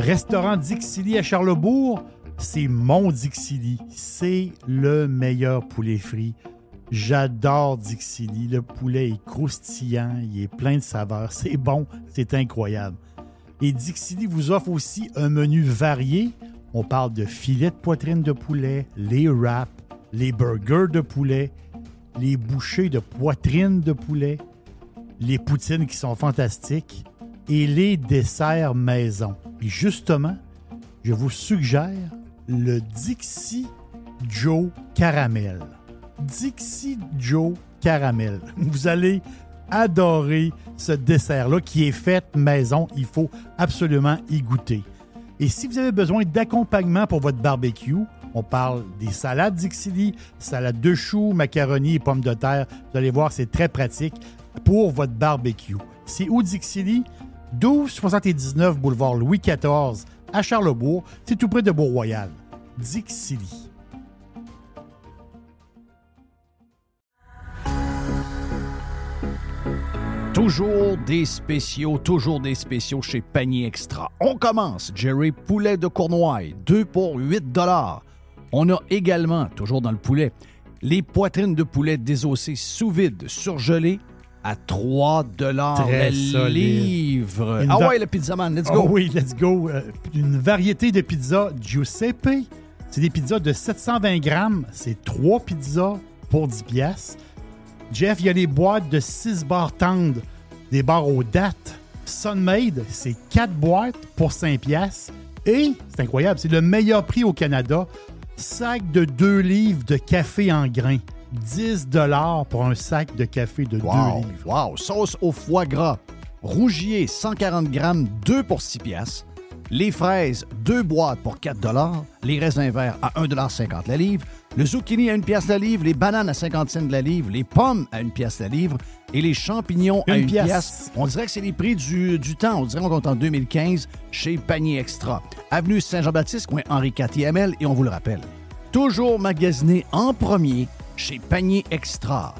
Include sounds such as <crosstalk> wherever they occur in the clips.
Restaurant Dixili à Charlebourg, c'est mon Dixili. C'est le meilleur poulet frit. J'adore Dixili. Le poulet est croustillant, il est plein de saveurs. C'est bon, c'est incroyable. Et Dixili vous offre aussi un menu varié. On parle de filets de poitrine de poulet, les wraps, les burgers de poulet, les bouchées de poitrine de poulet, les poutines qui sont fantastiques et les desserts maison. Et justement, je vous suggère le Dixie Joe Caramel. Dixie Joe Caramel. <laughs> Vous allez adorer ce dessert-là qui est fait maison. Il faut absolument y goûter. Et si vous avez besoin d'accompagnement pour votre barbecue, on parle des salades Dixili, salade de choux, macaroni et pommes de terre. Vous allez voir, c'est très pratique pour votre barbecue. C'est où Dixili? 1279 boulevard Louis XIV à Charlebourg. C'est tout près de Beau-Royal. Toujours des spéciaux, toujours des spéciaux chez Panier Extra. On commence, Jerry, poulet de Cournoye, 2 pour 8 dollars. On a également, toujours dans le poulet, les poitrines de poulet désossées sous vide, surgelées, à 3 dollars le livre. ah ouais, le pizzaman, let's go. Oh oui, let's go. Euh, une variété de pizzas Giuseppe. C'est des pizzas de 720 grammes. C'est 3 pizzas pour 10 piastres. Jeff, il y a les boîtes de 6 barres tendres, des barres aux dates. Sunmade, c'est 4 boîtes pour 5 piastres. Et, c'est incroyable, c'est le meilleur prix au Canada. Sac de 2 livres de café en grains. 10 pour un sac de café de 2 livres. Wow! Sauce au foie gras. Rougier, 140 grammes, 2 pour 6 piastres. Les fraises, 2 boîtes pour 4 Les raisins verts à 1,50 la livre. Le zucchini à 1 pièce la livre. Les bananes à 50 cents la livre. Les pommes à 1 pièce la livre. Et les champignons à 1 pièce. On dirait que c'est les prix du, du temps. On dirait qu'on est en 2015 chez Panier Extra. Avenue Saint-Jean-Baptiste, coin Henri IV et on vous le rappelle. Toujours magasiné en premier chez Panier Extra.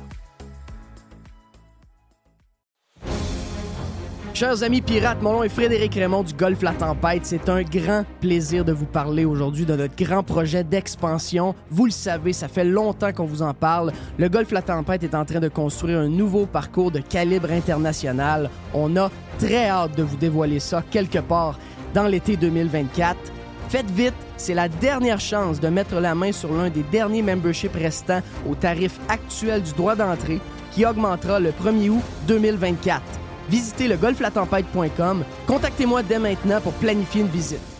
Chers amis pirates, mon nom est Frédéric Raymond du Golfe La Tempête. C'est un grand plaisir de vous parler aujourd'hui de notre grand projet d'expansion. Vous le savez, ça fait longtemps qu'on vous en parle. Le Golfe La Tempête est en train de construire un nouveau parcours de calibre international. On a très hâte de vous dévoiler ça quelque part dans l'été 2024. Faites vite, c'est la dernière chance de mettre la main sur l'un des derniers memberships restants au tarif actuel du droit d'entrée qui augmentera le 1er août 2024. Visitez le golflatempête.com. Contactez-moi dès maintenant pour planifier une visite.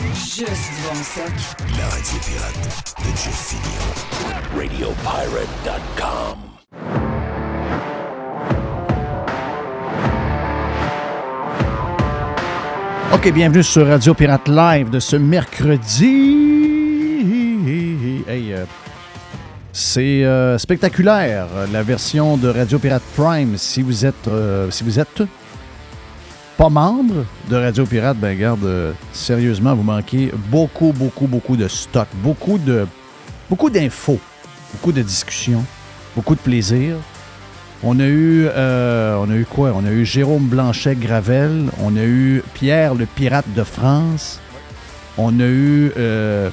Juste du bon stock. La radio pirate de Jeff RadioPirate.com. OK, bienvenue sur Radio Pirate Live de ce mercredi. Hey, euh, c'est euh, spectaculaire, la version de Radio Pirate Prime. Si vous êtes, euh, si vous êtes pas membre de Radio Pirate, ben garde, euh, sérieusement, vous manquez beaucoup, beaucoup, beaucoup de stock, beaucoup de beaucoup d'infos, beaucoup de discussions, beaucoup de plaisir. On a eu euh, on a eu quoi? On a eu Jérôme Blanchet Gravel, on a eu Pierre le pirate de France, on a eu euh,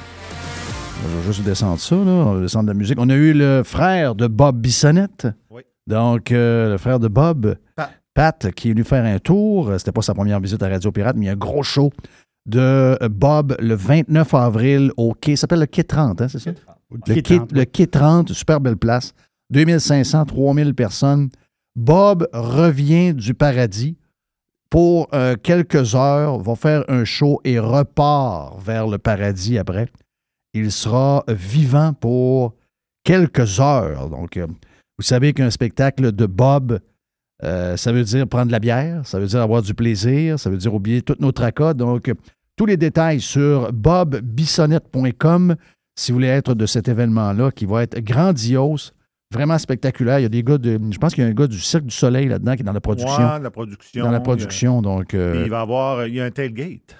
je vais juste descendre ça, là. On va descendre la musique. On a eu le frère de Bob Bissonnette. Oui. Donc, le frère de Bob. Pat qui est venu faire un tour. C'était pas sa première visite à Radio Pirate, mais il y a un gros show de Bob le 29 avril au quai. Ça s'appelle le quai 30, hein, c'est ça? Le quai, le quai 30, super belle place. 2500, 3000 personnes. Bob revient du paradis pour euh, quelques heures, va faire un show et repart vers le paradis après. Il sera vivant pour quelques heures. Donc, euh, vous savez qu'un spectacle de Bob Euh, ça veut dire prendre de la bière, ça veut dire avoir du plaisir, ça veut dire oublier tous nos tracas. Donc, tous les détails sur bobbissonnette.com si vous voulez être de cet événement-là qui va être grandiose, vraiment spectaculaire. Il y a des gars de. Je pense qu'il y a un gars du Cirque du Soleil là-dedans qui est dans la production. Ouais, la production. dans la production. Donc, Il, y a- euh, il va y avoir. Il y a un tailgate.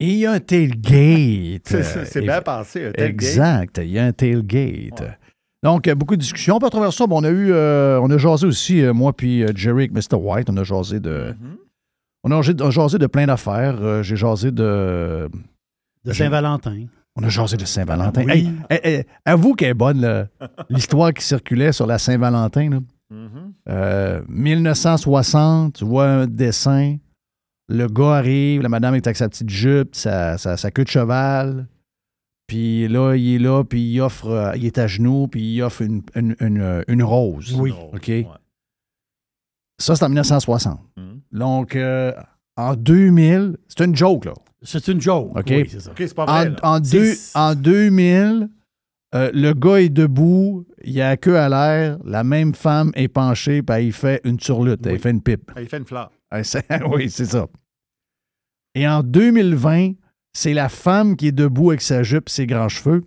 et il y a un tailgate. <laughs> C'est- Euh, bien pensé, un tailgate. Exact. Il y a un tailgate. Ouais. Donc, euh, beaucoup de discussions. À travers ça, on a eu, euh, on a jasé aussi, euh, moi puis Jerry avec Mr. White, on a jasé de, Mhm. on a jasé, on a jasé de plein d'affaires. Euh, J'ai jasé de, De Saint-Valentin. on a jasé de Saint-Valentin. Oui. Hey, hey, hey, avoue qu'elle est bonne, <laughs> l'histoire qui circulait sur la Saint-Valentin. là. Mhm. Euh, 1960, tu vois un dessin. Le gars arrive, la madame est avec sa petite jupe, sa, sa, sa queue de cheval. Puis là, il est là, puis il offre, euh, il est à genoux, puis il offre une, une, une, euh, une rose. Oui. OK. ouais. Ça, c'est en 1960. Mhm. Donc, euh, en 2000, c'est une joke, là. C'est une joke. OK. Oui, c'est ça. OK, c'est pas vrai. En, là. en, C'est- deux- en 2000, euh, le gars est debout, il a la queue à l'air, la même femme est penchée, puis elle fait une turlute, elle Oui. fait une pipe. Il fait une fleur. C'est- <laughs> oui, c'est ça. Et en 2020, c'est la femme qui est debout avec sa jupe, ses grands cheveux.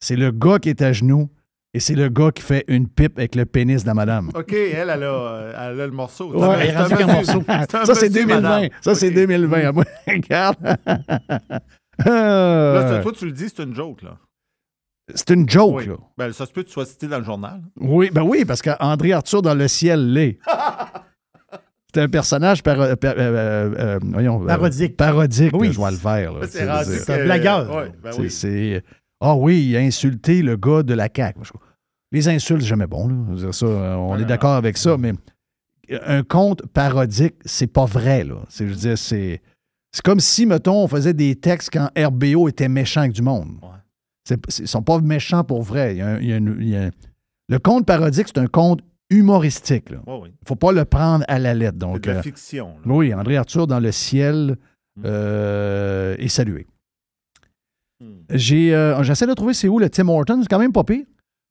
C'est le gars qui est à genoux. Et c'est le gars qui fait une pipe avec le pénis de la madame. OK, elle, elle a, elle a le morceau. Ouais, un- elle morceau. Ça, c'est monsieur, 2020. madame. Ça, c'est OK. 2020. Ah, moi, <laughs> Regarde. Là, Euh, toi, tu le dis, c'est une joke, là. c'est une joke, Oui. là. Ben, ça se peut que tu sois cité dans le journal. Oui, ben oui, parce qu'André Arthur dans le ciel l'est. <laughs> C'est un personnage paro- par- euh, euh, euh, voyons, euh, Parodique. parodique, Oui. là, je vois le faire. C'est un blagueur. Ouais, ben oui. Ah oui, il a insulté le gars de la CAQ. Les insultes, c'est jamais bon. Là. Ça, on est d'accord avec ça, mais un conte parodique, c'est pas vrai. Là. C'est, je veux dire, c'est, c'est comme si, mettons, on faisait des textes quand RBO était méchant avec du monde. Ouais. Ils sont pas méchants pour vrai. Il y a un- il y a une- il y a un- le conte parodique, c'est un conte humoristique. Il Ouais, oui. faut pas le prendre à la lettre. C'est Donc, de la euh, fiction. là. oui, André Arthur dans le ciel Mm. euh, est salué. Hmm. J'ai, euh, j'essaie de trouver c'est où le Tim Hortons. C'est quand même pas pire.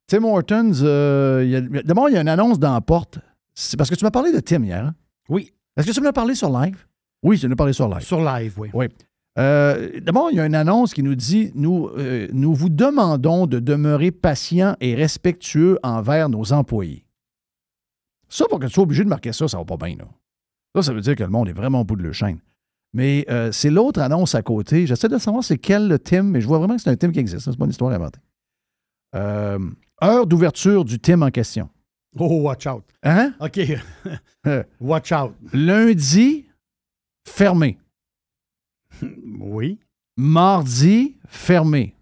Tim Hortons, euh, il y a- d'abord, il y a une annonce dans la porte. C'est parce que tu m'as parlé de Tim hier. hein? Oui. Est-ce que tu m'as parlé sur live? Oui, tu m'as parlé sur live. Sur live, oui. Euh, d'abord, il y a une annonce qui nous dit nous, euh, nous vous demandons de demeurer patient et respectueux envers nos employés. Ça, pour que tu sois obligé de marquer ça, ça va pas bien. Là. Ça, ça veut dire que le monde est vraiment au bout de le chaîne. Mais euh, c'est l'autre annonce à côté. J'essaie de savoir c'est quel le Tim, mais je vois vraiment que c'est un Tim qui existe. C'est pas une histoire inventée. Euh, heure d'ouverture du Tim en question. Oh, watch out. Hein? OK. <laughs> Watch out. Lundi, fermé. Oui. Mardi, fermé.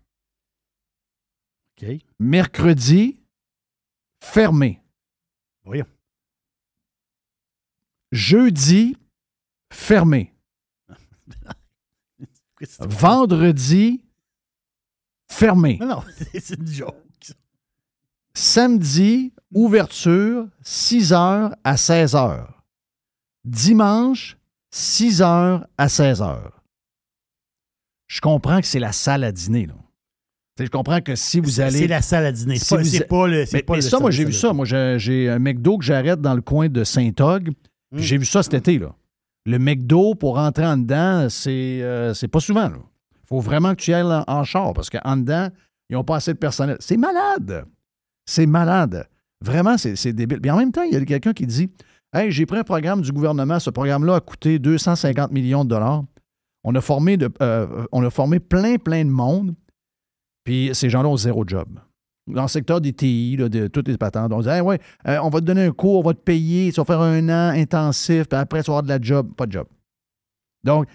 OK. Mercredi, fermé. Voyons. Jeudi, fermé. <laughs> Vendredi, fermé. Non, non, <laughs> c'est une joke. Samedi, ouverture, 6 h à 16 h. Dimanche, 6 h à 16 h. Je comprends que c'est la salle à dîner. Là. Je comprends que si vous allez. C'est la salle à dîner. C'est Si pas, vous- c'est pas le. c'est Mais, pas mais le ça, moi, j'ai vu ça. Moi, j'ai j'ai un McDo que j'arrête dans le coin de Saint-Og. Puis Mm. J'ai vu ça cet été. Là. Le McDo, pour rentrer en dedans, c'est euh, pas souvent. Il faut vraiment que tu ailles en, char parce qu'en dedans, ils n'ont pas assez de personnel. C'est malade. C'est malade. Vraiment, c'est débile. Mais en même temps, il y a quelqu'un qui dit Hey, j'ai pris un programme du gouvernement. Ce programme-là a coûté 250 millions de dollars. On a formé, de, euh, on a formé plein, plein de monde. Puis ces gens-là ont zéro job. Dans le secteur des TI, là, de toutes les patentes, on dit Hey, ouais, euh, on va te donner un cours, on va te payer, tu vas faire un an intensif, puis après, tu vas avoir de la job. Pas de job. Donc,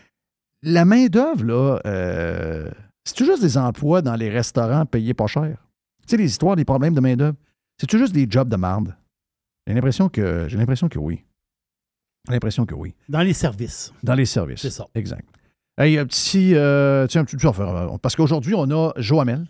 la main-d'œuvre, là, euh, c'est juste des emplois dans les restaurants payés pas cher. Tu sais, les histoires, des problèmes de main-d'œuvre, c'est juste des jobs de marde. J'ai l'impression que, j'ai l'impression que oui. J'ai l'impression que oui. Dans les services. Dans les services. C'est ça. Exact. Hey, un petit. euh, tiens, un petit. tu vas faire, euh, Parce qu'aujourd'hui, on a Joamel.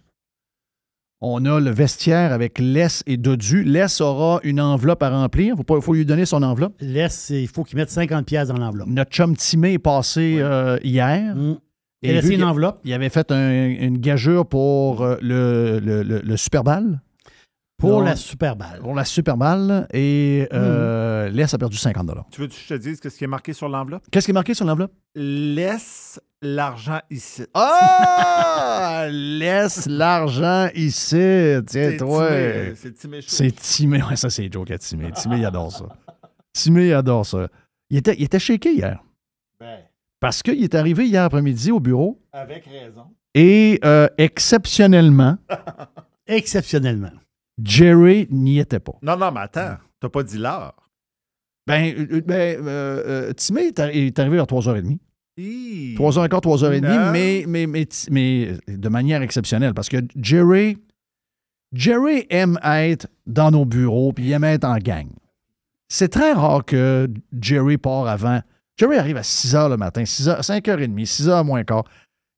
On a le vestiaire avec Less et Dodu. Less aura une enveloppe à remplir. Il faut, faut lui donner son enveloppe. Laisse, il faut qu'ils mettent 50 pièces dans l'enveloppe. Notre chum Timé est passé euh, hier. Mm. Et Et laisser vu une qu'il- enveloppe. Il avait fait un- une gageure pour euh, le, le, le- le Super Bowl. Pour Non. la super balle. Pour la super balle. Et euh, Les a perdu 50 Tu veux que je te dise ce qui est marqué sur l'enveloppe? Qu'est-ce qui est marqué sur l'enveloppe? Laisse l'argent ici. Ah! <laughs> Laisse l'argent ici. Tiens, C'est toi. Timé, C'est Timé Chaud. C'est Timé. Ouais, ça, c'est joke à Timé. Timé, il adore ça. Timé, il adore ça. Il était, il était shaké hier. Ben, Parce qu'il est arrivé hier après-midi au bureau avec raison. et euh, exceptionnellement, <laughs> Exceptionnellement. Jerry n'y était pas. Non, non, mais attends. T'as pas dit l'heure. Ben, euh, ben euh, euh, Timé est, arri- est arrivé à 3h30. Hi. 3h15, 3h30, Non. mais, mais, mais, Ti- mais de manière exceptionnelle. Parce que Jerry, Jerry aime être dans nos bureaux puis il aime être en gang. C'est très rare que Jerry part avant. Jerry arrive à 6 h le matin, 6 h, 5h30, 6 h moins quart.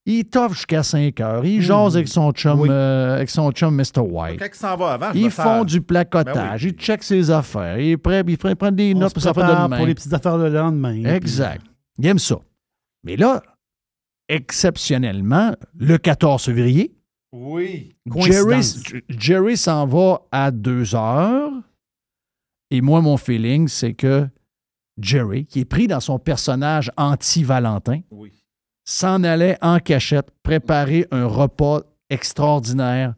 Il toffe jusqu'à 5 h. Il jase avec son chum, Oui. euh, avec son chum Mr. White. Quand il s'en va avant, je Ils font du placotage, Ben oui. ils checkent ses affaires, il, est prêt, il prend- prend des On notes pour de pour les petites affaires le lendemain. Exact. Il aime ça. Mais là, exceptionnellement, le 14 février, Oui. Jerry, Coïncidence. Jerry s'en va à 2 heures. Et moi, mon feeling, c'est que Jerry, qui est pris dans son personnage anti-Valentin, Oui. S'en allait en cachette préparer un repas extraordinaire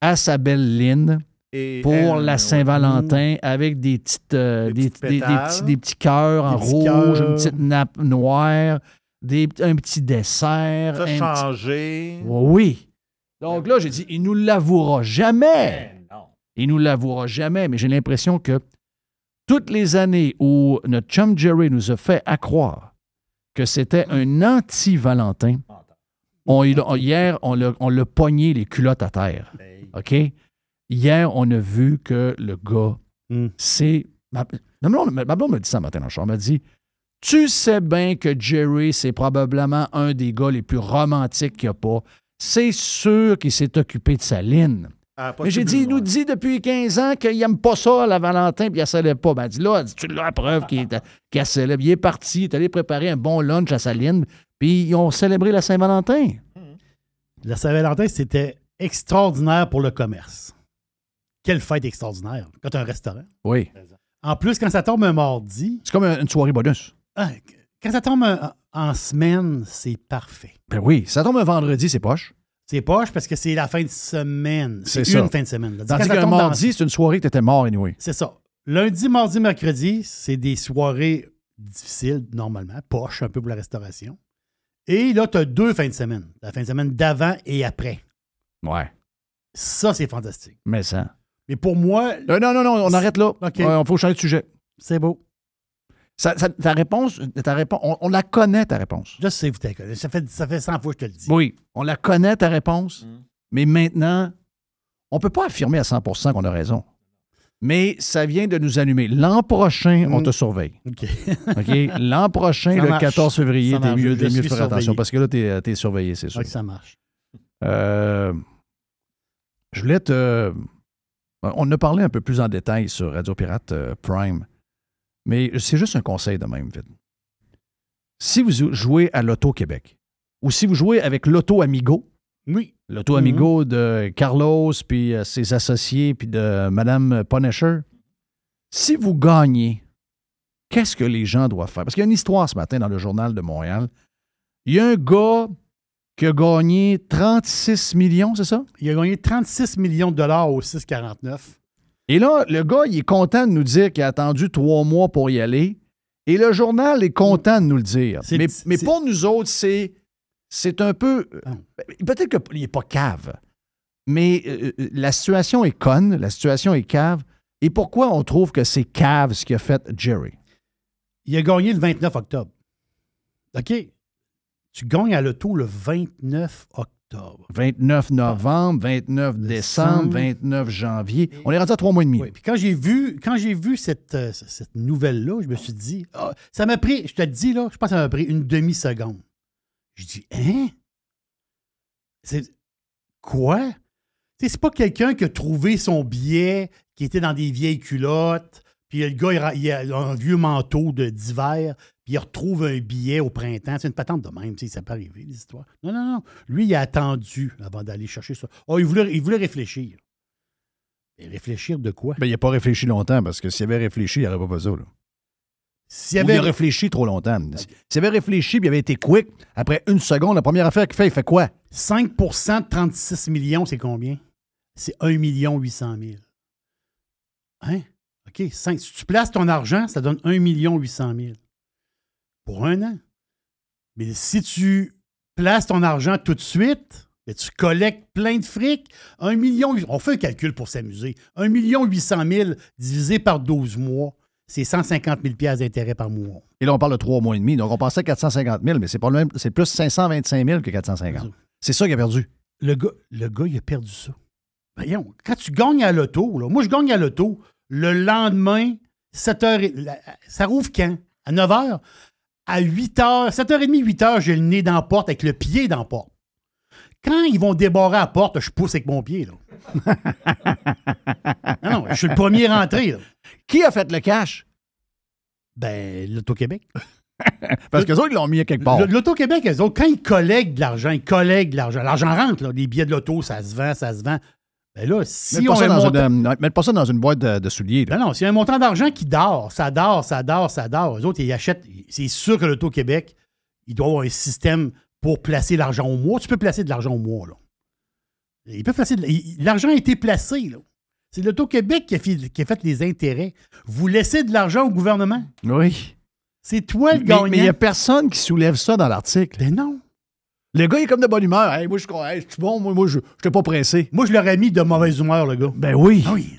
à sa belle Lynn Et pour elle, la. Saint-Valentin avec des petites euh, Des des, petites des- des pétales. petits, des petits cœurs en petits rouge, cœurs. une petite nappe noire, des, un petit dessert. Ça un petit- changé. Oui. Donc là, j'ai dit, il nous l'avouera jamais. Non. Il nous l'avouera jamais, mais j'ai l'impression que toutes les années où notre chum Jerry nous a fait accroire que c'était un anti-Valentin, on, a- hier, on l'a on pogné les culottes à terre. OK? Hier, on a vu que le gars, Hmm. c'est. Ma, ma blonde, ma blonde me dit ça matin dans le. Elle m'a dit Tu sais bien que Jerry, c'est probablement un des gars les plus romantiques qu'il n'y a pas. C'est sûr qu'il s'est occupé de sa ligne. Ah, Mais j'ai dit, il nous dit depuis 15 ans qu'il n'aime pas ça, la Valentin, puis il ne célèbre pas. Ben, elle dit là, elle dit, tu l'as la preuve qu'il la célèbre. Il est parti, il est allé préparer un bon lunch à sa ligne, puis ils ont célébré la Saint-Valentin. La Saint-Valentin, c'était extraordinaire pour le commerce. Quelle fête extraordinaire quand tu as un restaurant. Oui. En plus, quand ça tombe un mardi, C'est comme une soirée bonus. ah, quand ça tombe en semaine, c'est parfait. Ben oui, ça tombe un vendredi, c'est poche. C'est poche parce que c'est la fin de semaine. C'est ça. une fin de semaine. Tandis qu'un dans- mardi, c'est une soirée que tu étais mort, anyway. C'est ça. Lundi, mardi, mercredi, c'est des soirées difficiles, normalement, poche un peu pour la restauration. Et là, tu as deux fins de semaine. La fin de semaine d'avant et après. Ouais. Ça, c'est fantastique. Mais ça. Mais pour moi, Euh, non, non, non, on arrête là. OK. Il faut changer de sujet. c'est beau. Ça- ça- ta réponse, ta réponse on, on la connaît, ta réponse. Je sais, vous t'en connaissez. Ça fait, ça fait 100 fois que je te le dis. Oui, on la connaît, ta réponse. Mm. Mais maintenant, on ne peut pas affirmer à 100% qu'on a raison. Mais ça vient de nous allumer. L'an prochain, on Mm. te surveille. OK. <laughs> OK? L'an prochain, Ça le marche. 14 février, t'es mieux, Je t'es mieux de faire attention parce que là, t'es es surveillé, c'est sûr. Ouais, ça marche. Euh, je voulais te. On a parlé un peu plus en détail sur Radio Pirate euh, Prime, mais c'est juste un conseil de même, vite. Si vous jouez à l'Auto Québec, ou si vous jouez avec l'Auto Amigo, Oui. l'Auto Mhm. Amigo de Carlos, puis euh, ses associés, puis de Mme Punisher, si vous gagnez, qu'est-ce que les gens doivent faire? Parce qu'il y a une histoire ce matin dans le journal de Montréal. Il y a un gars qui a gagné 36 millions, c'est ça? Il a gagné 36 millions de dollars au 6,49. Et là, le gars, il est content de nous dire qu'il a attendu trois mois pour y aller. Et le journal est content de nous le dire. Mais, pour nous autres, c'est, c'est un peu. Ah. Peut-être qu'il n'est pas cave, mais euh, euh, la situation est conne, la situation est cave. Et pourquoi on trouve que c'est cave ce qu'a fait Jerry? Il a gagné le 29 octobre. OK? Tu gagnes à l'auto le 29 octobre. 29 novembre, 29 décembre, Décembre. 29 janvier. On est rendu à trois mois et demi. Oui. Puis quand j'ai vu, quand j'ai vu cette, euh, cette nouvelle-là, je me suis dit, ah, ça m'a pris, je te le dis, là, je pense que ça m'a pris une demi-seconde. Je dis, hein? C'est quoi? C'est pas quelqu'un qui a trouvé son billet, qui était dans des vieilles culottes, puis le gars, il a, il a un vieux manteau de- d'hiver, puis il retrouve un billet au printemps. C'est une patente de même, ça peut arriver, les histoires. Non, non, non. Lui, il a attendu avant d'aller chercher ça. Oh, il voulait, il voulait réfléchir. Mais réfléchir de quoi? Ben, il n'a pas réfléchi longtemps parce que s'il avait réfléchi, il n'aurait pas fait ça. Là. S'il Ou avait il a réfléchi trop longtemps. S'il avait réfléchi puis il avait été quick, après une seconde, la première affaire qu'il fait, il fait quoi? 5% de 36 millions, c'est combien? C'est 1 million 800 000. Hein? OK, 5. Si tu places ton argent, ça donne 1 million 800 000. Pour un an. Mais si tu places ton argent tout de suite, ben, tu collectes plein de fric. 1 million, on fait un calcul pour s'amuser. 1 million 800 000 divisé par 12 mois, c'est 150 000 piastres d'intérêt par mois. Et là, on parle de trois mois et demi. Donc, on pensait à 450 000, mais c'est pas le même. C'est plus 525 000 que 450. C'est ça qu'il a perdu. Le gars, le gars, il a perdu ça. Voyons, quand tu gagnes à l'auto, là, moi, je gagne à l'auto, le lendemain, 7 h ça rouvre quand? À 9 h? À 8 h, 7h30, 8 h, j'ai le nez dans la porte avec le pied dans la porte. Quand ils vont débarrer la porte, je pousse avec mon pied. Là. <laughs> non, non, je suis le premier rentré. Là. Qui a fait le cash? Ben, l'Auto-Québec. <laughs> Parce que autres, ils l'ont mis à quelque part. L'Auto-Québec, eux autres, quand ils collèguent de l'argent, ils collèguent de l'argent. L'argent rentre, là, les billets de l'auto, ça se vend, ça se vend. Ben là, si on pas, ça dans montant- une, euh, pas ça dans une boîte de, de souliers. là. Non, non, s'il y a un montant d'argent qui dort, ça dort, ça dort, ça dort. Eux autres, ils achètent. C'est sûr que l'Auto-Québec, il doit avoir un système pour placer l'argent au mois. Tu peux placer de l'argent au mois, là. Ils peuvent placer L'argent a été placé, là. C'est l'Auto-Québec qui, a fait- qui a fait les intérêts. Vous laissez de l'argent au gouvernement? Oui. C'est toi le Mais gagnant. mais il n'y a personne qui soulève ça dans l'article. Ben non. Le gars, il est comme de bonne humeur. Hey, moi, je suis hey, c'est bon. Moi, moi je n'étais pas pressé. Moi, je l'aurais mis de mauvaise humeur, le gars. Ben oui. Ah oui.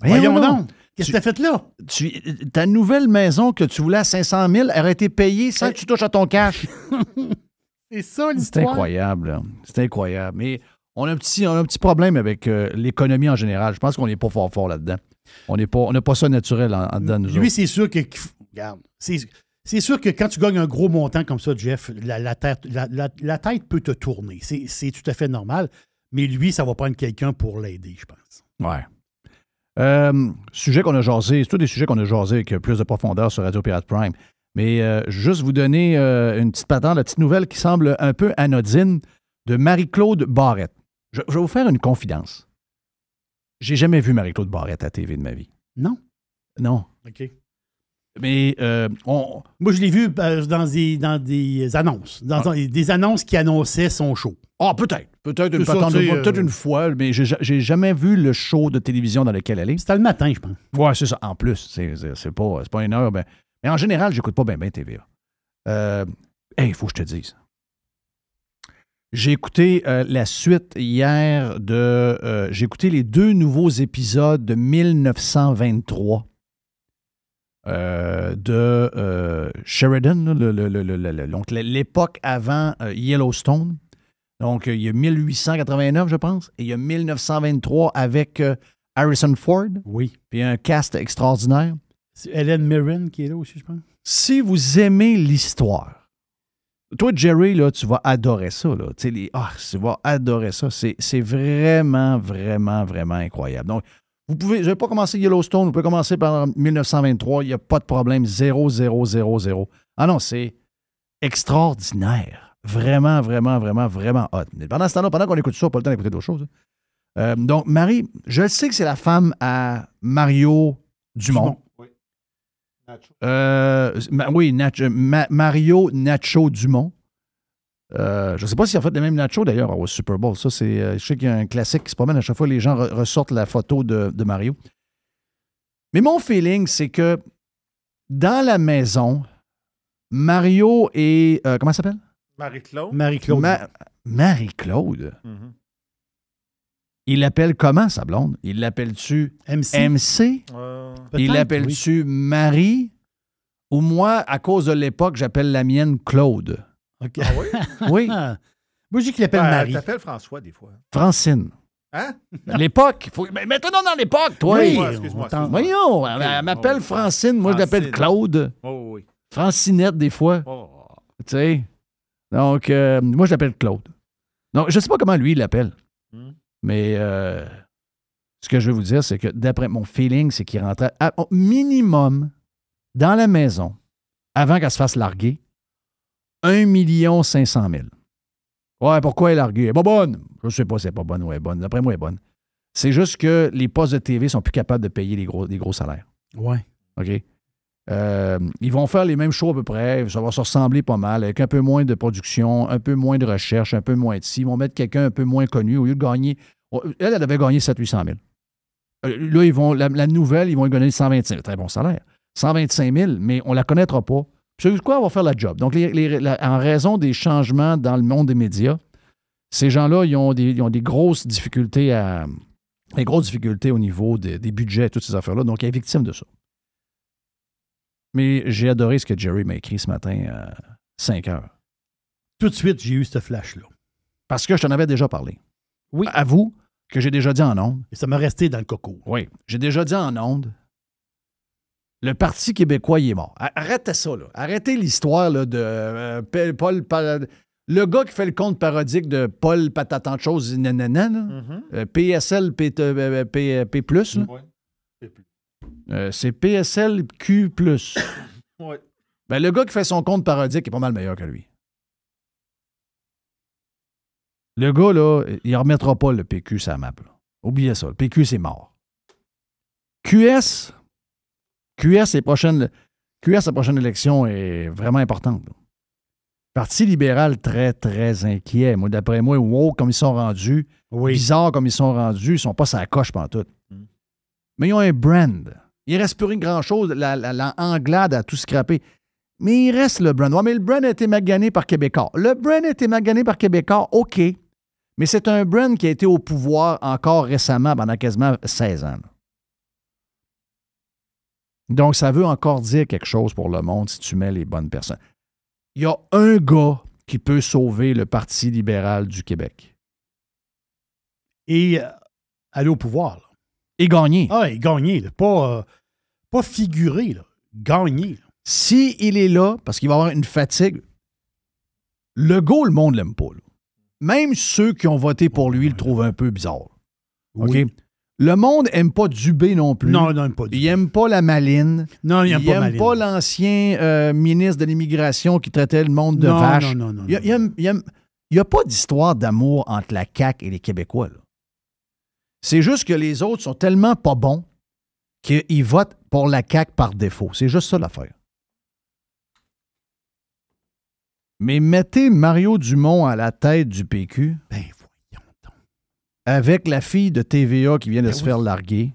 Voyons Voyons donc. Qu'est-ce que t'as fait là? Tu- ta nouvelle maison que tu voulais à 500 000 aurait été payée sans que tu touches à ton cash. <laughs> C'est ça C'est l'histoire. incroyable. là. C'est incroyable. Mais on a un petit, on a un petit problème avec euh, l'économie en général. Je pense qu'on n'est pas fort fort là-dedans. On n'est pas, on n'a pas ça naturel en, en dedans de nous Lui, c'est sûr que. Regarde, c'est c'est sûr que quand tu gagnes un gros montant comme ça, Jeff, la, la tête, la, la- la tête peut te tourner. C'est c'est tout à fait normal. Mais lui, ça va prendre quelqu'un pour l'aider, je pense. Ouais. Euh, sujet qu'on a jasé, c'est tous des sujets qu'on a jasé avec plus de profondeur sur Radio Pirate Prime. Mais euh, juste vous donner euh, une petite patente, la petite nouvelle qui semble un peu anodine de Marie-Claude Barrette. Je, je vais vous faire une confidence. J'ai jamais vu Marie-Claude Barrette à TV de ma vie. Non? Non. OK. Mais euh, on, Moi, je l'ai vu euh, dans, des, dans des annonces. Dans des annonces qui annonçaient son show. Ah, peut-être. Peut-être une, euh, peut-être une fois, mais j'ai jamais vu le show de télévision dans lequel elle est. C'était le matin, je pense. Ouais, c'est ça. En plus, c'est pas, c'est pas une heure. ben- mais en général, j'écoute pas bien ben TVA. Euh, hey, il faut que je te dise. J'ai écouté euh, la suite hier de. euh, J'ai écouté les deux nouveaux épisodes de 1923 euh, de euh, Sheridan, donc l'époque avant euh, Yellowstone. Donc, euh, il y a 1889, je pense, et il y a 1923 avec euh, Harrison Ford Oui. puis un cast extraordinaire. C'est Helen Mirren qui est là aussi, je pense. Si vous aimez l'histoire, toi, Jerry, là, tu vas adorer ça. Là. Tu, les- ah, tu vas adorer ça. C'est, c'est vraiment, vraiment, vraiment incroyable. Donc, vous pouvez, je ne vais pas commencer Yellowstone, vous pouvez commencer par 1923, il n'y a pas de problème, 0, 0, 0, 0. Ah non, c'est extraordinaire. Vraiment, vraiment, vraiment, vraiment hot. Mais pendant ce temps-là, pendant qu'on écoute ça, pas le temps d'écouter d'autres choses. hein. Euh, donc, Marie, je sais que c'est la femme à Mario Dumont. Euh, ma- oui, Ma- Mario Nacho Dumont. Euh, je ne sais pas s'il a fait le même Nacho d'ailleurs au Super Bowl. Ça, c'est, euh, je sais qu'il y a un classique qui se promène à chaque fois, les gens re- ressortent la photo de, de Mario. Mais mon feeling, c'est que dans la maison, Mario et. euh, comment ça s'appelle? Marie-Claude. Marie-Claude. Ma- Marie-Claude. Mhm. Il l'appelle comment, sa blonde? Il l'appelle-tu MC. Euh, Il l'appelle-tu Marie? Ou moi, à cause de l'époque, j'appelle la mienne Claude. OK. ah oui? <laughs> Oui, Ah. Moi, je dis qu'il l'appelle Ben, Marie. T'appelles François des fois. Francine. Hein? L'époque. Faut... Mais donc dans l'époque, toi. Oui, excuse-moi, excuse-moi. Voyons, elle, elle Ok. m'appelle Oh, Francine. Moi, je l'appelle. Claude. Oh oui. Francinette, des fois. Oh. Tu sais? Donc, euh, moi, je l'appelle Claude. Donc, je ne sais pas comment lui, il l'appelle. Hmm. Mais euh, ce que je veux vous dire, c'est que d'après mon feeling, c'est qu'il rentrait à- au minimum dans la maison, avant qu'elle se fasse larguer, 1 500 000. Ouais, pourquoi elle est larguée? Elle est pas bonne. Je sais pas si elle pas bonne ou elle est bonne. D'après moi, elle est bonne. C'est juste que les postes de TV sont plus capables de payer les gros, les gros salaires. Ouais. OK? Euh, ils vont faire les mêmes shows à peu près. Ça va se ressembler pas mal, avec un peu moins de production, un peu moins de recherche, un peu moins de ci. Ils vont mettre quelqu'un un peu moins connu au lieu de gagner. Elle, elle avait gagné 700-800 000. Euh, Là, ils vont, la, la nouvelle, ils vont lui donner 125 000. Très bon salaire. 125 000, mais on ne la connaîtra pas. Savez-vous quoi? Va faire la job? Donc, les- les- la- en raison des changements dans le monde des médias, ces gens-là, ils ont des, ils ont des grosses difficultés à. Des grosses difficultés au niveau des, des budgets, toutes ces affaires-là. Donc, elle est victime de ça. Mais j'ai adoré ce que Jerry m'a écrit ce matin à 5 heures. Tout de suite, j'ai eu ce flash-là. Parce que je t'en avais déjà parlé. Oui. Avoue que j'ai déjà dit en ondes. Et ça m'a resté dans le coco. Oui. J'ai déjà dit en ondes. Le Parti québécois, il est mort. Arrêtez ça, là. Arrêtez l'histoire là, de euh, Paul. Pa- le gars qui fait le compte parodique de Paul Patatan de choses, nanana, là. Mhm. Euh, PSL P, euh, P, P+, là. Ouais. C'est plus. Euh, c'est PSL Q+. <coughs> Ouais. Ben, le gars qui fait son compte parodique est pas mal meilleur que lui. Le gars, là, il ne remettra pas le PQ sur la map. là. Oubliez ça. Le PQ, c'est mort. QS, QS, les prochaines, QS, la prochaine élection est vraiment importante. là. Parti libéral très, très inquiet. Moi, d'après moi, wow, comme ils sont rendus, Oui. bizarre comme ils sont rendus, ils sont pas sa coche pantoute. Mm. Mais ils ont un brand. Il reste plus rien grand-chose. La, la, la Anglade a tout scrappé. Mais il reste le brand. Ouais, mais le brand a été magané par Québécois. Le brand a été magané par Québécois, OK. Mais c'est un brand qui a été au pouvoir encore récemment, pendant quasiment 16 ans. là. Donc, ça veut encore dire quelque chose pour le monde si tu mets les bonnes personnes. Il y a un gars qui peut sauver le Parti libéral du Québec. Et euh, aller au pouvoir. là. Et gagner. Ah, ouais, gagner. là. Pas, euh, pas figurer. Là. Gagner. là. Si il est là, parce qu'il va avoir une fatigue, le go, le monde l'aime pas. Même ceux qui ont voté pour lui le trouvent un peu bizarre. OK? Le monde aime pas Dubé non plus. Non, non, pas du Il aime pas la maline. Non, il Il n'aime pas aime pas l'ancien euh, ministre de l'Immigration qui traitait le monde de non, vache. Non, non, non. Il a- il aime- il aime- il y a pas d'histoire d'amour entre la CAQ et les Québécois. là. C'est juste que les autres sont tellement pas bons qu'ils votent pour la CAQ par défaut. C'est juste ça l'affaire. Mais mettez Mario Dumont à la tête du PQ Ben. Avec la fille de TVA qui vient de Ben se oui. faire larguer.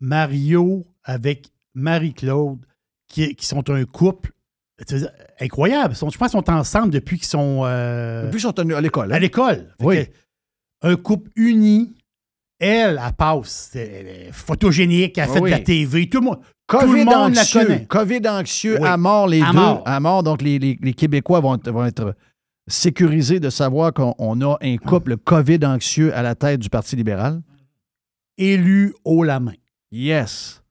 Mario avec Marie-Claude, qui, qui sont un couple incroyable. Sont- je pense qu'ils sont ensemble depuis qu'ils sont euh, Depuis, ils sont à l'école. hein? à l'école. Oui. Un couple uni. Elle, elle passe. Elle est photogénique, elle Ah fait oui. de la TV. Tout le monde, tout le COVID monde la anxieux. connaît. COVID anxieux Oui. à mort, les À deux. mort. À mort. Donc, les, les- les Québécois vont, vont être sécurisés de savoir qu'on on a un couple COVID anxieux à la tête du Parti libéral? Élu haut la main. Yes.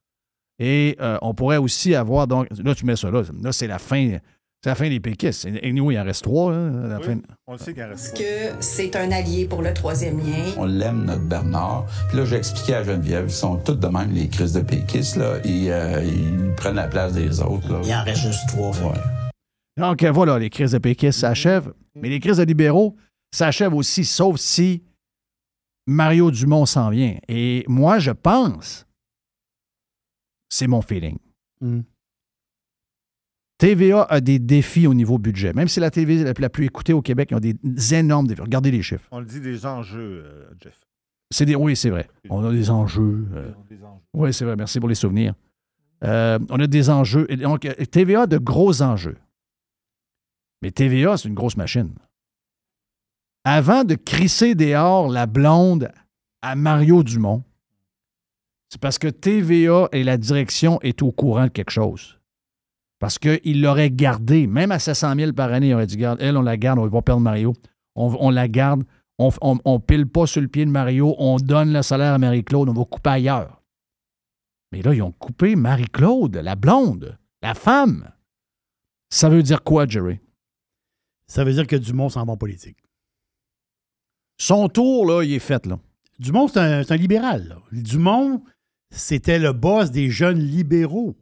Et euh, on pourrait aussi avoir, donc, là, tu mets ça là. Là, c'est la fin. C'est la fin des péquistes. Et nous, il en reste trois. hein, à la Oui. fin. On le sait qu'il en reste Parce que c'est un allié pour le troisième lien? On l'aime, notre Bernard. Puis là, j'ai expliqué à Geneviève, ils sont tous de même, les crises de péquistes, là. Ils, euh, ils prennent la place des autres, là. Il en reste juste trois. fait que- Donc, euh, voilà, les crises de péquistes s'achèvent. Mais les crises de libéraux s'achèvent aussi, sauf si Mario Dumont s'en vient. Et moi, je pense, c'est mon feeling. Mm. TVA a des défis au niveau budget. Même si la TV la, la plus écoutée au Québec, ils ont des énormes défis. Regardez les chiffres. On le dit des enjeux, euh, Jeff. C'est des, oui, c'est vrai. On a des enjeux. euh, Des enjeux. oui, c'est vrai. Merci pour les souvenirs. Euh, on a des enjeux. Et donc, TVA a de gros enjeux. Mais TVA, c'est une grosse machine. Avant de crisser dehors la blonde à Mario Dumont, c'est parce que TVA et la direction est au courant de quelque chose. Parce qu'il l'aurait gardé, même à 700 000 par année, il aurait dit, elle, on la garde, on va perdre Mario. On, la garde, on, on, on pile pas sur le pied de Mario, on donne le salaire à Marie-Claude, on va couper ailleurs. Mais là, ils ont coupé Marie-Claude, la blonde, la femme. Ça veut dire quoi, Jerry? Ça veut dire que Dumont s'en va en politique. Son tour, là, il est fait, là. Dumont, c'est un, libéral. là. Dumont, c'était le boss des jeunes libéraux.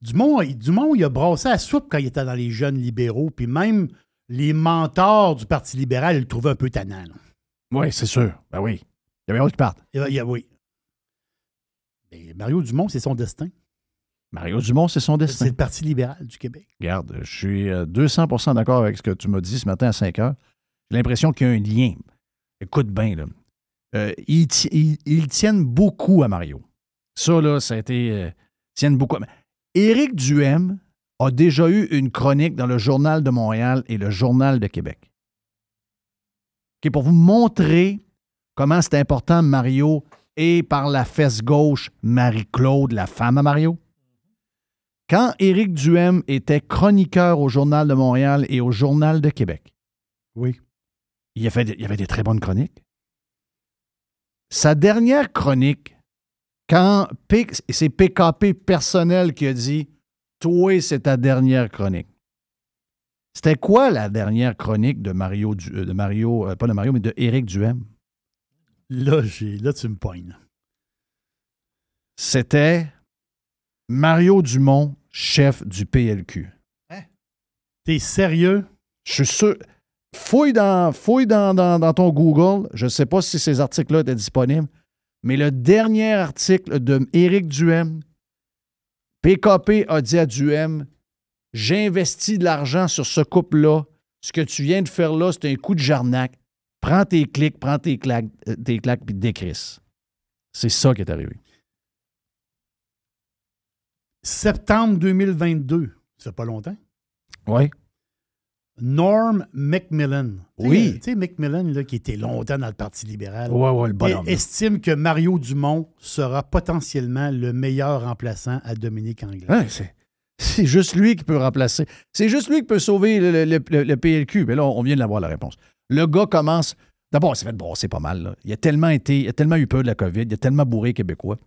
Dumont, il- Dumont, il a brassé à soupe quand il était dans les jeunes libéraux, puis même les mentors du Parti libéral, ils le trouvaient un peu tannant. là. Oui, c'est sûr. Ben oui. Il J'avais hâte qu'il parte. Il y a- il y a- oui. Mais Mario Dumont, c'est son destin. Mario Dumont, c'est son C'est destin. le Parti libéral du Québec. Regarde, je suis euh, 200% d'accord avec ce que tu m'as dit ce matin à 5 heures. J'ai l'impression qu'il y a un lien. Écoute bien, là. Euh, ils, ti- ils- ils tiennent beaucoup à Mario. Ça, là, ça a été. euh, ils tiennent beaucoup. à- Éric Duhem a déjà eu une chronique dans le Journal de Montréal et le Journal de Québec. OK, pour vous montrer comment c'est important Mario et par la fesse gauche Marie-Claude, la femme à Mario. Quand Éric Duhem était chroniqueur au Journal de Montréal et au Journal de Québec, Oui. il y avait, il y avait des très bonnes chroniques. Sa dernière chronique, quand c'est PKP personnel qui a dit Toi, c'est ta dernière chronique. C'était quoi la dernière chronique de Mario, euh, de Mario euh, pas de Mario, mais de Éric Duhem? Là, j'ai, là tu me pognes. C'était Mario Dumont, chef du PLQ. T'es sérieux? Je suis sûr. Fouille dans, fouille dans, dans- dans ton Google. Je ne sais pas si ces articles-là étaient disponibles, mais le dernier article de Éric Duhem, PKP a dit à Duhem J'investis de l'argent sur ce couple-là. Ce que tu viens de faire là, c'est un coup de jarnac. Prends tes clics, prends tes claques, euh, tes claques puis décrisse. C'est ça qui est arrivé. Septembre 2022. Ça fait pas longtemps. Oui. Norm Macmillan. Oui. Tu sais, Macmillan, là, qui était longtemps dans le Parti libéral, Ouais, ouais, le bonhomme. estime que Mario Dumont sera potentiellement le meilleur remplaçant à Dominique Anglais. Ouais, c'est, c'est juste lui qui peut remplacer. C'est juste lui qui peut sauver le, le- le- le PLQ. Mais là, on vient de l'avoir la réponse. Le gars commence. D'abord, il s'est fait brasser pas mal. là. Il a tellement été. Il a tellement eu peur de la COVID. Il a tellement bourré les Québécois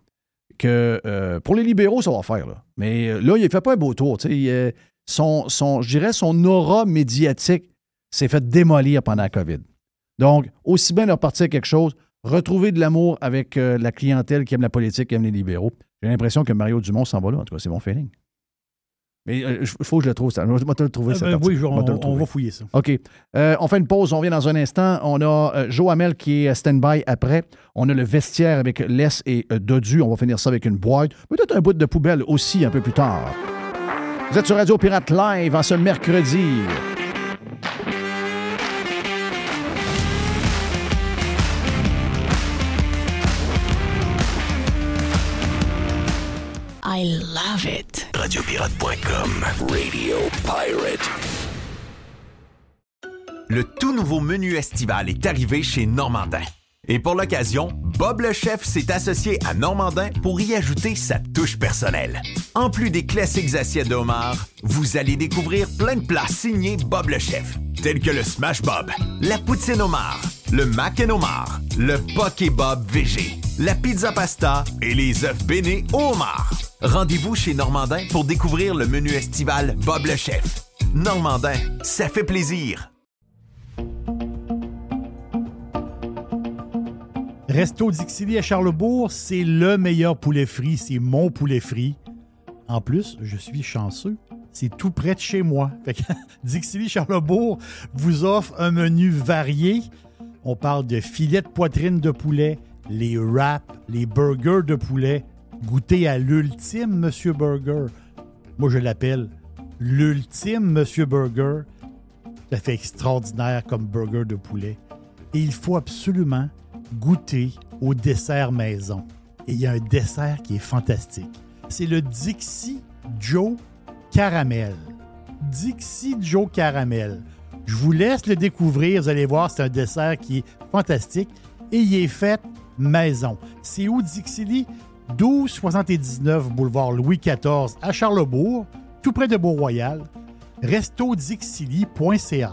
que euh, pour les libéraux, ça va faire. Là. Mais euh, là, il fait pas un beau tour. euh, son, son, je dirais son aura médiatique s'est fait démolir pendant la COVID. Donc, aussi bien de repartir à quelque chose, retrouver de l'amour avec la clientèle qui aime la politique, qui aime les libéraux. J'ai l'impression que Mario Dumont s'en va là. En tout cas, c'est mon feeling. Mais il faut que je le trouve. ça. Je vais te le trouver. Ah, ben oui, Je on, on trouver. va fouiller ça. OK. Euh, on fait une pause. On vient dans un instant. On a euh, Joe Hamel qui est stand-by après. On a le vestiaire avec Les et euh, Dodu. On va finir ça avec une boîte. Peut-être un bout de poubelle aussi un peu plus tard. Vous êtes sur Radio Pirate Live en ce mercredi. I love it. Radiopirate.com. Radio Pirate. Le tout nouveau menu estival est arrivé chez Normandin. Et pour l'occasion, Bob le chef s'est associé à Normandin pour y ajouter sa touche personnelle. En plus des classiques assiettes de homard, vous allez découvrir plein de plats signés Bob le chef, tels que le Smash Bob, la poutine homard, le mac and homard, le poké Bob VG, la pizza pasta et les œufs bénis au homard. Rendez-vous chez Normandin pour découvrir le menu estival Bob le chef. Normandin, ça fait plaisir. Resto Dixili à Charlebourg, c'est le meilleur poulet frit. C'est mon poulet frit. En plus, je suis chanceux. C'est tout près de chez moi. Fait que <laughs> Charlebourg vous offre un menu varié. On parle de filets de poitrine de poulet, les wraps, les burgers de poulet. Goûtez à l'ultime Monsieur Burger. Moi, je l'appelle l'ultime Monsieur Burger. Ça fait extraordinaire comme burger de poulet. Et il faut absolument goûter au dessert maison. Et il y a un dessert qui est fantastique. C'est le Dixie Joe Caramel. Dixie Joe Caramel. Je vous laisse le découvrir. Vous allez voir, c'est un dessert qui est fantastique. Et il est fait maison. C'est où Dixili? 1279 boulevard Louis XIV à Charlebourg, tout près de Beau-Royal. restodixili.ca.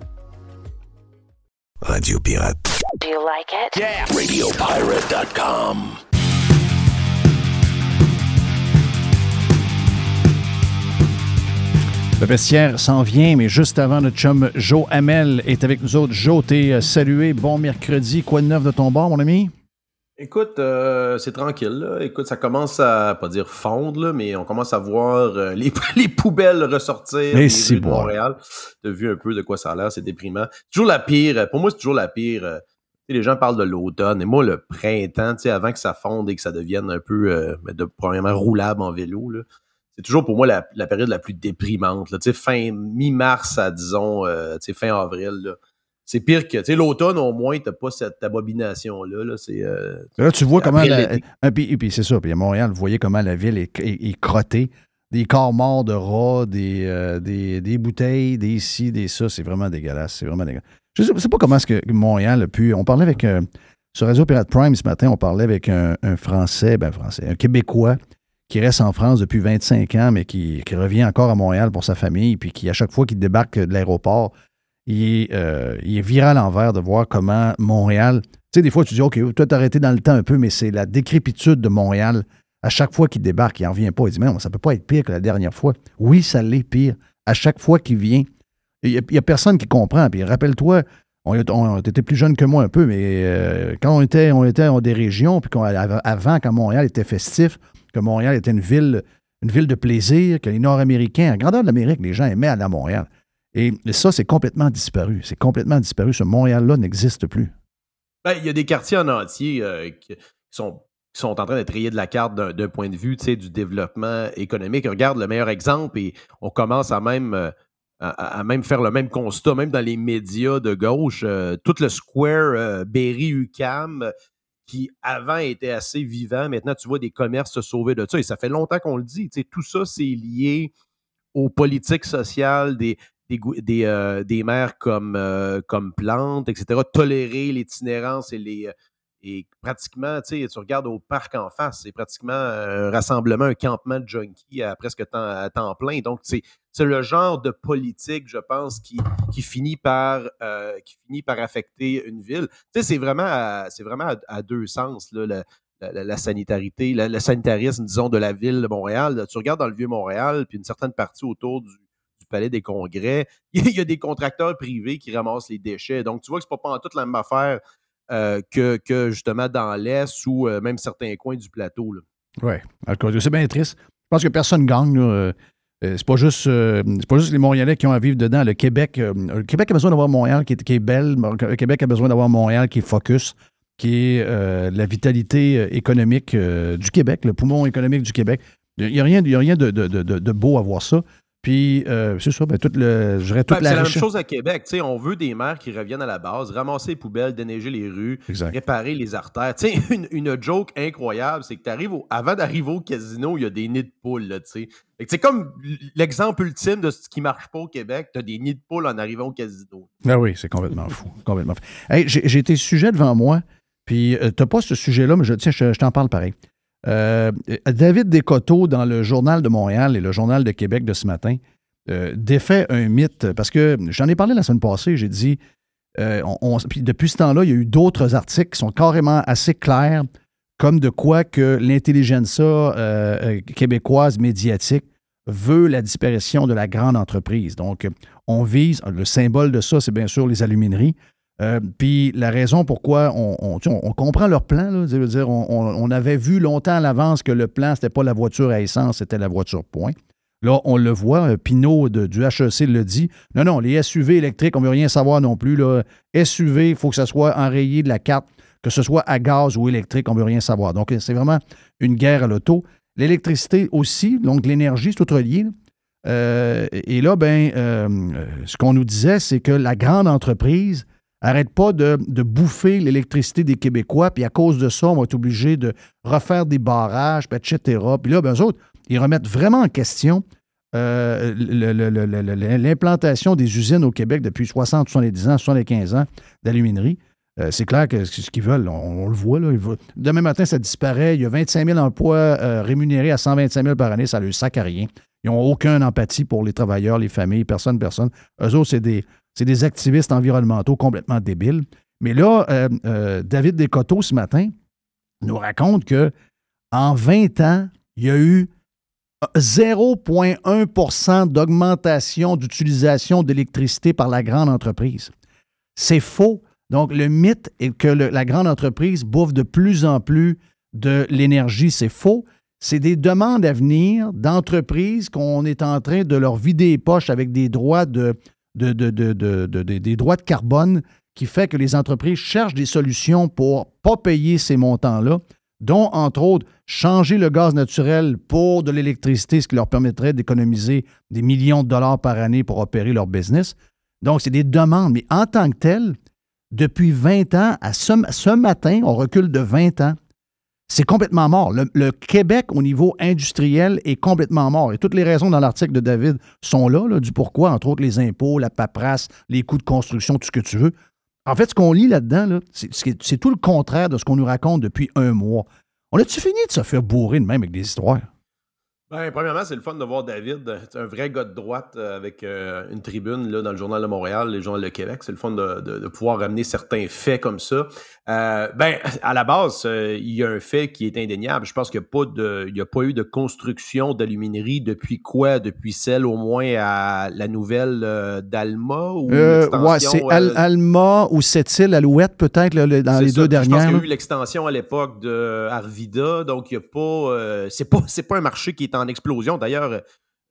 Radio Pirate. Do you like it? Yeah. RadioPirate.com. Le vestiaire s'en vient, mais juste avant, notre chum Joe Hamel est avec nous autres. Joe, t'es euh, salué. Bon mercredi. Quoi de neuf de ton bord, mon ami? Écoute, euh, c'est tranquille. Là. Écoute, ça commence à, pas dire fondre, là, mais on commence à voir euh, <laughs> les, les poubelles ressortir Mais c'est rues de bon. Montréal. T'as vu un peu de quoi ça a l'air, c'est déprimant. Toujours la pire, pour moi, c'est toujours la pire. euh, les gens parlent de l'automne, et moi, le printemps, avant que ça fonde et que ça devienne un peu, euh, de, premièrement, roulable en vélo, là, c'est toujours pour moi la, la période la plus déprimante. Là, fin mi-mars à, disons, euh, fin avril. là. C'est pire que, tu sais, l'automne, au moins, t'as pas cette abomination-là. Là, c'est, euh, Là, tu vois comment. La, un, puis, puis c'est ça. Puis à Montréal, vous voyez comment la ville est, est- est crottée. Des corps morts de rats, des, euh, des, des bouteilles, des ci, des ça. C'est vraiment dégueulasse. C'est vraiment dégueulasse. Je sais, sais pas comment est-ce que Montréal a pu. On parlait avec. euh, sur Radio Pirate Prime ce matin, on parlait avec un, un Français, ben Français, un Québécois qui reste en France depuis 25 ans, mais qui, qui revient encore à Montréal pour sa famille, puis qui, à chaque fois qu'il débarque de l'aéroport, il est, euh, il est viré à l'envers de voir comment Montréal. Tu sais, des fois, tu dis, OK, toi, t'as arrêté dans le temps un peu, mais c'est la décrépitude de Montréal. À chaque fois qu'il débarque, il n'en revient pas. Il dit, mais ça peut pas être pire que la dernière fois. Oui, ça l'est pire. À chaque fois qu'il vient, il n'y a, personne qui comprend. Puis rappelle-toi, on, on, était plus jeune que moi un peu, mais euh, quand on était, on était dans des régions, puis avant, quand Montréal était festif, que Montréal était une ville, une ville de plaisir, que les Nord-Américains, à grandeur de l'Amérique, les gens aimaient aller à Montréal. Et ça, c'est complètement disparu. C'est complètement disparu. Ce Montréal-là n'existe plus. Ben, il y a des quartiers en entier euh, qui, sont, qui sont en train d'être rayés de la carte d'un point de vue du développement économique. Regarde le meilleur exemple et on commence à même, euh, à, même faire le même constat, même dans les médias de gauche. euh, tout le square Berry-UQAM euh, qui avant était assez vivant, maintenant tu vois des commerces se sauver de ça. Et ça fait longtemps qu'on le dit. Tout ça, c'est lié aux politiques sociales des, des, des, euh, des maires comme, euh, comme Plante, etc., tolérer l'itinérance et les. euh, Et pratiquement, tu sais, tu regardes au parc en face, c'est pratiquement un rassemblement, un campement de junkies à presque temps, à temps plein. Donc, c'est le genre de politique, je pense, qui, qui, finit, par, qui finit par affecter une ville. Tu sais, c'est vraiment, à, vraiment à, deux sens, là, la, la- la- sanitarité, le sanitarisme, disons, de la ville de Montréal. Tu regardes dans le Vieux-Montréal, puis une certaine partie autour du Palais des Congrès, <laughs> il y a des contracteurs privés qui ramassent les déchets. Donc, tu vois que c'est pas, pas en toute la même affaire euh, que, que, justement dans l'Est ou euh, même certains coins du plateau. Oui. C'est bien triste. Je pense que personne gagne. là. Euh, euh, C'est pas, juste, c'est pas juste les Montréalais qui ont à vivre dedans. Le Québec, le Québec a besoin d'avoir Montréal qui est, belle. Le Québec a besoin d'avoir Montréal qui est focus, qui est la vitalité économique du Québec, le poumon économique du Québec. Il n'y a rien, y a rien de- de beau à voir ça. Puis, euh, c'est ça, ben, tout le, je dirais toute Ben, la c'est la même chose à Québec. Tu sais, on veut des maires qui reviennent à la base, ramasser les poubelles, déneiger les rues, Exact. réparer les artères. Tu sais, <laughs> une, une joke incroyable, c'est que t'arrives au- avant d'arriver au casino, il y a des nids de poules. C'est comme l'exemple ultime de ce qui marche pas au Québec. Tu as des nids de poules en arrivant au casino. Ah oui, c'est complètement fou. Complètement fou. Hey, j'ai, tes sujets devant moi, puis tu n'as pas ce sujet-là, mais je, je t'en parle pareil. Euh, David Descoteaux, dans le Journal de Montréal et le Journal de Québec de ce matin, euh, défait un mythe, parce que j'en ai parlé la semaine passée, j'ai dit, euh, depuis ce temps-là, il y a eu d'autres articles qui sont carrément assez clairs, comme de quoi que l'intelligentsia québécoise médiatique veut la disparition de la grande entreprise. Donc, on vise, le symbole de ça, c'est bien sûr les alumineries. Euh, Puis la raison pourquoi on, on, comprend leur plan, là, ça veut dire on, on- avait vu longtemps à l'avance que le plan, c'était pas la voiture à essence, c'était la voiture point. Là, on le voit, euh, Pinot de- du HEC le dit. Non, non, les SUV électriques, on ne veut rien savoir non plus. Là. SUV, il faut que ça soit enrayé de la carte que ce soit à gaz ou électrique, on ne veut rien savoir. Donc, c'est vraiment une guerre à l'auto. L'électricité aussi, donc l'énergie, c'est tout relié. Euh, et là, ben, ce qu'on nous disait, c'est que la grande entreprise n'arrête pas de, bouffer l'électricité des Québécois, puis à cause de ça, on va être obligé de refaire des barrages, etc. Puis là, ben, eux autres, ils remettent vraiment en question euh, l'implantation des usines au Québec depuis 60, 70 ans, 75 ans d'aluminerie. Euh, c'est clair que ce qu'ils veulent, on, le voit. Demain matin, ça disparaît. Il y a 25 000 emplois euh, rémunérés à 125 000 par année. Ça ne leur sac à rien. Ils n'ont aucune empathie pour les travailleurs, les familles, personne, personne. Eux autres, c'est des, des, activistes environnementaux complètement débiles. Mais là, David Descoteaux, ce matin, nous raconte que en 20 ans, il y a eu 0,1% d'augmentation d'utilisation d'électricité par la grande entreprise. C'est faux. Donc, le mythe est que la grande entreprise bouffe de plus en plus de l'énergie. C'est faux. C'est des demandes à venir d'entreprises qu'on est en train de leur vider les poches avec des droits de, des droits de carbone qui fait que les entreprises cherchent des solutions pour pas payer ces montants-là dont, entre autres, changer le gaz naturel pour de l'électricité, ce qui leur permettrait d'économiser des millions de dollars par année pour opérer leur business. Donc, c'est des demandes. Mais en tant que tel, depuis 20 ans, à ce, matin, on recule de 20 ans, c'est complètement mort. Le, Québec, au niveau industriel, est complètement mort. Et toutes les raisons dans l'article de David sont là, du pourquoi, entre autres les impôts, la paperasse, les coûts de construction, tout ce que tu veux. En fait, ce qu'on lit là-dedans, c'est tout le contraire de ce qu'on nous raconte depuis un mois. On a-tu fini de se faire bourrer de même avec des histoires? Ben, premièrement, c'est le fun de voir David. C'est un vrai gars de droite euh, avec euh, une tribune là, dans le Journal de Montréal, le Journal de Québec. C'est le fun de, pouvoir ramener certains faits comme ça. Euh, ben, <laughs> à la base, il y a un fait qui est indéniable. Je pense qu'il n'y a, pas de, a pas eu de construction d'aluminerie depuis quoi? Depuis celle au moins à la nouvelle d'Alma? ou ouais, c'est Alma ou cette-île, Alouette peut-être dans les deux dernières. Je pense qu'il y a eu l'extension à l'époque de Arvida. Donc, il n'y a pas... c'est pas, pas un marché qui est en en explosion. D'ailleurs,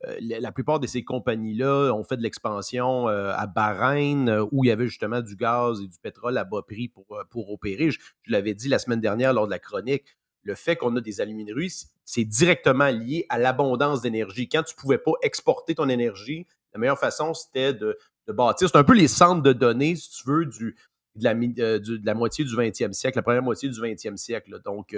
euh, la plupart de ces compagnies-là ont fait de l'expansion euh, à Bahreïn, euh, où il y avait justement du gaz et du pétrole à bas prix pour, opérer. Je, l'avais dit la semaine dernière lors de la chronique, le fait qu'on a des alumineries, c'est directement lié à l'abondance d'énergie. Quand tu ne pouvais pas exporter ton énergie, la meilleure façon, c'était de, bâtir. C'est un peu les centres de données, si tu veux, du, de la moitié du 20e siècle, la première moitié du 20e siècle. Donc,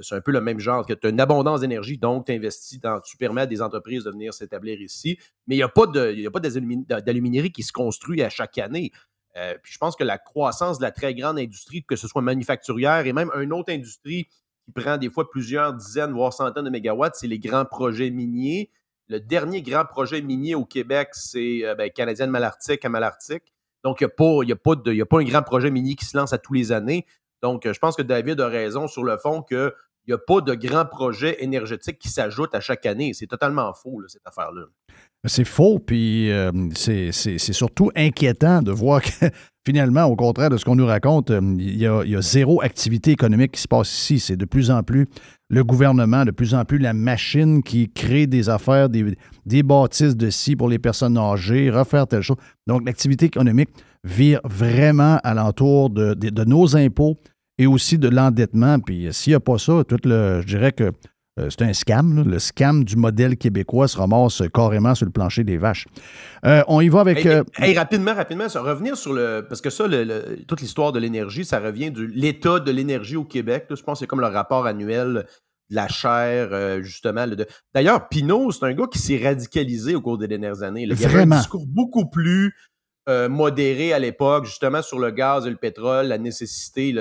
c'est un peu le même genre, que tu as une abondance d'énergie, donc tu investis dans, tu permets à des entreprises de venir s'établir ici, mais il n'y a pas d'aluminerie qui se construit à chaque année. Euh, puis je pense que la croissance de la très grande industrie, que ce soit manufacturière et même une autre industrie qui prend des fois plusieurs dizaines, voire centaines de mégawatts, c'est les grands projets miniers. Le dernier grand projet minier au Québec, c'est euh, ben, Canadienne Malartic à Malartic. Donc, il n'y a, pas, a, a pas un grand projet minier qui se lance à tous les années. Donc, je pense que David a raison sur le fond que n'y a pas de grands projets énergétiques qui s'ajoutent à chaque année. C'est totalement faux, cette affaire-là. C'est faux, puis euh, c'est surtout inquiétant de voir que <laughs> finalement, au contraire de ce qu'on nous raconte, euh, il y, a, zéro activité économique qui se passe ici. C'est de plus en plus le gouvernement, de plus en plus la machine qui crée des affaires, des, des bâtisses de scie pour les personnes âgées, refaire telle chose. Donc, l'activité économique vire vraiment alentour de, de nos impôts, et aussi de l'endettement. Puis euh, s'il n'y a pas ça, tout le, je dirais que euh, c'est un scam. Le scam du modèle québécois se ramasse carrément sur le plancher des vaches. Euh, on y va avec. rapidement, rapidement, ça, revenir sur le. Parce que ça, toute l'histoire de l'énergie, ça revient de l'état de l'énergie au Québec. je pense que c'est comme le rapport annuel de la chair, justement. D'ailleurs, Pinot, c'est un gars qui s'est radicalisé au cours des dernières années. Il avait un discours beaucoup plus euh, modéré à l'époque, justement sur le gaz et le pétrole, la nécessité,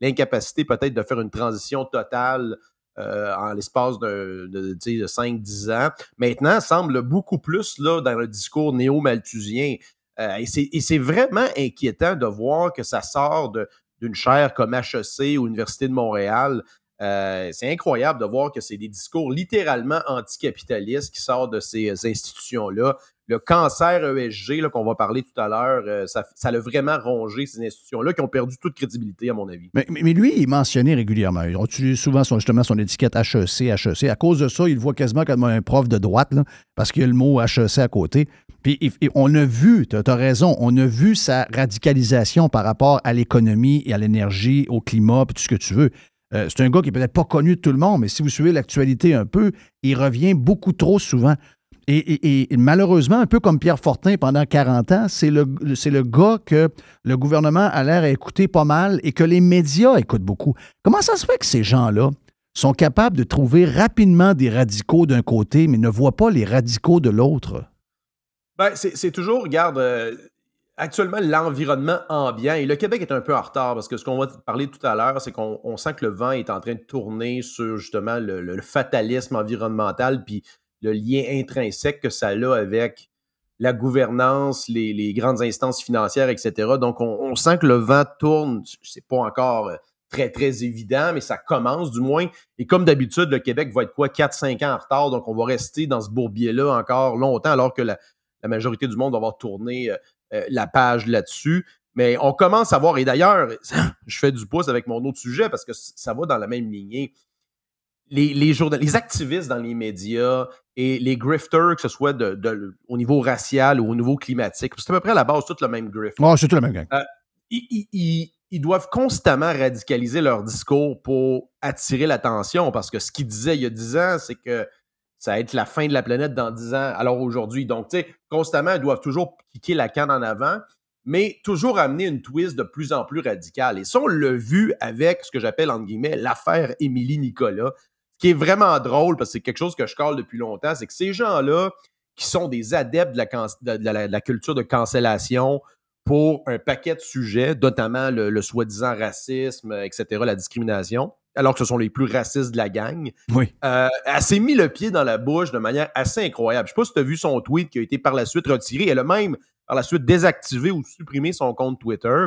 l'incapacité peut-être de faire une transition totale euh, en l'espace de, de, 5-10 ans. Maintenant, semble beaucoup plus là, dans le discours néo-malthusien. Euh, et c'est vraiment inquiétant de voir que ça sort d'une chaire comme HEC ou Université de Montréal. c'est incroyable de voir que c'est des discours littéralement anticapitalistes qui sortent de ces institutions-là. Le cancer ESG qu'on va parler tout à l'heure, euh, ça, ça a vraiment rongé ces institutions-là qui ont perdu toute crédibilité, à mon avis. Mais, lui, il est mentionné régulièrement. On utilise souvent son, justement son étiquette HEC, HEC. À cause de ça, il le voit quasiment comme un prof de droite, parce qu'il y a le mot HEC à côté. Puis il- il- on a vu, tu as, raison, on a vu sa radicalisation par rapport à l'économie et à l'énergie, au climat, puis tout ce que tu veux. Euh, c'est un gars qui est peut-être pas connu de tout le monde, mais si vous suivez l'actualité un peu, il revient beaucoup trop souvent. Et, malheureusement, un peu comme Pierre Fortin pendant 40 ans, c'est le, le gars que le gouvernement a l'air à écouter pas mal et que les médias écoutent beaucoup. Comment ça se fait que ces gens-là sont capables de trouver rapidement des radicaux d'un côté, mais ne voient pas les radicaux de l'autre? Ben, c'est toujours, regarde, euh, actuellement, l'environnement ambiant, et le Québec est un peu en retard parce que ce qu'on va parler tout à l'heure, c'est qu'on on sent que le vent est en train de tourner sur justement le- le fatalisme environnemental puis le lien intrinsèque que ça a avec la gouvernance, les, grandes instances financières, etc. Donc, on, sent que le vent tourne, c'est pas encore euh, très, très évident, mais ça commence du moins. Et comme d'habitude, le Québec va être quoi, 4-5 ans en retard, donc on va rester dans ce bourbier-là encore longtemps, alors que la, la majorité du monde va avoir tourné euh, euh, la page là-dessus. Mais on commence à voir, et d'ailleurs, <laughs> je fais du pouce avec mon autre sujet parce que ça va dans la même lignée. Les, les, les activistes dans les médias et les grifters, que ce soit de, de- au niveau racial ou au niveau climatique, c'est à peu près à la base tout le même grift. Oh, c'est tout le même gang. Euh, ils, ils- ils- ils doivent constamment radicaliser leur discours pour attirer l'attention parce que ce qu'ils disaient il y a 10 ans, c'est que ça va être la fin de la planète dans 10 ans, alors aujourd'hui. Donc, tu sais, constamment, ils doivent toujours kicker la canne en avant, mais toujours amener une twist de plus en plus radicale. Et ça, on l'a vu avec ce que j'appelle, entre guillemets, l'affaire Émilie Nicolas. Ce qui est vraiment drôle, parce que c'est quelque chose que je colle depuis longtemps, c'est que ces gens-là, qui sont des adeptes de la, can- de- de la- de la culture de cancellation pour un paquet de sujets, notamment le, le soi-disant racisme, etc., la discrimination, alors que ce sont les plus racistes de la gang. Oui. Euh, elle s'est mis le pied dans la bouche de manière assez incroyable. Je sais pas si tu as vu son tweet qui a été par la suite retiré. Elle a même par la suite désactivé ou supprimé son compte Twitter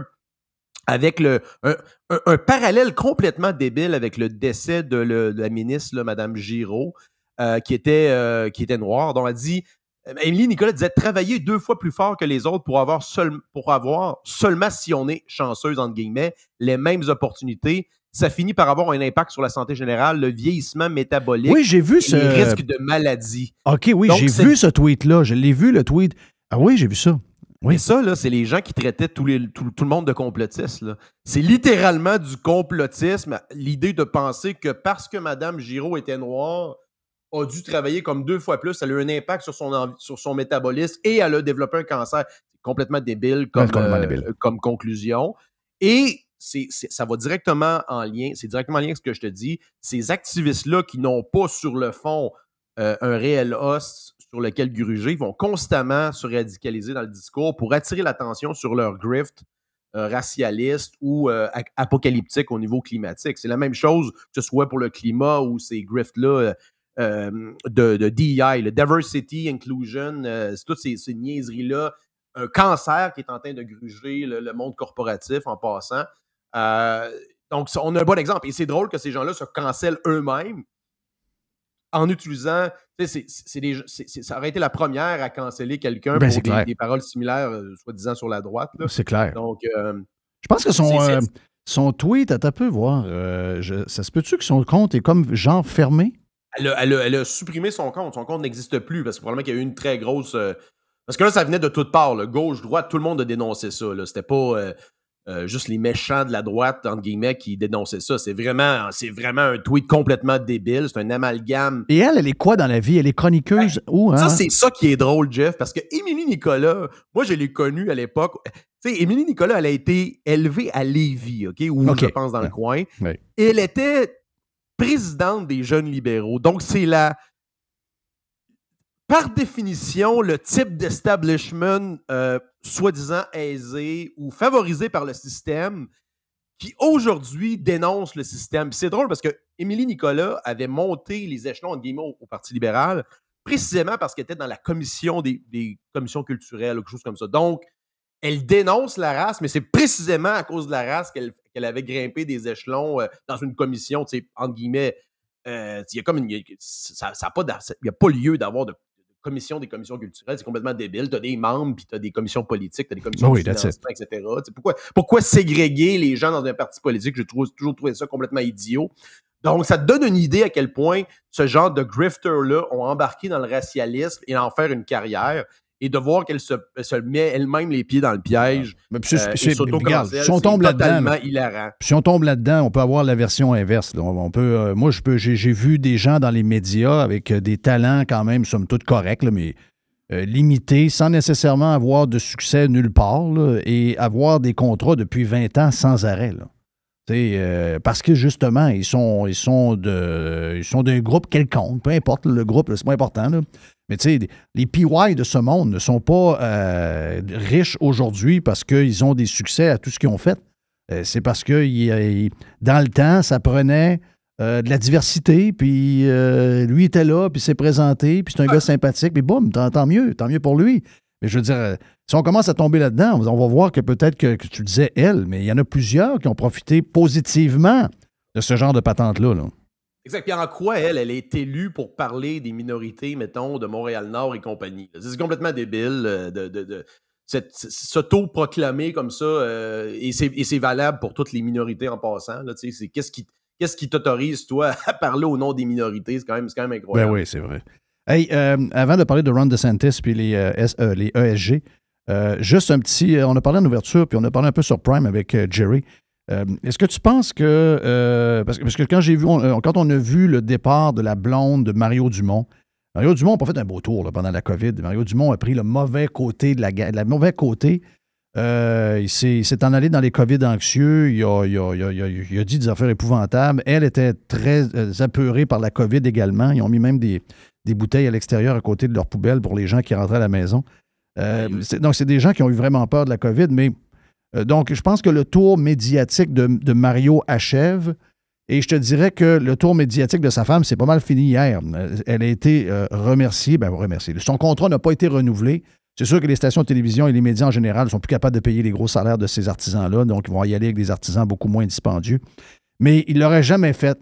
avec le, un, un- un parallèle complètement débile avec le décès de, le- de la ministre, là, Mme Giraud, euh, qui, était, euh, qui était noire, dont elle dit Émilie Nicolas disait travailler deux fois plus fort que les autres pour avoir, seul, pour avoir seulement, si on est chanceuse, entre guillemets, les mêmes opportunités. Ça finit par avoir un impact sur la santé générale, le vieillissement métabolique. Oui, j'ai vu et ce- Les risques de maladie. OK, oui, j'ai vu ce tweet-là. Je l'ai vu, le tweet. Ah oui, j'ai vu ça. Et ça, là, c'est les gens qui traitaient les- tout, tout le monde de complotistes. là. C'est littéralement du complotisme, l'idée de penser que parce que Mme Giraud était noire, a dû travailler comme deux fois plus, ça a eu un impact sur son, envi- sur son métabolisme et elle a développé un cancer. C'est complètement débile comme, complètement euh, débile. comme conclusion. Et ça va directement en lien, c'est directement en lien avec ce que je te dis. Ces activistes-là qui n'ont pas sur le fond euh, un réel os sur lequel gruger, vont constamment se radicaliser dans le discours pour attirer l'attention sur leur grift euh, racialiste ou euh, apocalyptique au niveau climatique. C'est la même chose que ce soit pour le climat ou ces grifts-là euh, euh, de, de DEI, le Diversity, Inclusion, euh, toutes ces, niaiseries-là. Un cancer qui est en train de gruger le, le monde corporatif en passant. Donc, on a un bon exemple. Et c'est drôle que ces gens-là se cancellent eux-mêmes en utilisant. c'est- des- ça aurait été la première à canceller quelqu'un Ben, pour des, des paroles similaires, euh, soi-disant sur la droite. C'est clair. Donc, euh, Je pense que son, euh, son tweet, un peu voir, je- ça se peut-tu que son compte est comme genre fermé? elle, a, elle a- elle a supprimé son compte. Son compte n'existe plus parce que probablement qu'il y a eu une très grosse. parce que là, ça venait de toutes parts. là. Gauche, droite, tout le monde a dénoncé ça. C'était pas euh, juste les méchants de la droite, entre guillemets, qui dénonçaient ça. C'est vraiment, c'est vraiment un tweet complètement débile. C'est un amalgame. Et elle, elle est quoi dans la vie? Elle est chroniqueuse où? Hein? Ça, c'est ça qui est drôle, Jeff, parce que Émilie Nicolas, moi, je l'ai connue à l'époque. Tu sais, Émilie Nicolas, elle a été élevée à Lévis, OK, OK. je pense dans le coin. Elle était présidente des jeunes libéraux. Donc, c'est la. Par définition, le type d'establishment euh, soi-disant aisé ou favorisé par le système qui aujourd'hui dénonce le système. C'est drôle parce que Émilie Nicolas avait monté les échelons au, Parti libéral précisément parce qu'elle était dans la commission des, commissions culturelles ou quelque chose comme ça. Donc, elle dénonce la race, mais c'est précisément à cause de la race qu'elle avait grimpé des échelons euh, dans une commission, entre guillemets. euh, Il y a comme une. il y a- pas lieu d'avoir de commission des commissions culturelles, c'est complètement débile. Tu as des membres, puis tu as des commissions politiques, tu as des commissions Oh oui, de financement, etc. Pourquoi, pourquoi ségréguer les gens dans un parti politique? J'ai toujours trouvé ça complètement idiot. Donc, ça te donne une idée à quel point ce genre de grifters-là ont embarqué dans le racialisme et en faire une carrière. Et de voir qu'elle se, se met elle-même les pieds dans le piège. Mais puis euh, et regarde, si on tombe là-dedans. Si on tombe là-dedans, on peut avoir la version inverse. là. On peut, euh, moi, je peux, j'ai, vu des gens dans les médias avec euh, des talents quand même, somme toute corrects, là, mais euh, limités, sans nécessairement avoir de succès nulle part, là, et avoir des contrats depuis 20 ans sans arrêt. parce que justement, ils sont, ils sont de, ils sont d'un groupe quelconque, peu importe le groupe, c'est pas important. Mais tu sais, les PY de ce monde ne sont pas euh, riches aujourd'hui parce qu'ils ont des succès à tout ce qu'ils ont fait. Euh, c'est parce que dans le temps, ça prenait euh, de la diversité, puis lui était là, puis s'est présenté, puis c'est un gars sympathique, puis boum, tant, mieux, tant mieux pour lui. Mais je veux dire, si on commence à tomber là-dedans, on va- voir que peut-être que, tu disais elle, mais il y en a plusieurs qui ont profité positivement de ce genre de patente-là. là. Exact. Puis en quoi, elle, elle est élue pour parler des minorités, mettons, de Montréal-Nord et compagnie? C'est complètement débile euh, de, de, de cette- s'auto-proclamer comme ça, euh, et c'est valable pour toutes les minorités en passant. c'est Qu'est-ce qui, qu'est-ce qui t'autorise, toi, <laughs> à parler au nom des minorités? C'est quand même, c'est quand même Ben incroyable. oui, c'est vrai. Hey, euh, avant de parler de Ron DeSantis puis les, euh, S- les ESG, juste un petit. on a parlé en ouverture, puis on a parlé un peu sur Prime avec Jerry. Euh, Est-ce que tu penses que. euh, parce, que parce que quand j'ai vu. on- euh, quand on a vu le départ de la blonde de Mario Dumont, Mario Dumont n'a pas fait un beau tour là, pendant la COVID. Mario Dumont a pris le mauvais côté de la le mauvais côté. Euh, il s'est en allé dans les COVID anxieux. Il a, il a- il a- il a- il a dit des affaires épouvantables. Elle était très apeurée par la COVID également. Ils ont mis même des, des bouteilles à l'extérieur à côté de leur poubelle pour les gens qui rentraient à la maison. Euh, c'est- donc, c'est des gens qui ont eu vraiment peur de la COVID, mais donc, je pense que le tour médiatique de, Mario achève. Et je te dirais que le tour médiatique de sa femme, c'est pas mal fini hier. Euh, Elle a été euh, remerciée. Ben, remerciée. Son contrat n'a pas été renouvelé. C'est sûr que les stations de télévision et les médias en général sont plus capables de payer les gros salaires de ces artisans-là, donc ils vont y aller avec des artisans beaucoup moins dispendieux. Mais ils ne l'auraient jamais fait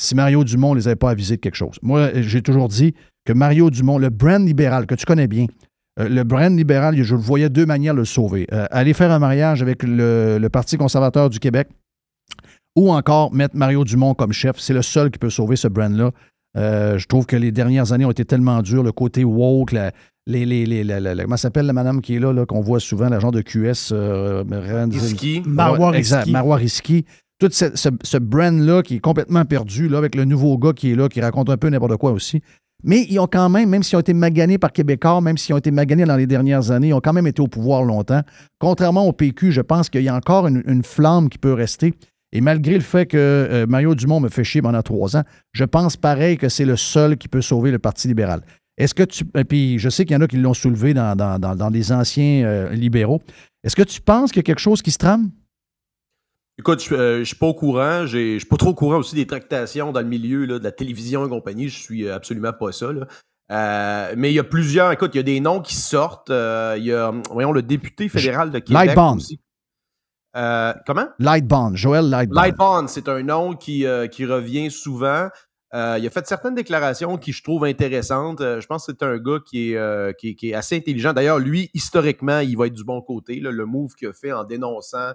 si Mario Dumont ne les avait pas avisés de quelque chose. Moi, j'ai toujours dit que Mario Dumont, le brand libéral, que tu connais bien, euh, le brand libéral, je le voyais deux manières de le sauver. Euh, aller faire un mariage avec le, le Parti conservateur du Québec ou encore mettre Mario Dumont comme chef. C'est le seul qui peut sauver ce brand-là. Euh, je trouve que les dernières années ont été tellement dures. Le côté woke, la- les, les, les- la- la- la- comment s'appelle la madame qui est là, là qu'on voit souvent, l'agent de QS. Risky. Marois Risky. Marois Risky. Tout ce, ce- ce brand-là qui est complètement perdu, là, avec le nouveau gars qui est là, qui raconte un peu n'importe quoi aussi. Mais ils ont quand même, même s'ils ont été maganés par Québécois, même s'ils ont été maganés dans les dernières années, ils ont quand même été au pouvoir longtemps. Contrairement au PQ, je pense qu'il y a encore une, flamme qui peut rester. Et malgré le fait que euh, Mario Dumont me fait chier pendant trois ans, je pense pareil que c'est le seul qui peut sauver le Parti libéral. Est-ce que tu. et Puis je sais qu'il y en a qui l'ont soulevé dans- dans les anciens euh, libéraux. Est-ce que tu penses qu'il y a quelque chose qui se trame? Écoute, je euh, je suis pas au courant. Je suis pas trop au courant aussi des tractations dans le milieu là, de la télévision et compagnie. Je suis euh, absolument pas ça. là. Euh, mais il y a plusieurs. Écoute, il y a des noms qui sortent. Euh, il y a, voyons, le député fédéral de Québec. Lightbond. aussi. Euh, comment? Lightbond, Joël Lightbond. Lightbond, c'est un nom qui, euh, qui revient souvent. Euh, il a fait certaines déclarations qui je trouve intéressantes. Euh, je pense que c'est un gars qui est, euh, qui, est- qui est assez intelligent. D'ailleurs, lui, historiquement, il va être du bon côté. là. le move qu'il a fait en dénonçant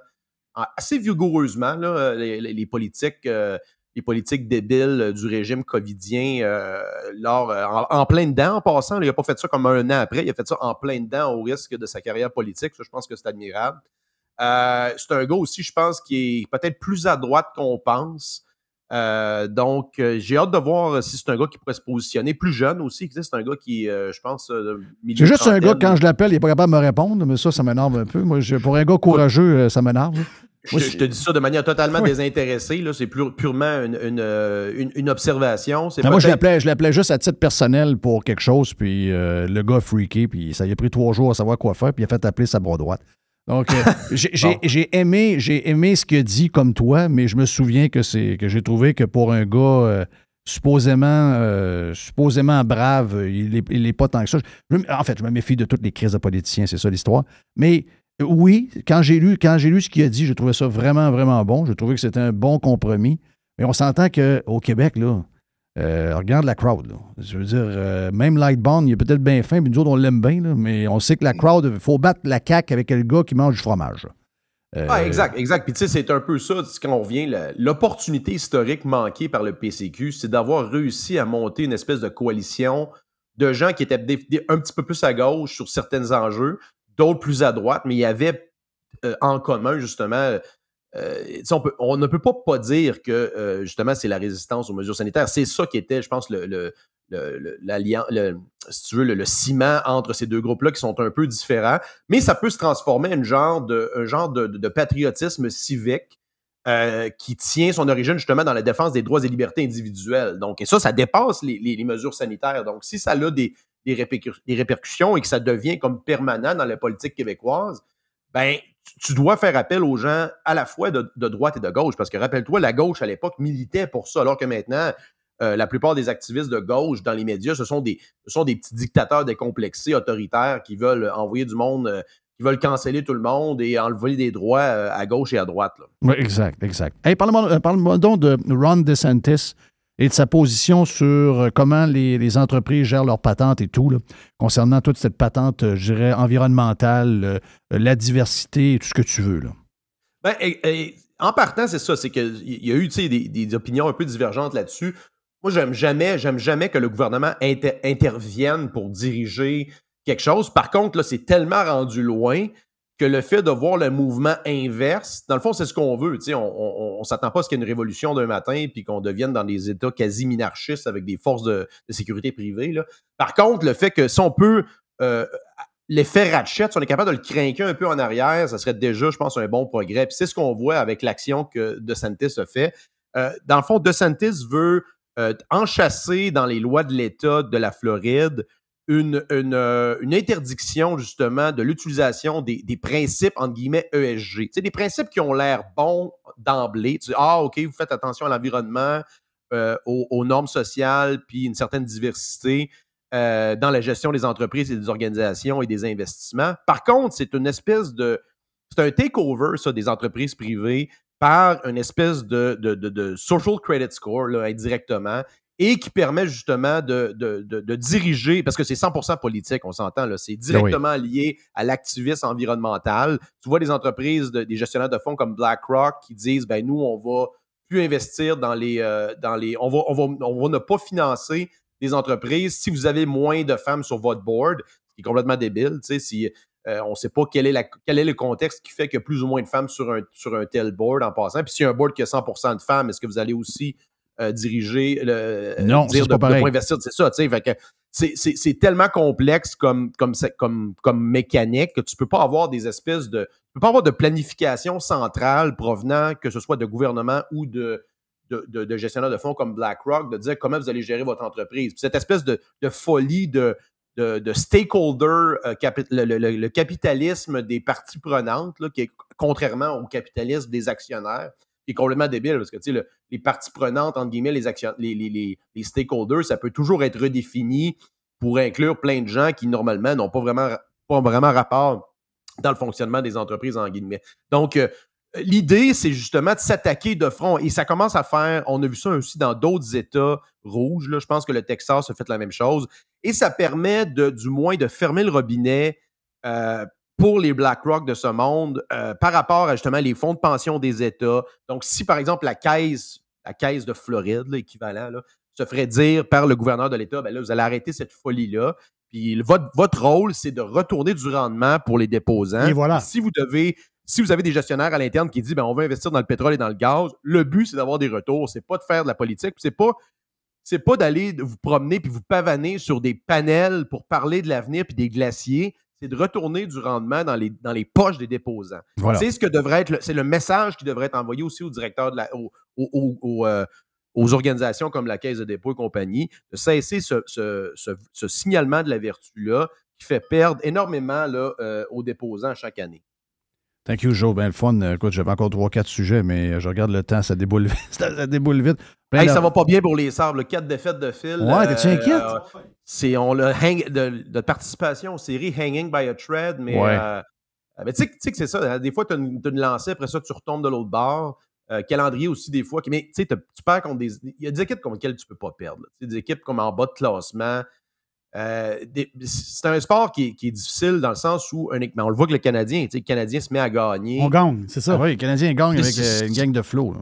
assez vigoureusement là, euh, les, politiques. euh, les politiques débiles euh, du régime covidien lors, en, plein dedans, en passant. il n'a pas fait ça comme un an après, il a fait ça en plein dedans au risque de sa carrière politique. Ça, je pense que c'est admirable. C'est un gars aussi, je pense, qui est peut-être plus à droite qu'on pense. Euh, donc, euh, j'ai hâte de voir si c'est un gars qui pourrait se positionner plus jeune aussi. C'est un gars qui, euh, je pense, euh, milieu C'est juste un gars, quand je l'appelle, il n'est pas capable de me répondre, mais ça, ça m'énerve un peu. Moi, je- pour un gars courageux, euh, ça m'énerve. Je, je te dis ça de manière totalement <laughs> désintéressée. C'est pure- purement une, une, euh, une- une observation. Mais moi, je l'appelais, je l'appelais juste à titre personnel pour quelque chose, puis euh, le gars a freaké, puis ça lui a pris trois jours à savoir quoi faire, puis il a fait appeler sa bras droite. Donc, euh, <laughs> j'ai Bon. aimé, j'ai aimé ce qu'il a dit comme toi, mais je me souviens que c'est que j'ai trouvé que pour un gars euh, supposément, euh, supposément brave, il n'est il est pas tant que ça. Je en fait, je me méfie de toutes les crises de politiciens, c'est ça l'histoire. Mais oui, quand j'ai lu, quand j'ai lu ce qu'il a dit, j'ai trouvé ça vraiment, vraiment bon. J'ai trouvé que c'était un bon compromis. Mais on s'entend qu'au Québec, là, Euh, regarde la crowd. Là. Je veux dire, euh, même Lightbond, il est peut-être bien fin, mais nous autres, on l'aime bien, mais on sait que la crowd, il faut battre la caque avec le gars qui mange du fromage. Euh, ah, exact, exact. Puis tu sais, c'est un peu ça, quand on revient, l'opportunité historique manquée par le PCQ, c'est d'avoir réussi à monter une espèce de coalition de gens qui étaient un petit peu plus à gauche sur certains enjeux, d'autres plus à droite, mais il y avait en commun, justement, euh, on, ne peut pas dire que euh, justement c'est la résistance aux mesures sanitaires. C'est ça qui était, je pense, le, si tu veux, le, ciment entre ces deux groupes-là qui sont un peu différents. Mais ça peut se transformer en genre de, un genre de, patriotisme civique euh, qui tient son origine justement dans la défense des droits et libertés individuelles. Donc, et ça, ça dépasse les, les, mesures sanitaires. Donc, si ça a des, des, répercussions et que ça devient comme permanent dans la politique québécoise, ben tu dois faire appel aux gens à la fois de, droite et de gauche. Parce que rappelle-toi, la gauche à l'époque militait pour ça, alors que maintenant, euh, la plupart des activistes de gauche dans les médias, ce sont des, ce des petits dictateurs décomplexés, autoritaires, qui veulent envoyer du monde, euh, qui veulent canceller tout le monde et enlever des droits euh, à gauche et à droite. Exact, exact. Hey, parle-moi donc de Ron DeSantis et de sa position sur euh, comment les, entreprises gèrent leurs patentes et tout, concernant toute cette patente, euh, je dirais, environnementale, euh, la diversité et tout ce que tu veux. Là. Ben, en partant, c'est ça, c'est qu'il y a eu des, des, opinions un peu divergentes là-dessus. Moi, j'aime jamais, j'aime jamais que le gouvernement intervienne pour diriger quelque chose. Par contre, là, c'est tellement rendu loin que le fait de voir le mouvement inverse, dans le fond, c'est ce qu'on veut. On ne s'attend pas à ce qu'il y ait une révolution d'un matin puis qu'on devienne dans des États quasi minarchistes avec des forces de, sécurité privées. Par contre, le fait que si on peut euh, l'effet ratchet, si on est capable de le craquer un peu en arrière, ça serait déjà, je pense, un bon progrès. Puis c'est ce qu'on voit avec l'action que DeSantis a fait. Euh, dans le fond, DeSantis veut euh, enchasser dans les lois de l'État de la Floride une, euh, une, interdiction justement de l'utilisation des, des, principes entre guillemets ESG. C'est des principes qui ont l'air bons d'emblée. Tu dis, ah, OK, vous faites attention à l'environnement, euh, aux, normes sociales, puis une certaine diversité euh, dans la gestion des entreprises et des organisations et des investissements. Par contre, c'est une espèce de. C'est un takeover, ça, des entreprises privées par une espèce de, de, de, social credit score, là, indirectement, et qui permet justement de, de, diriger, parce que c'est 100% politique, on s'entend, là, c'est directement lié à l'activisme environnemental. Tu vois des entreprises, des gestionnaires de fonds comme BlackRock qui disent, ben nous, on va plus investir dans les, euh, dans les, on va, on va, on va ne pas financer des entreprises si vous avez moins de femmes sur votre board, ce qui est complètement débile, tu sais, si euh, on ne sait pas quel est, la, quel est le contexte qui fait qu'il y a plus ou moins de femmes sur un, sur un tel board en passant. Puis s'il y a un board qui a 100% de femmes, est-ce que vous allez aussi euh, diriger, le, non, dire de, pas investir, c'est ça, tu sais. c'est tellement complexe comme, comme, comme, comme mécanique que tu peux pas avoir des espèces de. Tu peux pas avoir de planification centrale provenant, que ce soit de gouvernement ou de, de, de, gestionnaires de fonds comme BlackRock, de dire comment vous allez gérer votre entreprise. cette espèce de, folie de, de, stakeholder, euh, le, capitalisme des parties prenantes, là, qui est contrairement au capitalisme des actionnaires, est complètement débile parce que les parties prenantes, entre guillemets, les, les, les, les, stakeholders, ça peut toujours être redéfini pour inclure plein de gens qui, normalement, n'ont pas vraiment, pas vraiment rapport dans le fonctionnement des entreprises, en guillemets. Donc, euh, l'idée, c'est justement de s'attaquer de front. Et ça commence à faire, on a vu ça aussi dans d'autres États rouges. Là. Je pense que le Texas a fait la même chose. Et ça permet de, du moins de fermer le robinet euh, pour les BlackRock de ce monde euh, par rapport à justement les fonds de pension des États. Donc, si par exemple la caisse, la caisse de Floride, l'équivalent, se ferait dire par le gouverneur de l'État, ben là, vous allez arrêter cette folie-là. Puis votre, votre rôle, c'est de retourner du rendement pour les déposants. Et voilà. si vous devez, si vous avez des gestionnaires à l'interne qui disent ben, on va investir dans le pétrole et dans le gaz, le but, c'est d'avoir des retours. C'est pas de faire de la politique. C'est pas c'est pas d'aller vous promener puis vous pavaner sur des panels pour parler de l'avenir puis des glaciers c'est de retourner du rendement dans les, dans les poches des déposants. C'est ce que devrait être, c'est le message qui devrait être envoyé aussi au directeur de la, euh, aux organisations comme la Caisse de dépôt et compagnie, de cesser ce, signalement de la vertu-là qui fait perdre énormément là, euh, aux déposants chaque année. Thank you, Joe. Ben le fun. Écoute, j'avais encore trois, quatre sujets, mais je regarde le temps, ça déboule <laughs> vite. ça déboule vite. hey, ça va pas bien pour les sables. Quatre défaites de fil. Ouais, t'es-tu euh, inquiète? c'est on le hang, de, participation aux séries Hanging by a Thread, mais, ouais. Euh, tu sais que c'est ça. Des fois, tu as, une lancée, après ça, tu retombes de l'autre bord. Euh, calendrier aussi, des fois. Mais tu sais, tu perds contre des. Il y a des équipes contre lesquelles tu ne peux pas perdre. Des équipes comme en bas de classement. Euh, c'est un sport qui est, qui est difficile dans le sens où, un, mais on le voit que le Canadien, le Canadien se met à gagner. On gagne, c'est ça. Ah oui, les Canadiens gagnent Mais avec c'est- euh, une gang de flow. là.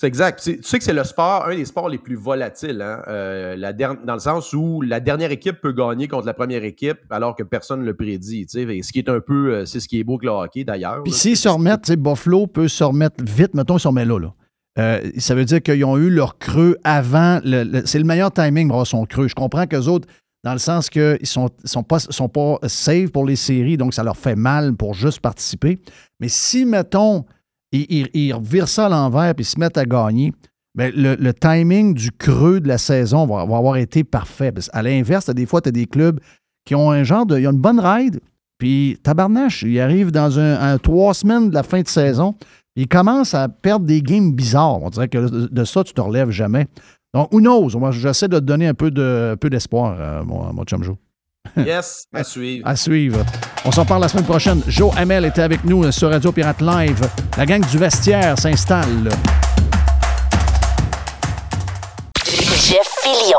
C'est exact. Tu sais- tu sais que c'est le sport, un des sports les plus volatiles, hein, euh, la der- dans le sens où la dernière équipe peut gagner contre la première équipe alors que personne ne le prédit. tu sais. Et Ce qui est un peu, euh, c'est ce qui est beau que le hockey d'ailleurs. Puis s'ils se remettent, tu sais, Buffalo peut se remettre vite, mettons, ils se remettent là. là. Euh, ça veut dire qu'ils ont eu leur creux avant. le- le- c'est le meilleur timing pour avoir son creux. Je comprends qu'eux autres, dans le sens qu'ils sont, sont, pas, sont pas safe pour les séries, donc ça leur fait mal pour juste participer. Mais si, mettons, ils, ils- revirent ça à l'envers ils se mettent à gagner, ben, le, timing du creux de la saison va, avoir été parfait. Parce à l'inverse, des fois, tu as des clubs qui ont un genre de. Ils ont une bonne ride, puis tabarnache, ils arrivent dans un, trois semaines de la fin de saison, ils commencent à perdre des games bizarres. On dirait que de, ça, tu te relèves jamais. Donc, who knows? Moi, j'essaie de te donner un peu de- un peu d'espoir, euh, mon, mon chum Joe. <laughs> Yes, à suivre. À suivre. On s'en parle la semaine prochaine. Joe Hamel était avec nous euh, sur Radio Pirate Live. La gang du vestiaire s'installe. Jeff Fillion.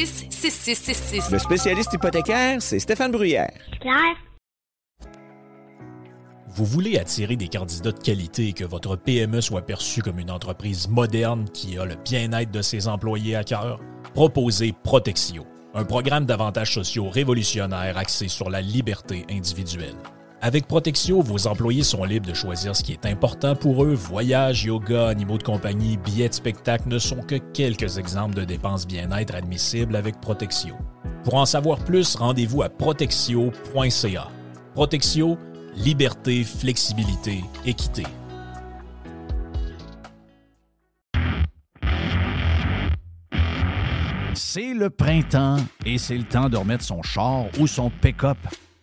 266-6666. Le spécialiste hypothécaire, c'est Stéphane Bruyère. Claire? Vous voulez attirer des candidats de qualité et que votre PME soit perçue comme une entreprise moderne qui a le bien-être de ses employés à cœur? Proposez Protexio, un programme d'avantages sociaux révolutionnaire axé sur la liberté individuelle. Avec Protexio, vos employés sont libres de choisir ce qui est important pour eux. Voyages, yoga, animaux de compagnie, billets de spectacle ne sont que quelques exemples de dépenses bien-être admissibles avec Protexio. Pour en savoir plus, rendez-vous à protexio.ca. Protexio, liberté, flexibilité, équité. C'est le printemps et c'est le temps de remettre son char ou son pick-up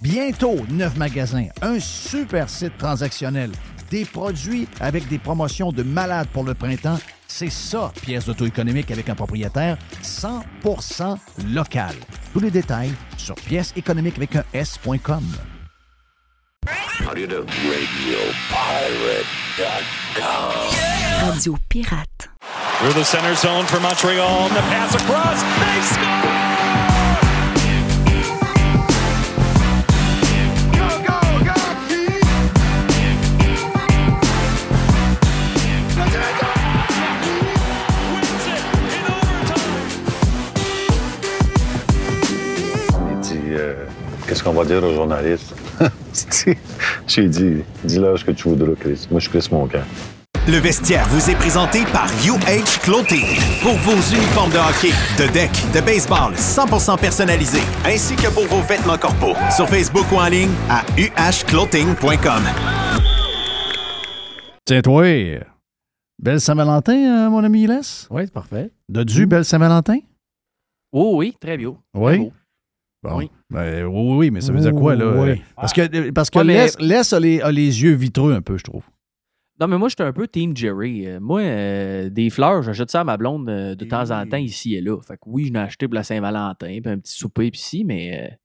Bientôt, neuf magasins, un super site transactionnel, des produits avec des promotions de malades pour le printemps. C'est ça, pièce d'auto économique avec un propriétaire 100% local. Tous les détails sur pièce économique avec un S.com. Radio Pirate. Through the center zone for Montreal. The pass across. They score! Qu'est-ce qu'on va dire aux journalistes <laughs> J'ai dit Dis-leur ce que tu voudras, Chris. Moi, je suis Chris Moncan. Le vestiaire vous est présenté par UH Clothing. Pour vos uniformes de hockey, de deck, de baseball 100% personnalisés, ainsi que pour vos vêtements corporels. Sur Facebook ou en ligne à uhclothing.com. Tiens, toi, belle Saint-Valentin, euh, mon ami Les? Oui, c'est parfait. Dodu, belle Saint-Valentin? Oh oui, très bien. Oui? Bon. Oui. Ben, oui, oui, mais ça veut dire quoi, là? Oui. Parce que, parce que Ouais, mais- Les, Les a, les, a les yeux vitreux un peu, je trouve. Non, mais moi, j'étais un peu Team Jerry. Euh, moi, euh, des fleurs, j'achète ça à ma blonde euh, de temps en temps, ici et là. Fait que oui, je l'ai acheté pour la Saint-Valentin, puis un petit souper, puis si, mais.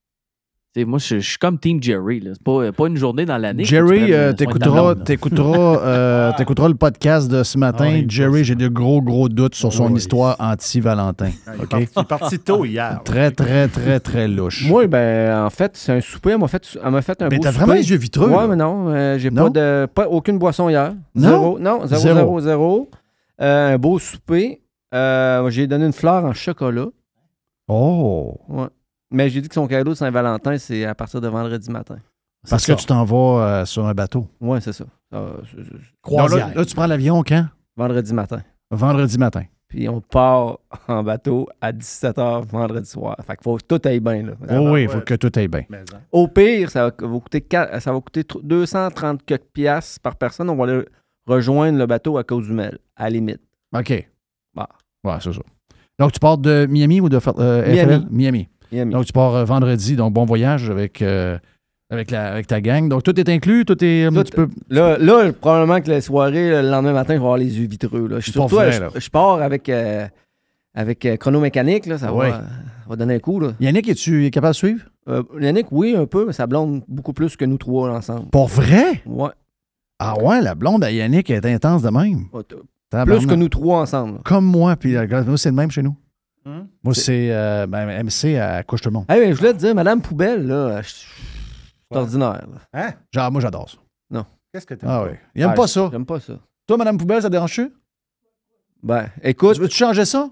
Moi, je je suis comme Team Jerry. là. C'est pas, pas une journée dans l'année. Jerry, euh, <laughs> euh, t'écouteras, euh, le podcast de ce matin. Ah oui, Jerry, j'ai de gros, gros doutes sur son Oui. histoire anti-Valentin. Il est OK? parti- il est parti tôt hier. Très, très, très, très louche. Moi, ben, en fait, c'est un souper. Elle m'a fait, elle m'a fait un Mais beau t'as souper. vraiment les yeux vitreux, Ouais, là. mais non. euh, j'ai Non? pas de. Pas, aucune boisson hier. Non? Zéro. Non, zéro, Zéro. zéro, zéro. Euh, un beau souper. Euh, j'ai donné une fleur en chocolat. Oh! Ouais. Mais j'ai dit que son cadeau de Saint-Valentin, c'est à partir de vendredi matin. Parce que tu t'en vas euh, sur un bateau. Ouais, c'est ça. Euh, Croisière. Là, là, tu prends l'avion quand? Vendredi matin. Vendredi matin. Puis on part en bateau à 17h vendredi soir. Fait qu'il faut que tout aille bien. Là. Oh oui, il faut que tout aille bien. Au pire, ça va, va coûter, quatre- ça va coûter tr- 230 quelques piastres par personne. On va aller rejoindre le bateau à Cozumel, à la limite. OK. Bah. Ouais, c'est ça. Donc, tu pars de Miami ou de euh? Miami. Miami. Donc, tu pars euh, vendredi. Donc, bon voyage avec, euh, avec, la, avec ta gang. Donc, tout est inclus. Tout est. euh, tu peux... Là, là, probablement que la soirée, le lendemain matin, je vais avoir les yeux vitreux. Là. Je, surtout, vrai, je, là. je pars avec, euh, avec chronomécanique. Là, ça, Ouais. va, ça va donner un coup. Là. Yannick, es-tu capable de suivre? Euh, Yannick, oui, un peu, mais ça blonde beaucoup plus que nous trois ensemble. Pour vrai? Ouais. Ah ouais, la blonde à Yannick est intense de même. Ouais, Tabarnak. Plus que nous trois ensemble. là. Comme moi. Puis, nous, c'est le même chez nous. Hum? Moi, c'est euh, ben, MC à couche tout le monde. Hey, mais je voulais te dire, Madame Poubelle, là, je- c'est ordinaire. là. Hein? Genre, moi, j'adore ça. Non. Qu'est-ce que tu Ah oui. Il aime Ah, pas ça. J'aime pas ça. Toi, Madame Poubelle, ça te dérange-tu? Ben, écoute. Veux-tu changer ça?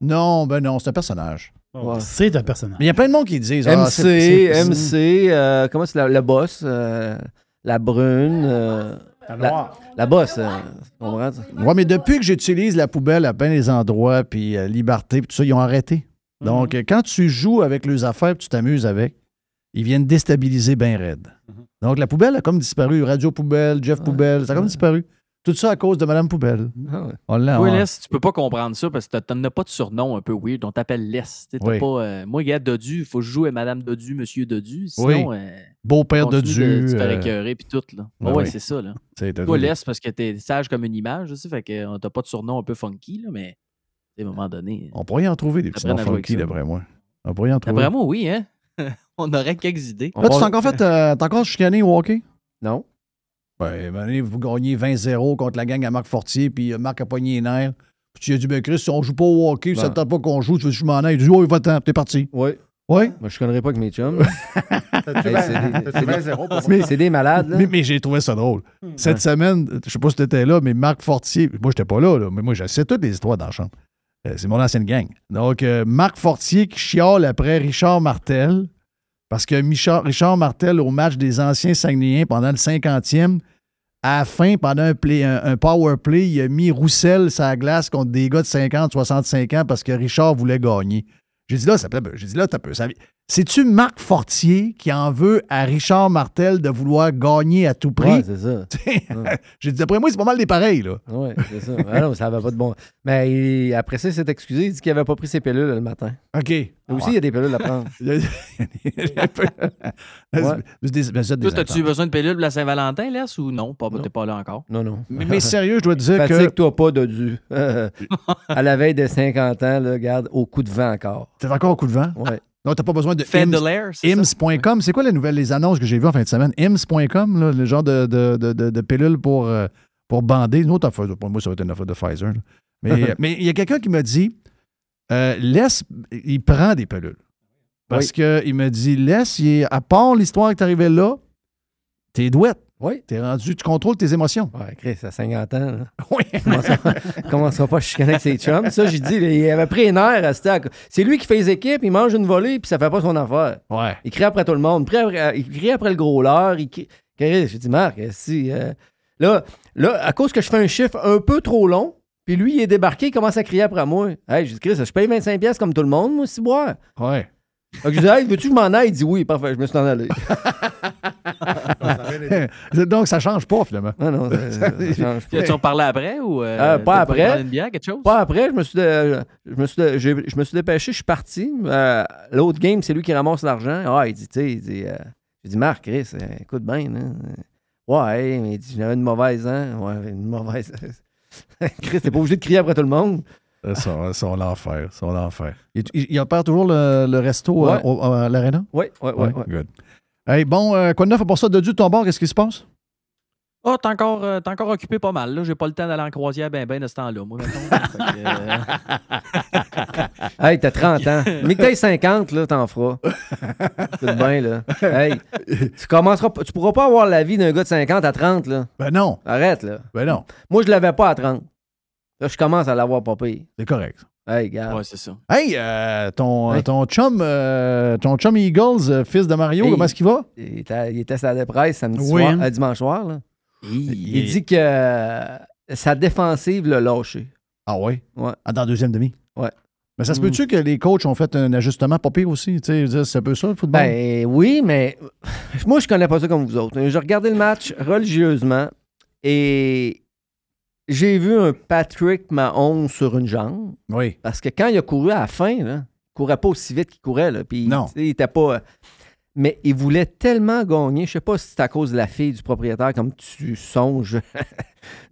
Non, ben non, c'est un personnage. Ouais. C'est un personnage. Mais il y a plein de monde qui disent. ah, MC, c'est- c'est- MC, euh, comment c'est la, le boss, euh, la brune, euh, La la, noire. la boss, euh, tu comprends ça? Ouais, mais depuis que j'utilise la poubelle à bien des endroits, puis euh, liberté, puis tout ça, ils ont arrêté. Donc, euh, quand tu joues avec leurs affaires, puis tu t'amuses avec, ils viennent déstabiliser bien raide. Donc, la poubelle a comme disparu. Radio Poubelle, Jeff Poubelle, ça a comme disparu. Tout ça à cause de Madame Poubelle. Ah ouais. On l'a. Oui, Les, tu peux pas comprendre ça parce que t'en as pas de surnom un peu weird. On t'appelle Les. T'as Oui. pas, euh, moi, gars, Dodu, il faut que je joue à Madame Dodu, Monsieur Dodu. Sinon, Oui. euh, Beau-père Dodu, Tu te euh, écœurer puis tout. Là. ouais, Ouais, oui. c'est ça. Là. Toi, laisse parce que t'es sage comme une image, aussi, fait que euh, t'as pas de surnom un peu funky, là, mais à un moment donné. On pourrait y en trouver des petits noms jouer funky, d'après moi. On pourrait y en trouver. D'après moi, oui, hein? <laughs> On aurait quelques idées. Là, tu t'es encore fait. euh, t'as encore chicané au hockey? Non. Ben, ben, vous gagnez 20-0 contre la gang à Marc Fortier, puis euh, Marc a pogné les nerfs. Puis tu lui as dit, ben Chris, si on joue pas au hockey, ça Ben. ne tente pas qu'on joue, tu veux que je m'en aille? Il dit, oh, va-t'en, t'es parti. Oui. Oui? Moi, je connais pas avec mes chums. <laughs> Hey, c'est des- t'as-tu c'est des- 20-0 pour mais moi? c'est des malades, là. Mais, mais j'ai trouvé ça drôle. Cette semaine, je sais pas si tu étais là, mais Marc Fortier, moi, j'étais pas là, là, mais moi, je sais toutes les histoires dans la chambre. Euh, c'est mon ancienne gang. Donc, euh, Marc Fortier qui chiale après Richard Martel Parce que Richard Martel, au match des anciens Saguenayens pendant le 50e, à la fin, pendant un, power play, il a mis Roussel la glace contre des gars de 50, 65 ans parce que Richard voulait gagner. J'ai dit là, ça peut, j'ai dit là, t'as peu. ça- C'est-tu Marc Fortier qui en veut à Richard Martel de vouloir gagner à tout prix? Ouais, c'est ça. <laughs> J'ai dit, d'après moi, c'est pas mal des pareils, là. Oui, c'est ça. Ah non, ça n'avait pas de bon. Mais il- après ça, il s'est excusé. Il dit qu'il n'avait pas pris ses pilules le matin. OK. Aussi, il y a des pilules à prendre. Toi, as-tu besoin de pilules pour la Saint-Valentin, Les, ou non? Pas, T'es pas là encore. Non, non. Mais, mais sérieux, je dois te dire que. Fatigue-toi pas, Dodu. <laughs> à la veille de 50 ans, là, regarde, au coup de vent encore. T'es encore au coup de vent? Oui. Non, t'as pas besoin de? IMS.com. C'est quoi les nouvelles, les annonces que j'ai vues en fin de semaine? IMS.com, le genre de, de, de, de- pilule pour, euh, pour bander. Une autre affaire, pour moi, ça va être une affaire de Pfizer. là. Mais <laughs> mais il y a quelqu'un qui m'a dit euh, laisse, il prend des pilules. Parce qu'il me dit laisse, il à part l'histoire qui est arrivée là, t'es douette. Oui. T'es rendu, tu contrôles tes émotions. Ouais, Chris, à 50 ans. Là. <laughs> Oui. Commencera, commencera pas chicaner avec ses chums? Ça, j'ai dit, il avait pris un air. c'était à- C'est lui qui fait les équipes, il mange une volée, puis ça fait pas son affaire. Ouais. Il crie après tout le monde. Il crie après le gros leurre. Il crie... Chris, J'ai dit, Marc, si. euh, Là, là, à cause que je fais un chiffre un peu trop long, puis lui, il est débarqué, il commence à crier après moi. Hey, j'ai dit, Chris, je paye 25$ piastres comme tout le monde, moi, aussi, boire. Ouais. Je dis, hey, veux-tu que je m'en aille? Il dit oui, parfait, je me suis en allé. <laughs> <laughs> <laughs> Donc, ça change pas, finalement. Ah non, ça, ça <laughs> change pas. Tu en parlais après ou. euh, Euh, pas après. prendre Une bière, quelque chose? Pas après, je me suis, dé- je me suis, je me suis dépêché, je suis parti. Euh, L'autre game, c'est lui qui ramasse l'argent. Ah, il dit, tu sais, il dit, euh, j'ai dit, Marc, Chris, euh, écoute bien, là. Ouais, mais il dit, j'avais une mauvaise, hein. Ouais, une mauvaise. <laughs> Chris, t'es pas obligé de crier après tout le monde. Ça, ça, ça, on l'enfer. Ça, on l'enfer. Il, il, il opère toujours le, le resto euh, Ouais. à l'Arena? Oui, oui, oui. Ouais, good. Hey, bon, euh, quoi de neuf pour ça? De Dieu, ton bord, qu'est-ce qui se passe? Ah, t'es encore, euh, t'es encore occupé pas mal. là. J'ai pas le temps d'aller en croisière ben ben de ce temps-là, moi, mettons. <laughs> Fait que, euh, <laughs> Hey, t'as 30 ans. Mais que t'aies 50, là, t'en feras. <laughs> C'est bien, là. Hey, tu commenceras tu pourras pas avoir la vie d'un gars de 50 à 30, là. Ben non. Arrête, là. Ben non. Moi, je l'avais pas à 30. Là, je commence à l'avoir pas pire. C'est correct. Hey, gars. ouais, c'est ça. Hey, euh, ton, Hey. ton chum, euh, ton chum Eagles, euh, fils de Mario, Hey. comment est-ce qu'il va? Il était, il était à la presse samedi Oui, soir, hein. euh, dimanche soir. Là. Il, Il- dit que euh, sa défensive l'a lâché. Ah oui? Ouais. Ah, dans la deuxième demi? Ouais. Mais ça se Mm. peut-tu que les coachs ont fait un ajustement pas pire aussi? Tu sais, c'est un peu ça, le football? Ben oui, mais <laughs> moi, je connais pas ça comme vous autres. J'ai regardé le match religieusement et j'ai vu un Patrick Mahomes sur une jambe. oui. Parce que quand il a couru à la fin, là, il courait pas aussi vite qu'il courait. Là, puis, Non. tu Il était pas. Mais il voulait tellement gagner. Je sais pas si c'est à cause de la fille du propriétaire, comme tu songes.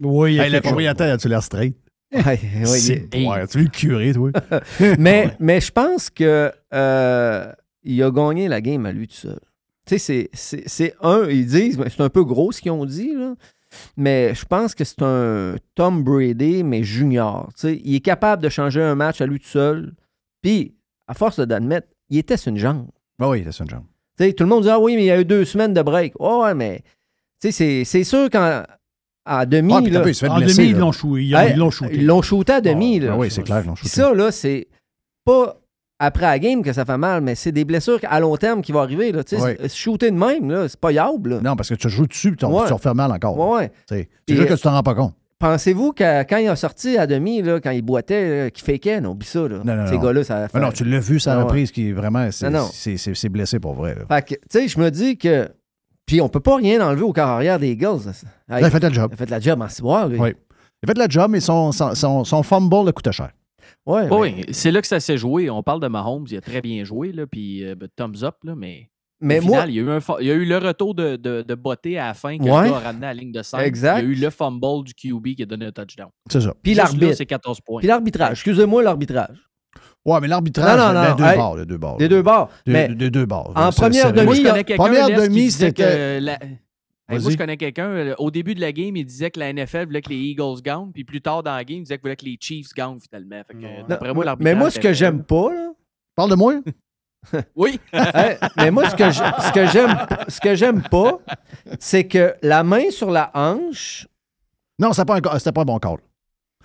Oui, il y a Hey, le propriétaire, as-tu l'air straight? Ouais, ouais, C'est- il- ouais, tu veux le curé, toi? <laughs> mais, mais je pense que euh, il a gagné la game à lui tout seul. Tu sais, c'est- un, ils disent, mais c'est un peu gros ce qu'ils ont dit, là. Mais je pense que c'est un Tom Brady, mais junior. Tu sais, il est capable de changer un match à lui tout seul. Puis, à force d'admettre, il était sur une jambe. Ah oui, c'est une jambe. Tu sais, tout le monde dit Ah oui, mais il y a eu deux semaines de break. Oh, ouais, mais tu sais, c'est- c'est sûr qu'en à demi. Ah, là- peu, il En blesser, demi, ils là. l'ont shooté. Ils l'ont shooté. Ils l'ont shooté à demi. là. Ah oui, c'est clair, ils l'ont shooté. Ça, là, c'est pas après la game que ça fait mal, mais c'est des blessures à long terme qui vont arriver. Là. Ouais. Shooter de même, c'est pas yable. Non, parce que tu joues dessus et tu refais mal encore. Ouais, C'est juste que tu t'en rends pas compte. Pensez-vous que quand il a sorti à demi, là, quand il boitait, qu'il fakeait, non, oublie ça. Là. Non, non, Ces gars-là, ça a fait. Non, tu l'as vu, sa Ah ouais. reprise, qui est vraiment. C'est blessé pour vrai. là. Fait que, tu sais, je me dis que. Puis on peut pas rien enlever au corps arrière des Eagles. Il a fait le job. Il a fait la job en ciboire, lui. Oui. Il a fait le job, mais son, son, son, son fumble le coûtait cher. Ouais, Oui, c'est là que ça s'est joué. On parle de Mahomes, il a très bien joué, là, puis euh, ben, thumbs up, là, mais. Mais au moi- final, il, y a eu un fa- il y a eu le retour de, de, de Botté à la fin que Ouais. le gars a ramené à la ligne de 5. Exact. Il y a eu le fumble du QB qui a donné un touchdown. C'est ça. Puis l'arbitre. c'est 14 points. Puis l'arbitrage. Excusez-moi, l'arbitrage. Ouais, mais l'arbitrage, Non, non, les non, deux hey, bords, les deux bords. Des deux bords. Des- mais des deux bords. en première demi, Moi, il y a- connais quelqu'un Première demi, disait c'était- que la- Hey, moi, je connais quelqu'un, euh, au début de la game, il disait que la NFL voulait que les Eagles gagnent, puis plus tard dans la game, il disait qu'il voulait que les Chiefs gagnent finalement. Fait que, d'après moi, mais moi, ce que j'aime pas, là, Parle de moi. <laughs> Oui. <laughs> Hey, mais moi, ce que je- ce que j'aime, ce que j'aime pas, c'est que la main sur la hanche, Non, c'était pas, un- c'était pas un bon call.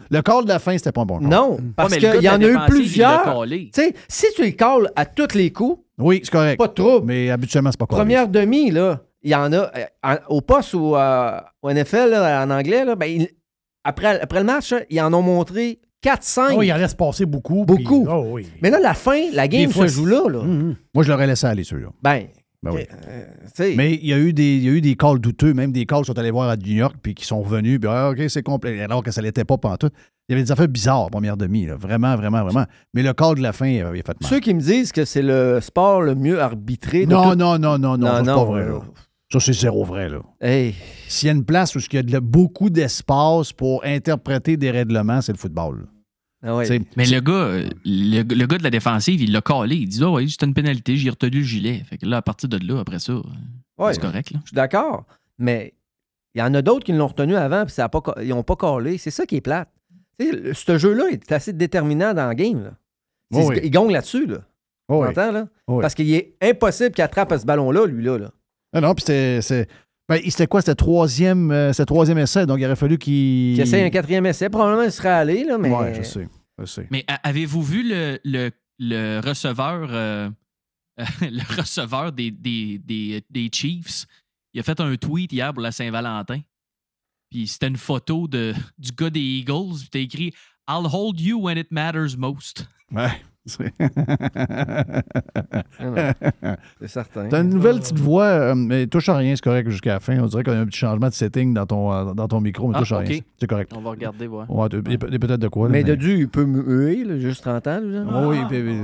Le call de la fin, c'était pas un bon call. non, parce qu'il y en a eu plusieurs. callé. Tu sais, si tu les calls à tous les coups, Oui, c'est correct. Pas de trouble. Mais habituellement, c'est pas correct. Première demi, là, il y en a. euh, en- au poste ou euh, au NFL, là, en anglais, là, ben, il- après, après le match, là, ils en ont montré 4-5. Oh, il en laisse passer beaucoup. Beaucoup. puis- oh, oui. Mais là, la fin, la game fois, se joue là. là. Moi, je l'aurais laissé aller, celui-là. Ben, Ben oui. euh, Mais il y, a eu des, il y a eu des calls douteux, même des calls qui sont allés voir à New York puis qui sont revenus, puis ah, OK, c'est complet. Alors que ça l'était pas pantoute. Il y avait des affaires bizarres, première demi, là. vraiment, vraiment, vraiment. Mais le call de la fin, il a il a fait mal. ceux qui me disent que c'est le sport le mieux arbitré. de Non, tout- non, non, non, non, Non, c'est non, pas vrai. là. Ça, c'est zéro vrai. Là. Hey. S'il y a une place où il y a de- beaucoup d'espace pour interpréter des règlements, c'est le football. Ah ouais. C'est- Mais le gars, euh, le, le gars de la défensive, il l'a calé. Il dit Ah oui, c'était une pénalité, j'ai retenu le gilet. Fait que là, à partir de là, après ça, euh, Ouais. c'est correct. Là. Je suis d'accord. Mais il y en a d'autres qui l'ont retenu avant puis ça a pas, ca- ils n'ont pas collé. C'est ça qui est plate. Ce jeu-là est assez déterminant dans le game. Là. C'est- Oh oui. Il gagne là-dessus. Là. Oh Tu oui. entends, là? Oh oui. Parce qu'il est impossible qu'il attrape ce ballon-là, lui-là. Là. Ah non, puis c'était. c'est- Ben, c'était quoi? C'était troisième, euh, troisième essai, donc il aurait fallu qu'il. Qui essaie un quatrième essai. Probablement, il serait allé, là, mais. Ouais, je sais. Je sais. Mais avez-vous vu le, le, le receveur, euh, <laughs> le receveur des, des, des, des Chiefs? Il a fait un tweet hier pour la Saint-Valentin. Puis c'était une photo de, du gars des Eagles. Puis t'as écrit I'll hold you when it matters most. Ouais. C'est <laughs> C'est certain. T'as une nouvelle petite voix, euh, mais touche à rien, c'est correct jusqu'à la fin. On dirait qu'on a un petit changement de setting dans ton, euh, dans ton micro, mais Ah, touche à rien. C'est correct. On va regarder, voir. Ouais, il y a peut- peut-être de quoi. là, Mais de dû, il peut muer, là, juste 30 ans. Là. Oh oui, puis- puis-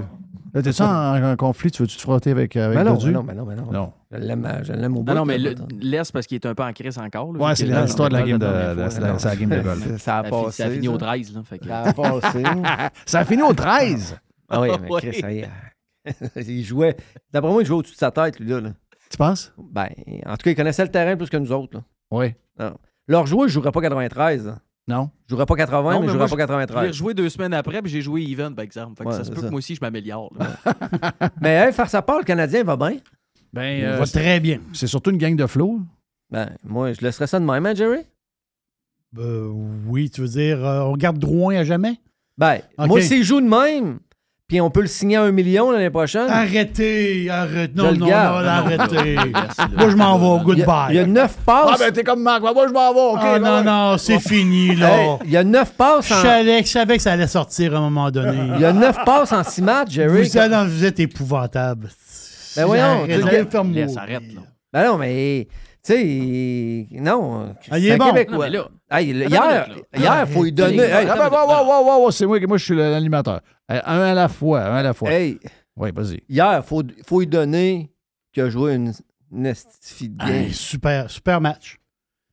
Là, t'es-tu en, en conflit? Tu veux-tu te frotter avec, avec Ben non, Dodu? ben non, ben non, ben non. Non. Je l'aime, je l'aime au bout. Non, non, mais le- laisse parce qu'il est un peu en crise encore. là, Ouais, c'est l'histoire de la game de- la- game de <laughs> golf. Ça a Ça a fi- passé. <laughs> Ça a fini au ça. 13. Là, Ça a passé. Ça a fini au 13! Ah oui, <laughs> mais Chris, ça y est. il jouait. D'après moi, il jouait au-dessus de sa tête, lui, là. là. Tu penses? Ben, en tout cas, il connaissait le terrain plus que nous autres. Là. Oui. Non. Leur joueur, je jouerais pas 93. là. Non? Je jouerais pas 80, Non, mais je mais jouerais moi, pas Je l'ai 93. rejoué deux semaines après, puis j'ai joué even, par exemple. Fait que Ouais, ça se peut ça. que moi aussi, je m'améliore. <laughs> Mais hey, faire sa part, le Canadien va bien. Ben, Il euh, va très bien. c'est surtout une gang de flots. Ben, moi, je laisserais ça de même, hein, Jerry? Euh, oui, tu veux dire, euh, on garde Drouin à jamais? Ben, moi, s'il joue de même, puis on peut le signer à un million l'année prochaine? Arrêtez, arrêtez. Non, non, non, arrêtez. <laughs> Moi, je m'en vais. Goodbye. Il y a neuf passes. Ah, ben, t'es comme Marc. Moi, je m'en vais. OK. Ah, ben, non, non, c'est fini, là. Il y a neuf passes Je en... savais, je savais que ça allait sortir à un moment donné. <laughs> Il y a neuf passes en six matchs, Jerry. Vous, êtes, vous êtes épouvantable. Ben voyons, mourir. arrête, là. Ben non, mais... Tu sais, non. Ah, il est un bon. Québécois. Non, mais là- Hey, le- Attends hier, une minute, là. hier, faut lui donner... Hey, Ah, wow, wow, wow, wow, wow, c'est moi, moi, je suis l'animateur. Un à la fois, un à la fois. hey, Oui, vas-y. hier, faut, faut lui donner qu'il a joué une, une de game. Hey, super, super match.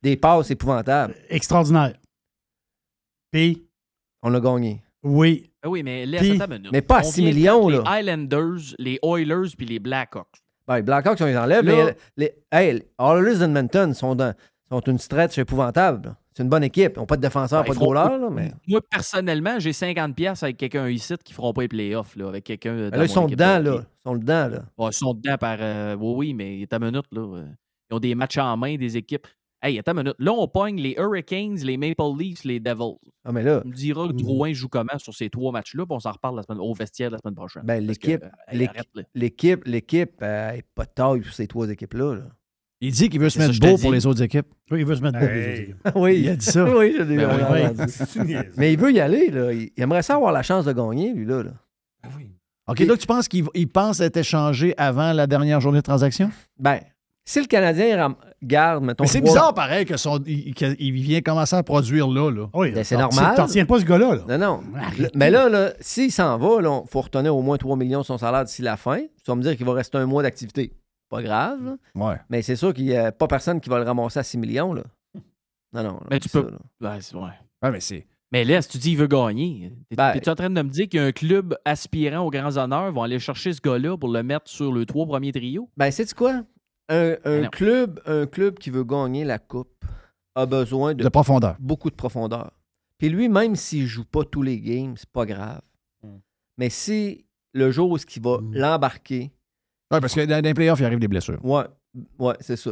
Des passes épouvantables. Extraordinaire. Puis, On l'a gagné. oui, Ah oui, mais laisse Puis- attends une minute. mais pas à On 6 vient de millions, là. Les Highlanders, les Oilers puis les Blackhawks. Ben, les Blackhawks, on les enlève, Là- mais les, hey, les sont, dans- sont une stretch épouvantable. C'est une bonne équipe. Ils n'ont pas de défenseur, Ben, pas de ils font- goaler, là, mais... Moi, personnellement, j'ai 50$ piastres avec quelqu'un ici qui ne feront pas les playoffs, là, avec quelqu'un. Ben là, ils sont dedans, de là. Ils sont dedans, là. Ouais, ils sont dedans par. euh, oui, oui, mais ta minute, là. euh, ils ont des matchs en main, des équipes. Hey, attends une minute. Là, on pogne les Hurricanes, les Maple Leafs, les Devils. Ah, mais là, Tu me diras que Drouin joue comment sur ces trois matchs-là, puis on s'en reparle la semaine, au vestiaire la semaine prochaine. ben, l'équipe, euh, hey, l'équ- arrête, là. l'équipe, l'équipe, euh, est pas de taille pour ces trois équipes-là. là. Il dit qu'il veut se C'est ça, mettre beau pour les autres équipes. oui, il veut se mettre beau. les Hey. autres équipes. <laughs> oui, Il a dit ça. <laughs> oui, je l'ai Ben oui, entendu. Mais il veut y aller, là. Il aimerait ça avoir la chance de gagner, lui, là. là. OK, donc tu penses qu'il il pense être échangé avant la dernière journée de transaction? Ben, si le Canadien garde, mettons. Mais c'est trois- bizarre, pareil, que son, il, qu'il- il vient commencer à produire là. là. Oui, Ben, c'est normal. T'en tiens pas ce gars-là. là. Non, non. Mais là, là s'il s'en va, il faut retourner au moins 3 millions de son salaire d'ici la fin. Tu vas me dire qu'il va rester un mois d'activité. Pas grave, là. Ouais. Mais c'est sûr qu'il n'y a pas personne qui va le ramasser à 6 millions, là. Non, non. Mais tu c'est peux- ça, là. Ouais, c'est- ouais. Ouais, mais c'est. Mais laisse, tu dis qu'il veut gagner. T'es- Ben- T'es-tu en train de me dire qu'un club aspirant aux grands honneurs va aller chercher ce gars-là pour le mettre sur le trois premiers trios? Ben, sais-tu quoi? Un, club, un club qui veut gagner la Coupe a besoin de De profondeur. beaucoup de profondeur. Puis lui, même s'il joue pas tous les games, c'est pas grave. Mais si le jour où il va l'embarquer, Oui, parce que dans les playoffs, il arrive des blessures. ouais, ouais, c'est ça.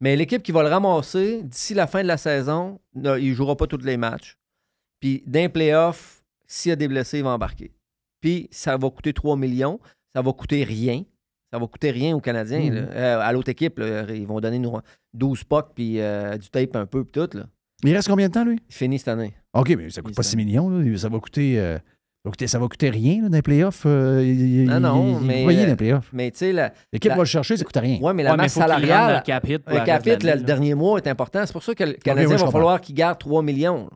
Mais l'équipe qui va le ramasser d'ici la fin de la saison, il jouera pas tous les matchs. Puis d'un playoff, s'il y a des blessés, il va embarquer. Puis ça va coûter 3 millions. Ça va coûter rien. Ça va coûter rien aux Canadiens. Mhm. là. Euh, à l'autre équipe, là, ils vont donner nous 12 pucks puis euh, du tape un peu, puis tout. Là. Il reste combien de temps, lui? Il finit cette année. OK, mais ça coûte pas 6 millions. là. Ça va coûter. euh, ça va coûter, ça va coûter rien là, dans les playoffs. euh, Non, non, mais. Vous voyez dans les playoffs. Mais tu sais, L'équipe la- va le chercher, ça coûte rien. Oui, mais la Ouais, masse salariale. le cap hit le cap hit, dernier mois est important. C'est pour ça que le Canadien oui, je va falloir qu'il garde 3 millions.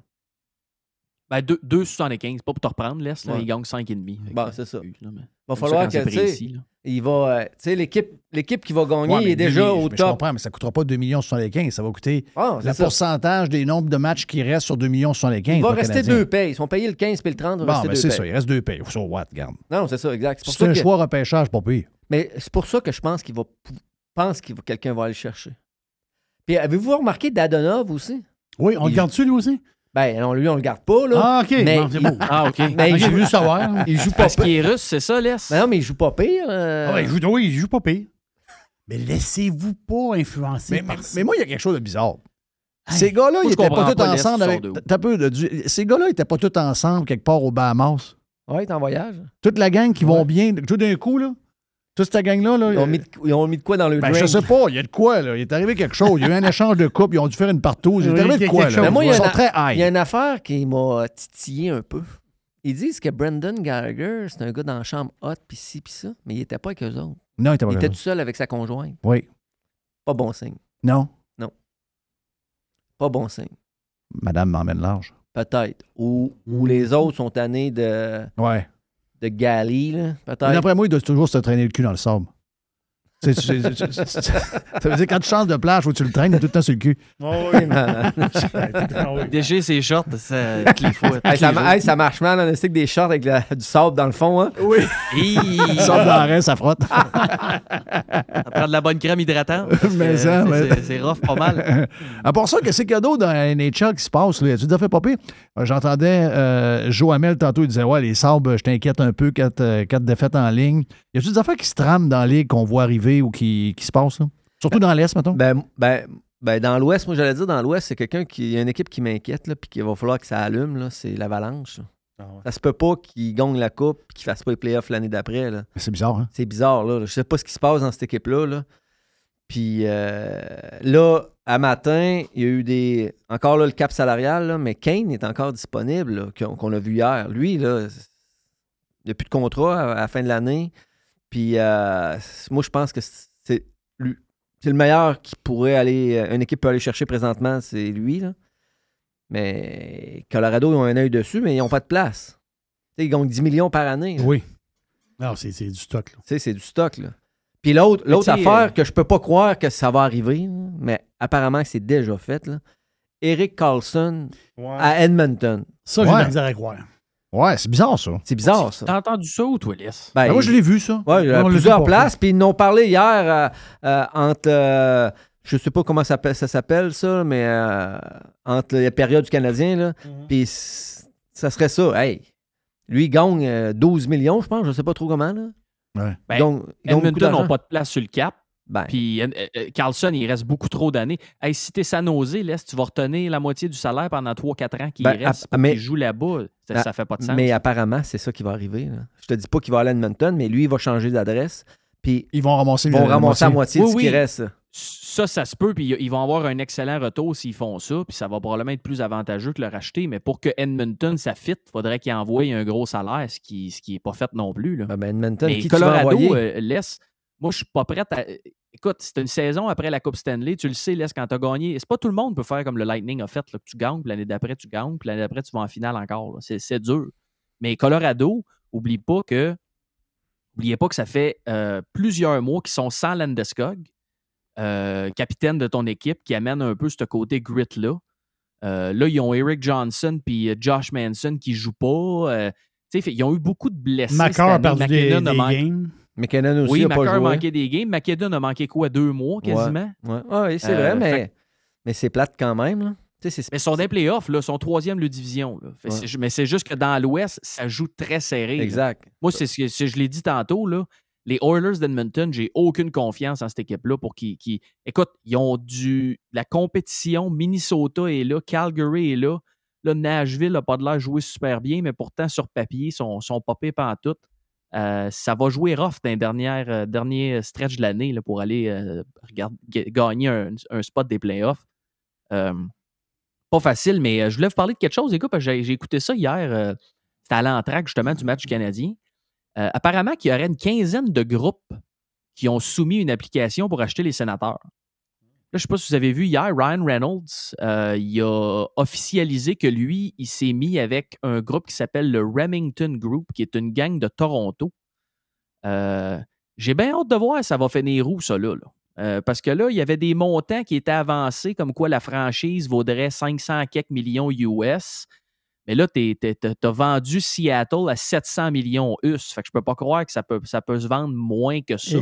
Ben, 2,75, pas pour te reprendre, laisse. Là, Ouais. Il gagne 5,5. Fait que, Bon, c'est ça. Il va falloir que, c'est tu sais, précis, là. Il va. euh, Tu sais, l'équipe, l'équipe qui va gagner Ouais, mais il est déjà au mais Je top. comprends, mais ça ne coûtera pas 2 millions 75. Ça va coûter Ah, le ça. pourcentage des nombres de matchs qui restent sur 2 millions 75. Il va le rester Canadien. deux payes. Ils sont payés le 15 puis le 30. Il va Bon, ben c'est ça. Il reste deux payes. So what, regarde. Non, c'est ça, exact. C'est un que- choix repêchage, pas pire. Mais c'est pour ça que je pense qu'il va pense va quelqu'un va aller le chercher. Puis avez-vous remarqué Dadonov aussi? Oui, on le Il- garde-tu, lui aussi? Ben, non, lui, on le garde pas, là. Ah, OK. Mais Bon, c'est il- beau. Ah, OK. <laughs> Mais il Ok, joue, je veux savoir. <laughs> il joue pas Parce qu'il pire. est russe, c'est ça, laisse? Ben non, mais il joue pas pire. euh. Ah il joue, oui, il joue pas pire. Mais laissez-vous pas influencer Mais, mais- par ça. mais moi, il y a quelque chose de bizarre. Ces gars-là, ils étaient pas tous pas ensemble avec. T'as peu de- Ces gars-là, ils étaient pas tous ensemble quelque part aux Bahamas. Ouais, il est en voyage. Toute la gang qui vont bien, tout d'un coup, là. Toute cette gang-là, là. Ils ont, euh, mis de, ils ont mis de quoi dans le ben, drink? je sais pas, il y a de quoi, là. Il est arrivé quelque chose. Il y a eu un <laughs> échange de coupe, ils ont dû faire une partout. Il est arrivé de quoi, là? moi, il y Ils a sont une- très Il y a high. une affaire qui m'a titillé un peu. Ils disent que Brendan Gallagher, c'est un gars dans la chambre hot, pis ci, pis ça, mais il était pas avec eux autres. Non, il était pas Il était tout seul avec sa conjointe. Oui. Pas bon signe. Non. Pas bon signe. Madame m'emmène large. Peut-être. Ou, ou les autres sont tannés de, Ouais. De. Mais Peut-être? D'après moi, il doit toujours se traîner le cul dans le sable. C'est- c'est- c'est- ça veut dire quand tu changes de plage où tu le traînes, il tout le temps sur le cul. Oh, oui. <laughs> Ah oui. Déchirer ses shorts, ça. Hey, ça, hey, ça marche mal, on essaie que des shorts avec la- du sable dans le fond. Hein? Oui. Hi! <laughs> Sable dans l'arrêt, ça frotte. <laughs> Ça prend de la bonne crème hydratante. Mais ça, tu mais- c'est- rough pas mal. À part ça, qu'est-ce qu'il y a d'autre dans la NHL qui se passe? Là? Tu déjà fait popper? Euh, J'entendais euh, Joe Hamel tantôt, il disait Ouais, les sabres, je t'inquiète un peu, quatre, euh, quatre défaites en ligne. Y a-tu des affaires qui se trament dans la ligue qu'on voit arriver ou qui, qui se passent? là? Surtout dans l'Est, mettons? Ben, ben, ben, dans l'Ouest, moi j'allais dire, dans l'Ouest, c'est quelqu'un qui. Il y a une équipe qui m'inquiète, là, puis qu'il va falloir que ça allume, là, c'est l'Avalanche. Ah ouais. Ça se peut pas qu'ils gagnent la coupe et qu'ils fassent pas les playoffs l'année d'après. là. C'est bizarre, hein? C'est bizarre, là. Je sais pas ce qui se passe dans cette équipe-là. là. Puis euh, là, à matin, il y a eu des. Encore là, le cap salarial, là, mais Kane est encore disponible, là, qu'on qu'on a vu hier. Lui, là, il n'y a plus de contrat à, à la fin de l'année. Puis euh, moi, je pense que c'est lui. C'est le meilleur qui pourrait aller. euh, Une équipe peut aller chercher présentement, c'est lui. Là. Mais Colorado, ils ont un œil dessus, mais ils n'ont pas de place. Tu sais, ils gagnent 10 millions par année. là. Oui. Non, c'est c'est du stock. Là. Tu sais, c'est du stock, là. Puis l'autre, l'autre affaire euh, que je peux pas croire que ça va arriver, là, mais apparemment que c'est déjà fait, là. Eric Carlson Ouais. à Edmonton. Ça, j'ai de Ouais. la misère à croire. Ouais, c'est bizarre, ça. C'est bizarre, ça. T'as entendu ça ou toi, Lys? Ben, Ben, moi, je l'ai vu, ça. Ouais, il y a On l'a plusieurs places, puis ils n'ont parlé hier euh, euh, entre. euh, je sais pas comment ça s'appelle, ça, s'appelle, ça, mais euh, entre les périodes du Canadien, là. Mhm. Puis ça serait ça. Hey, lui, il gagne euh, 12 millions, je pense, je sais pas trop comment, là. Ouais. Ben, Il gagne- il gagne beaucoup Edmonton d'argent. n'a pas de place sur le cap. Ben, Puis euh, euh, Carlson, il reste beaucoup trop d'années. Hey, si t'es Jose, laisse, tu vas retenir la moitié du salaire pendant 3-4 ans qu'il Ben, reste ap- pour mais- qu'il joue là-bas. Ça, Ah, ça fait pas de sens. Mais apparemment, c'est ça qui va arriver. là. Je te dis pas qu'il va aller à Edmonton, mais lui, il va changer d'adresse. Puis Ils vont ramasser vont la ramasser la moitié. de Oui, ce qui reste. Ça, ça se peut, puis ils vont avoir un excellent retour s'ils font ça, puis ça va probablement être plus avantageux que le racheter. Mais pour que Edmonton, ça fit, il faudrait qu'il envoie un gros salaire, ce qui n'est ce qui est pas fait non plus. Là. Ah ben, Edmonton, Mais qui tu vas Colorado envoyer? euh, laisse. Moi, je suis pas prête à. Écoute, c'est une saison après la Coupe Stanley. Tu le sais, laisse quand tu as gagné. C'est pas tout le monde peut faire comme le Lightning a fait, là, que tu gagnes, puis l'année d'après, tu gagnes, puis l'année d'après, tu vas en finale encore. C'est dur. Mais Colorado, oublie pas que. Oubliez pas que ça fait euh, plusieurs mois qu'ils sont sans Landeskog, euh, capitaine de ton équipe, qui amène un peu ce côté grit-là. Euh, là, ils ont Eric Johnson puis Josh Manson qui jouent pas. Tu sais, fait- ils ont eu beaucoup de blessés. Macar a perdu des, games. McKinnon aussi oui, n'a pas Macar a joué. manqué des games. McKinnon a manqué quoi, deux mois quasiment? Ouais, ouais, oui, c'est Euh, vrai, fait mais, mais c'est plate quand même. Là. Mais sont des playoffs, là, sont troisième de division. là. Ouais. Mais c'est juste que dans l'Ouest, ça joue très serré. là. Exact. Moi, c'est ce que je l'ai dit tantôt, là, les Oilers d'Edmonton, j'ai aucune confiance en cette équipe-là pour qu'ils. Écoute, ils ont du la compétition. Minnesota est là, Calgary est là. Là, Nashville n'a pas de l'air jouer super bien, mais pourtant, sur papier, ils sont, sont pas pires pantoute. Euh, ça va jouer rough dans les dernières, euh, derniers stretch de l'année pour aller euh, gagner un, spot des playoffs. Euh, pas facile, mais euh, je voulais vous parler de quelque chose, que j'ai écouté ça hier. euh, C'était à l'entraque, justement, du match Canadien. Euh, apparemment qu'il y aurait une quinzaine de groupes qui ont soumis une application pour acheter les sénateurs. Là, je sais pas si vous avez vu hier, Ryan Reynolds, euh, il a officialisé que lui, il s'est mis avec un groupe qui s'appelle le Remington Group, qui est une gang de Toronto. Euh, J'ai bien hâte de voir ça va finir où, ça, là. Euh, parce que là, il y avait des montants qui étaient avancés, comme quoi la franchise vaudrait 500 quelques millions US. Mais là, tu as vendu Seattle à 700 millions US. Fait que je peux pas croire que ça peut, ça peut se vendre moins que ça.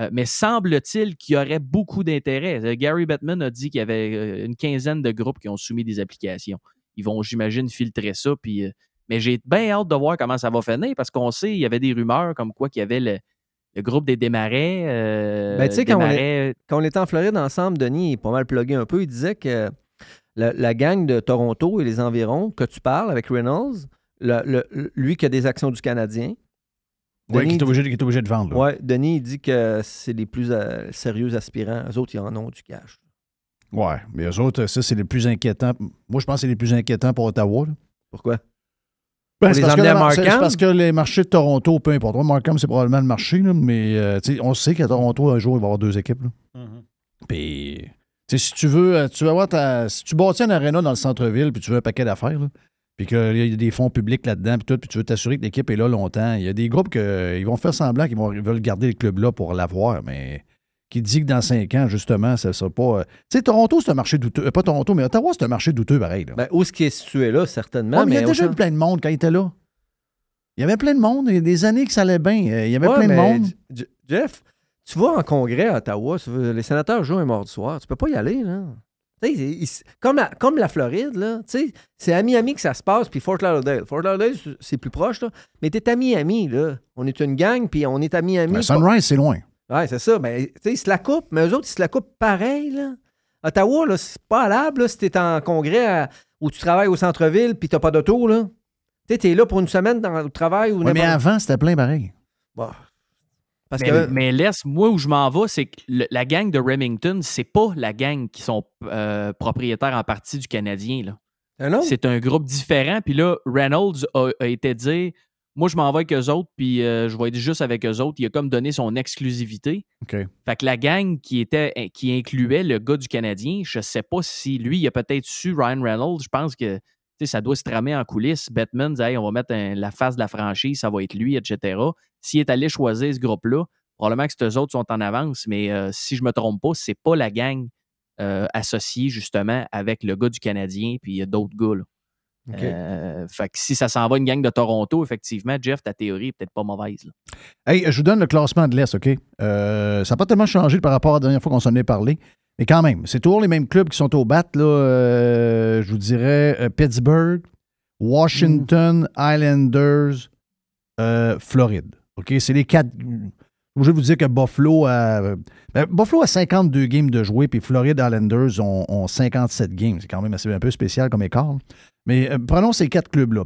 Euh, mais semble-t-il qu'il y aurait beaucoup d'intérêt. Euh, Gary Bettman a dit qu'il y avait euh, une quinzaine de groupes qui ont soumis des applications. Ils vont, j'imagine, filtrer ça. Puis, mais j'ai bien hâte de voir comment ça va finir parce qu'on sait, il y avait des rumeurs comme quoi qu'il y avait le, le groupe des Desmarais. euh, Ben, tu sais, quand, on quand était en Floride ensemble, Denis est pas mal plugué un peu. Il disait que la, la gang de Toronto et les environs que tu parles avec Reynolds, le- le- lui qui a des actions du Canadien. Oui, qui est obligé, qui est obligé de vendre. là. Ouais, Denis, il dit que c'est les plus euh, sérieux aspirants. Eux autres, ils en ont du cash. Ouais, mais eux autres, ça, c'est les plus inquiétants. Moi, je pense que c'est les plus inquiétants pour Ottawa. là. Pourquoi? Ben, Pour c'est les parce, parce que les marchés de Toronto, peu importe. Moi, Markham, c'est probablement le marché, là, mais euh, on sait qu'à Toronto, un jour, il va y avoir deux équipes. là. Puis, si tu veux, euh, tu vas avoir ta, si tu bâtis un aréna dans le centre-ville, puis tu veux un paquet d'affaires, puis qu'il y a des fonds publics là-dedans, puis tout, puis tu veux t'assurer que l'équipe est là longtemps, il y a des groupes qui vont faire semblant qu'ils veulent garder le club là pour l'avoir, mais qui dit que dans cinq ans, justement, ça ne sera pas. euh, Tu sais, Toronto, c'est un marché douteux. euh, pas Toronto, mais Ottawa, c'est un marché douteux pareil. là. Ben, où est-ce qu'il est situé là, certainement. Ouais, mais il y a déjà eu plein de monde quand il était là. Il y avait plein de monde. Il y a des années que ça allait bien. Euh, Il y avait Ouais, plein de monde. Jeff, tu vas en congrès à Ottawa, les sénateurs jouent un mardi soir. Tu peux pas y aller, là. Comme, la, comme la Floride, là, c'est à Miami que ça se passe, puis Fort Lauderdale. Fort Lauderdale, c'est- plus proche, là. Mais t'es à Miami, là. On est une gang, puis on est à Miami. Ben, Sunrise, c'est loin. Ouais, c'est ça. Ben, ils se la coupent, mais eux autres, ils se la coupent pareil, là. Ottawa, là, c'est pas valable, là, si t'es en congrès à- où tu travailles au centre-ville, puis t'as pas d'auto, là. T'es là pour une semaine dans le travail ou Ouais, mais avant, c'était plein pareil. Bon. Parce mais, que- mais laisse, moi où je m'en vais, c'est que le- la gang de Remington, c'est pas la gang qui sont euh, propriétaires en partie du Canadien. là. Ah C'est un groupe différent. Puis là, Reynolds a, a été dire Moi, je m'en vais avec eux autres, puis euh, je vais être juste avec eux autres. Il a comme donné son exclusivité. Fait que la gang qui était qui incluait le gars du Canadien, je sais pas si lui, il a peut-être su Ryan Reynolds. Je pense que ça doit se tramer en coulisses. Batman dit Hey, on va mettre un- la face de la franchise, ça va être lui, etc. S'il est allé choisir ce groupe-là, probablement que ces autres sont en avance, mais euh, si je me trompe pas, c'est pas la gang euh, associée justement avec le gars du Canadien, puis il y a d'autres gars. Là. OK. Euh, fait que si ça s'en va une gang de Toronto, effectivement, Jeff, ta théorie est peut-être pas mauvaise. là. Hey, je vous donne le classement de l'Est, OK? Euh, ça n'a pas tellement changé par rapport à la dernière fois qu'on s'en est parlé. Mais quand même, c'est toujours les mêmes clubs qui sont au bat. Là, Euh, je vous dirais euh, Pittsburgh, Washington, Islanders, euh, Floride. OK? C'est les quatre. Je vais vous dire que Buffalo a. ben, Buffalo a 52 games de jouer, puis Floride Islanders ont, ont 57 games. C'est quand même assez, un peu spécial comme écart. Mais prenons ces quatre clubs-là.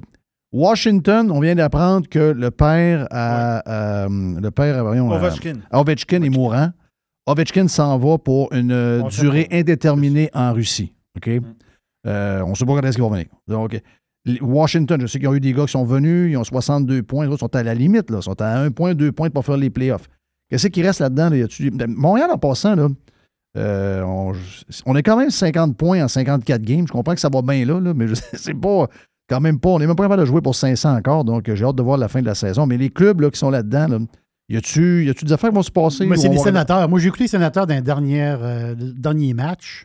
Washington, on vient d'apprendre que le père a, le père, voyons, Ovechkin. Ovechkin est mourant. Ovechkin s'en va pour une euh, On durée indéterminée en Russie. OK? Euh, on ne sait pas quand est-ce qu'ils vont venir. Donc, Washington, je sais qu'il y a eu des gars qui sont venus, ils ont 62 points, les autres sont à la limite, là, sont à 1 point, 2 points pour faire les playoffs. Qu'est-ce qui reste là-dedans? là? A-tu- Montréal, en passant, là, euh, on, on est quand même 50 points en 54 games. Je comprends que ça va bien là, là, mais je- <laughs> c'est pas quand même pas. On n'est même pas capable de jouer pour 500 encore, donc j'ai hâte de voir la fin de la saison. Mais les clubs là, qui sont là-dedans, là, y a-tu des affaires qui vont se passer? Mais ou c'est les sénateurs. Moi, j'ai écouté les sénateurs dans les dernières, euh, derniers matchs.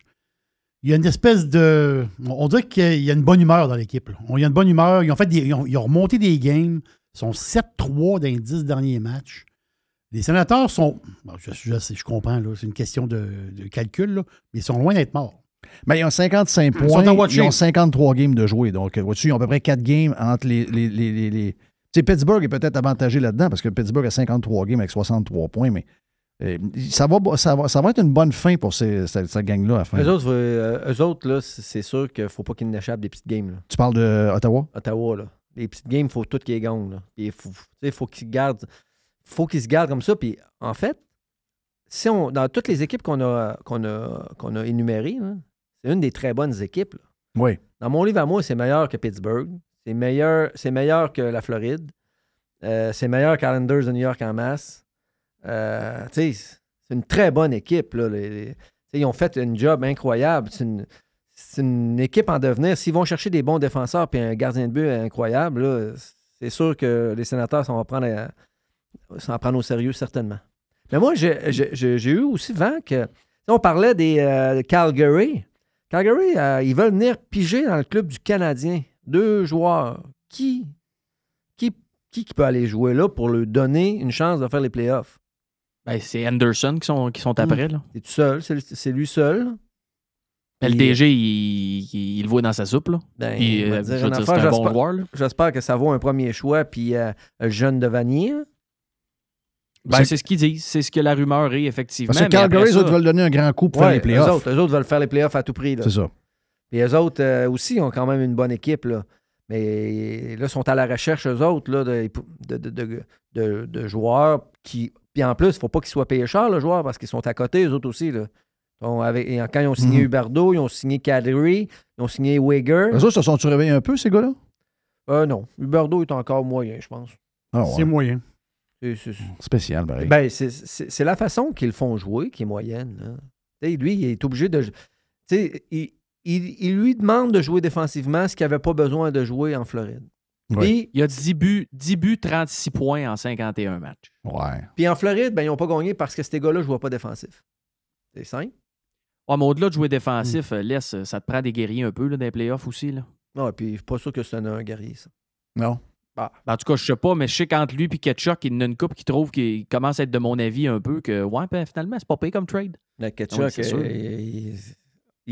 Il y a une espèce de. On dirait qu'il y a une bonne humeur dans l'équipe. Il y a une bonne humeur. Ils ont, fait des, ils ont, ils ont remonté des games. Ils sont 7-3 dans les 10 derniers matchs. Les sénateurs sont. bon, je, je sais, je comprends, c'est une question de, de calcul, là, mais ils sont loin d'être morts. Ben, ils ont 55 Ils sont points. en. Ils ont 53 games de jouer. Donc, vois-tu, ils ont à peu près 4 games entre les. les, les, sais, Pittsburgh est peut-être avantagé là-dedans parce que Pittsburgh a 53 games avec 63 points, mais euh, ça, va, ça, va, ça va être une bonne fin pour ces- cette, cette gang-là à la fin. Eux autres, euh, eux autres, là, c'est sûr qu'il ne faut pas qu'ils n'échappent des petites games. Là. Tu parles de Ottawa? Ottawa, là. Les petites games, il faut tout qu'ils gagnent. Il faut, qu'ils gardent. faut qu'ils se gardent comme ça. Puis en fait, si on, dans toutes les équipes qu'on a, qu'on a, qu'on a énumérées, c'est une des très bonnes équipes. là. Oui. Dans mon livre à moi, c'est meilleur que Pittsburgh. C'est meilleur, c'est meilleur que la Floride. Euh, c'est meilleur qu'Islanders de New York en masse. Euh, c'est une très bonne équipe. Là. Ils ont fait un job incroyable. C'est une, une équipe en devenir. S'ils vont chercher des bons défenseurs et un gardien de but incroyable, c'est sûr que les sénateurs s'en vont prendre, à- prendre au sérieux, certainement. Mais moi, j'ai eu aussi vent que. On parlait des euh, Calgary. Calgary, ils veulent venir piger dans le club du Canadien. Deux joueurs. Qui, qui, qui, qui peut aller jouer là pour lui donner une chance de faire les playoffs? Ben, c'est Anderson qui sont, qui sont après. Là. C'est tout seul. C'est c'est lui seul. Ben, le DG, il, il, il le voit dans sa soupe. Là. Ben, euh, bon j'espère- joueur. là. J'espère que ça vaut un premier choix. Puis euh, jeune de Vanier. Ben, c'est ce qu'ils disent. C'est ce que la rumeur est, effectivement. Parce que Mais après Calgary, eux autres veulent donner un grand coup pour faire les playoffs. Eux autres, eux autres veulent faire les playoffs à tout prix. là. C'est ça. Et eux autres euh, aussi ont quand même une bonne équipe. Là. Mais là, sont à la recherche, eux autres, là, de, de, de- de- de- de joueurs qui. Puis en plus, il ne faut pas qu'ils soient payés cher, le joueur, parce qu'ils sont à côté, eux autres aussi. Là. Donc, avec- et quand ils ont signé Mhm. Huberdo, ils ont signé Kadri, ils ont signé Wigger. Eux autres se sont-tu réveillés un peu, ces gars-là? Euh, non. Huberdo est encore moyen, je pense. Ah ouais. C'est moyen. C'est- c'est- Spécial, pareil. Ben, c'est- c'est c'est la façon qu'ils le font jouer qui est moyenne. sais, lui, il est obligé de. Tu sais, il, il- il lui demande de jouer défensivement ce qu'il n'avait pas besoin de jouer en Floride. Puis, Il y a 10 buts, 10 buts, 36 points en 51 matchs. Ouais. puis en Floride, ben, ils n'ont pas gagné parce que ces gars-là ne jouaient pas défensif. C'est simple. Ouais, mais au-delà de jouer défensif, euh, laisse, euh, ça te prend des guerriers un peu là, dans les playoffs aussi. Là? Ouais, puis je suis pas sûr que c'est un, un guerrier, ça. Non. Bah. Ben, en tout cas, je sais pas, mais je sais qu'entre lui et Ketchuk, il y en a une coupe qui trouve qu'il commence à être de mon avis un peu que, ouais, ben, finalement, c'est pas payé comme trade. Le Ketchuk, Ah oui, c'est sûr. euh, il,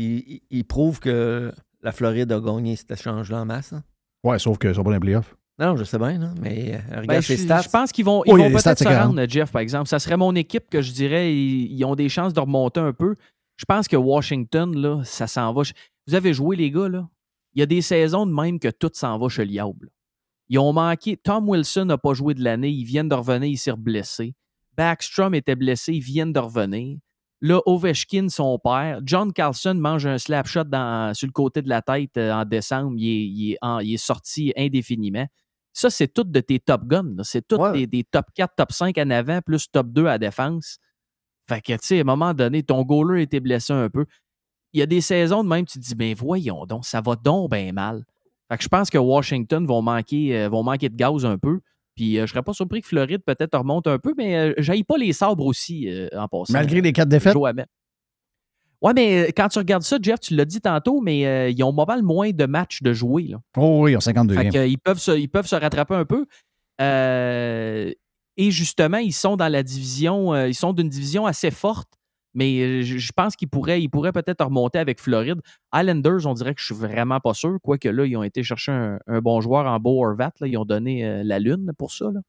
il- il- il prouve que la Floride a gagné cet échange-là en masse. hein. Ouais, sauf qu'ils sont pas dans les playoffs. Non, je sais bien, là, mais euh, regarde Ben, stats. je pense qu'ils vont, ils Oh, vont peut-être se rendre, Jeff, par exemple. Ça serait mon équipe que je dirais, ils, ils ont des chances de remonter un peu. Je pense que Washington, là, ça s'en va. Vous avez joué, les gars, là? Il y a des saisons de même que tout s'en va chez le Diable. Ils ont manqué. Tom Wilson n'a pas joué de l'année. Ils viennent de revenir. Il s'est blessé. Backstrom était blessé. Ils viennent de revenir. Là, Ovechkin, son père. John Carlson mange un slap shot dans- sur le côté de la tête euh, en décembre. Il est, il est en- il est sorti indéfiniment. Ça, c'est tout de tes top guns. C'est tout des, des top 4, top 5 en avant, plus top 2 à défense. Fait que, tu sais, à un moment donné, ton goaler était blessé un peu. Il y a des saisons de même, tu te dis, ben voyons donc, ça va donc bien mal. Fait que je pense que Washington vont manquer, euh, vont manquer de gaz un peu. Puis euh, je serais pas surpris que Floride peut-être remonte un peu, mais euh, j'aille pas les sabres aussi euh, en passant. Malgré les quatre défaites? Ouais, mais quand tu regardes ça, Jeff, tu l'as dit tantôt, mais euh, ils ont pas mal moins de matchs de jouer. Là. Oh oui, ils ont 52 Fait games. que, ils, peuvent se, ils peuvent se rattraper un peu. Euh, et justement, ils sont dans la division, euh, ils sont d'une division assez forte, mais euh, je je pense qu'ils pourraient, ils pourraient peut-être remonter avec Floride. Islanders, on dirait que je suis vraiment pas sûr, quoique là, ils ont été chercher un, un bon joueur en Beau Horvat, là, ils ont donné euh, la lune pour ça. là.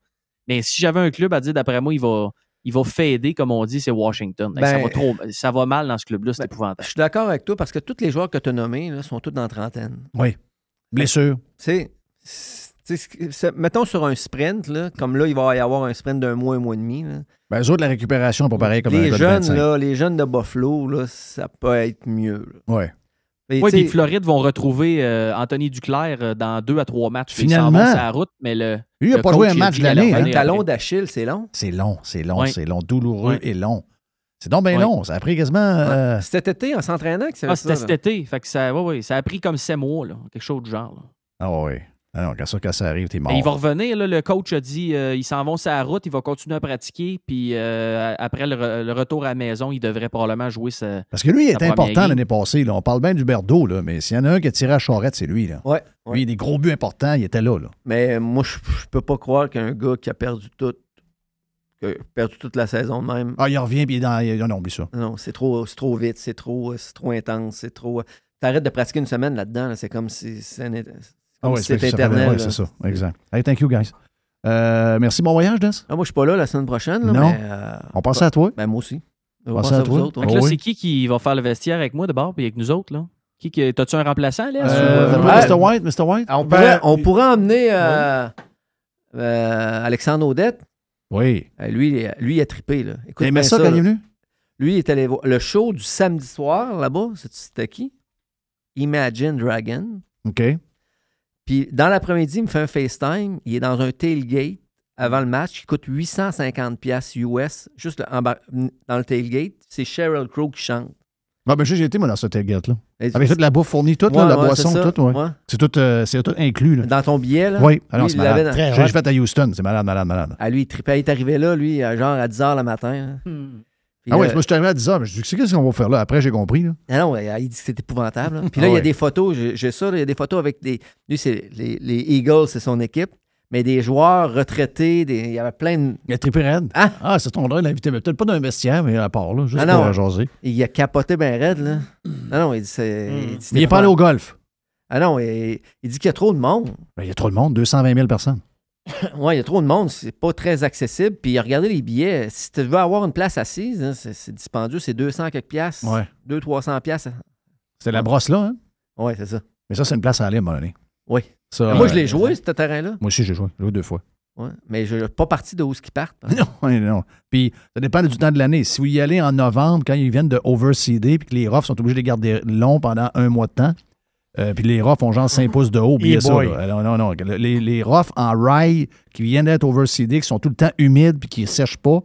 Mais si j'avais un club à dire, d'après moi, il va, il va fader, comme on dit, c'est Washington. Ça, Ben- va trop, ça va mal dans ce club-là, c'est épouvantable. Je suis d'accord avec toi parce que tous les joueurs que tu as nommés là, sont tous dans la trentaine. Oui. Blessure. Tu sais, c'est- mettons sur un sprint, là, comme là, il va y avoir un sprint d'un mois, un mois et demi. là. Ben, eux autres, la récupération n'est pas pareil comme les jeunes, 25. là, les jeunes de Buffalo, là, ça peut être mieux. Oui, sais, puis Floride vont retrouver euh, Anthony Duclair euh, dans deux à trois matchs. Ils Finalement. sur la route, mais le. Lui, il a le pas joué un match de l'année, hein. talon d'Achille, c'est long. C'est long, c'est long, Ouais. c'est long, douloureux Ouais. et long. C'est donc bien Ouais. long. Ça a pris quasiment. euh, Cet été, en s'entraînant, que c'est Ah, ça. c'était là. cet été. Fait que ça, ouais, ouais, ça a pris comme sept mois, là, quelque chose du genre. là. Ah oui. Ah quand ça, quand ça arrive, t'es mort. Mais il va revenir, là, le coach a dit euh, ils s'en vont sur la route, il va continuer à pratiquer, puis euh, après le, re- le retour à la maison, il devrait probablement jouer sa. Parce que lui, il première important l'année passée. Là. On parle bien du Berdo, là, mais s'il y en a un qui a tiré à charrette, c'est lui. Là. Ouais, Lui, il a des gros buts importants, il était là. là. Mais euh, moi, je je peux pas croire qu'un gars qui a perdu tout, qui a perdu toute la saison même. Ah, il revient, puis il est dans. il- Non, oublie ça. Non, c'est trop, c'est trop vite, c'est trop, c'est trop intense, c'est trop. T'arrêtes de pratiquer une semaine là-dedans, là, c'est comme si Ah ouais, ça ça éternel. ouais, là. c'est ça. Exact. Hey, thank you, guys. Euh, merci, bon voyage, Des. Ah, moi, je suis pas là la semaine prochaine. là, Non. mais, euh, On pensait à toi. Ben, moi aussi. On penser à à vous toi. autres, ouais. Là, oui. c'est qui qui va faire le vestiaire avec moi d'abord, puis avec nous autres, là? Qui, qui- T'as-tu un remplaçant, là? Euh, ou- Mr. White, Mr. White? On pourrait, on pourrait emmener euh, euh, Alexandre Audette. Oui. Euh, lui, lui, il a trippé. Là. Écoute bien ça quand là. il est venu? Lui, il est allé voir le show du samedi soir là-bas. C'était qui? Imagine Dragon. OK. Puis dans l'après-midi, il me fait un FaceTime. Il est dans un tailgate avant le match qui coûte 850 pièces US. Juste en bas- dans le tailgate, c'est Sheryl Crow qui chante. Ah, ben, j'ai été, moi, dans ce tailgate-là. Avec toute la bouffe fournie, toute, Ouais, là, la ouais, boisson, ça. tout, ouais. Ouais. C'est tout, euh, c'est tout inclus, là. Dans ton billet, là? Oui, ah non, Lui, c'est malade. dans- J'ai fait à Houston, c'est malade, malade, malade. Ah, lui, il est arrivé là, lui, à genre à 10 h le matin. là. Puis Ah oui, moi, je suis arrivé à 10 h, mais je dis, c'est qu'est-ce qu'on va faire là? Après, j'ai compris, là. Ah non, il dit que c'est épouvantable. là. <laughs> Puis là, Ah il y a ouais. des photos, j'ai ça, il y a des photos avec des. Lui, c'est les, les Eagles, c'est son équipe, mais des joueurs retraités, des- il y avait plein de. Il a trippé raide. Ah! Ah, c'est ton drôle l'invité, mais peut-être pas dans un vestiaire, mais à part, là, juste Ah pour non. euh, jaser. Il a capoté bien raide, là. Non, non, il dit c'est. Hmm. Il est pas allé au golf. Ah non, il, il dit qu'il y a trop de monde. Ben, il y a trop de monde, 220 000 personnes. <coughs> ouais, il y a trop de monde, c'est pas très accessible. Puis regardez les billets. Si tu veux avoir une place assise, hein, c'est dispendieux, c'est 200 quelques piastres. Ouais. 200-300 piastres. C'est la brosse là, hein? Ouais, c'est ça. Mais ça, c'est une place à aller à un moment donné. Oui. Ça, Moi, je euh, l'ai joué, ce terrain-là. Moi aussi, j'ai joué. J'ai joué deux fois. Ouais. Mais je suis pas parti de où ce qu'ils partent. <laughs> Non, ouais, non. Puis, ça dépend du temps de l'année. Si vous y allez en novembre, quand ils viennent de overseeder, puis que les roughs sont obligés de les garder longs pendant un mois de temps, euh, puis les roughs ont genre 5 pouces de haut, oubliez Eh ça. là. Non, non, non. Les, les roughs en rye qui viennent d'être overseedés, qui sont tout le temps humides, puis qui ne sèchent pas,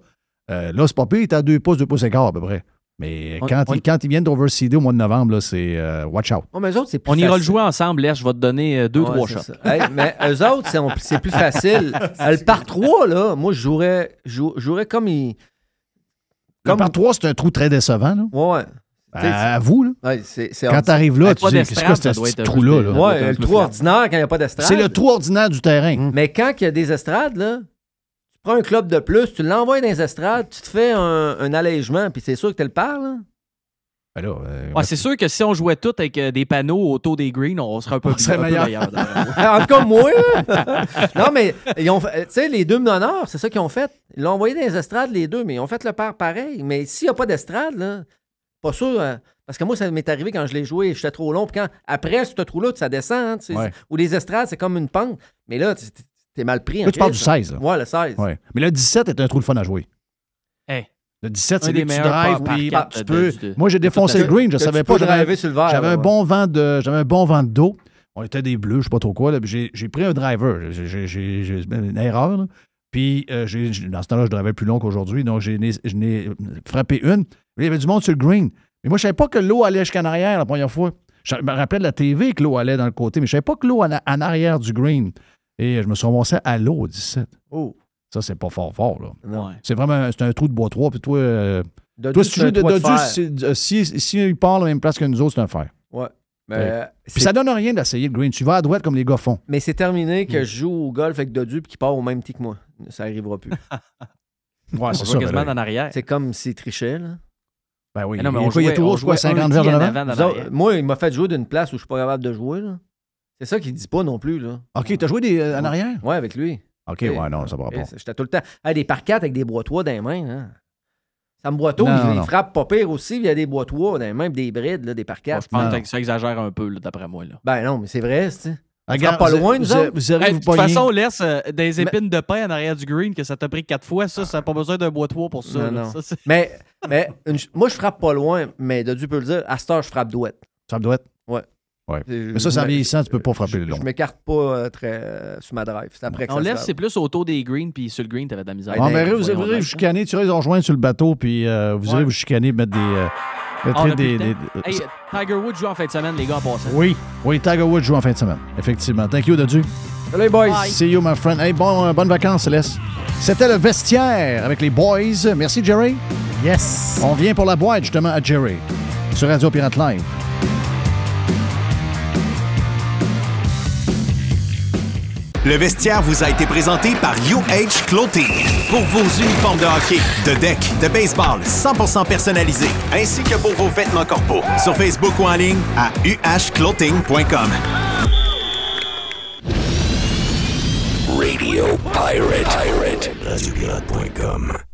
euh, là, c'est pas pire, il est à 2 pouces, 2 pouces et quart à peu près. Mais On- quand, on- ils, quand ils viennent d'overseeder au mois de novembre, là, c'est euh, watch out. Oh, mais eux autres, c'est plus On ira le jouer ensemble, Les. Je vais te donner deux, Ouais, trois shots. Hey, mais eux autres, c'est, plus facile. <laughs> Le par 3, là, moi, je jouerais, jou- jouerais comme il. Comme par 3, c'est un trou très décevant. Là. Ouais. Ben, à vous, là. Ouais, c'est, c'est Quand ordi- t'arrives là, Avec tu dis, qu'est-ce que d'estrade, c'est ça doit ce trou-là? là? Ouais, le trou ordinaire quand il n'y a pas d'estrade. C'est le trou ordinaire du terrain. Mais quand il y a des estrades, là, tu prends un club de plus, tu l'envoies dans les estrades, tu te fais un, un allègement, puis c'est sûr que tu le perds, là. Ben là, euh, Ouais, c'est sûr que si on jouait tout avec euh, des panneaux autour des greens, on serait un peu, On serait un peu meilleur. <laughs> en tout cas, moi, là. <laughs> non, mais ils ont fait- tu sais, les deux meneurs, c'est ça qu'ils ont fait. Ils l'ont envoyé dans les estrades, les deux, mais ils ont fait le pair pareil. Mais s'il n'y a pas d'estrade, là, pas sûr. euh, parce que moi, ça m'est arrivé quand je l'ai joué, j'étais trop long. Puis quand, après, ce trou-là, ça descend. hein, tu sais, Ouais. Ou les estrades, c'est comme une pente. Mais là, tu- t'es mal pris. en Là, tu parles du crise, là. 16. là. Ouais, le 16. Ouais. Mais le 17 est un trou de fun à jouer. Hey. Le 17, Un c'est des des tu meilleurs drives, par- puis par tu quatre peux. de- de- Moi, j'ai défoncé le green, je savais pas. J'avais un bon vent de, j'avais un bon vent de dos. On était des bleus, je sais pas trop quoi. J'ai j'ai pris un driver. J'ai- J'ai j'ai- j'ai une erreur. là. Puis euh, dans ce temps-là, je drivais plus long qu'aujourd'hui. Donc, j'ai je n'ai frappé une. Il y avait du monde sur le green. Mais moi, je savais pas que l'eau allait jusqu'en arrière la première fois. Je me rappelais de la TV que l'eau allait dans le côté, mais je savais pas que l'eau en, en arrière du green. Et je me suis remonté à l'eau au 17. Oh. Ça, c'est pas fort fort, là. C'est vraiment c'est un trou de bois 3. Puis toi, euh, Dodu, toi si de de si, si, si il part à la même place que nous autres, c'est un fer. Ouais. Mais, Ouais. euh, Puis ça donne rien d'essayer le green. Tu vas à droite comme les gars font. mais c'est terminé Hmm. que je joue au golf avec Dodu puis qu'il part au même tee que moi. Ça arrivera plus. Ouais, c'est ça. quasiment ben, en arrière. c'est comme s'il trichait, là. Ben oui. Mais non, mais on quoi, il y a jouait- toujours, je crois, jouait un 50 tee verges en en avant? avant, en Vous autres- arrière. moi, il m'a fait jouer d'une place où je suis pas capable de jouer, là. C'est ça qu'il dit pas non plus, là. OK, t'as joué des, euh, en arrière? Ouais, avec lui. OK, Et- ouais, non, ça va pas. J'étais tout le temps. Hey, des parquettes avec des boîtois dans les mains, hein. Sam Boiteau, Non, il, il frappe pas pire aussi. Il y a des boîtois dans les mains, puis des brides, là, des Bon, parquettes. je pense Non. que ça exagère un peu, d'après moi. Là. Ben non, mais c'est vrai, c'est. Regarde, pas loin, nous vous- autres? Vous aurez Hey, vous de toute façon, laisse euh, des épines de pain en arrière du green que ça t'a pris quatre fois. Ça, ça n'a pas besoin d'un bois de toit pour ça. Non, non. Ça, Mais, mais une moi, je frappe pas loin, mais Dodu peut le dire. À cette heure, je frappe douette. Ça doit être. Ouais. Mais ça, c'est en je- vieillissant, tu peux pas frapper je- le long. Je m'écarte pas euh, très euh, sur ma drive. C'est après que On ça lève, c'est plus autour des greens, puis sur le green, t'avais de la misère. Ah, mais ben, vous irez vous chicaner, tu iras les rejoindre sur le bateau, puis euh, vous irez Ouais. vous chicaner, mettre des. euh, Ah, on a des, Hey, Tiger Woods joue en fin de semaine, les gars, en passant. Oui, oui, Tiger Woods joue en fin de semaine. Effectivement. Thank you, Dodu. Salut, boys. Bye. See you, my friend. Hey, bon, euh, bonnes vacances, Céleste. C'était le vestiaire avec les boys. Merci, Jerry. Yes! On vient pour la boîte, justement, à Jerry, sur Radio Pirate Live. Le vestiaire vous a été présenté par UH Clothing. Pour vos uniformes de hockey, de deck, de baseball 100% personnalisés, ainsi que pour vos vêtements corporels. Sur Facebook ou en ligne à uhclothing.com. Radio Pirate. Pirate.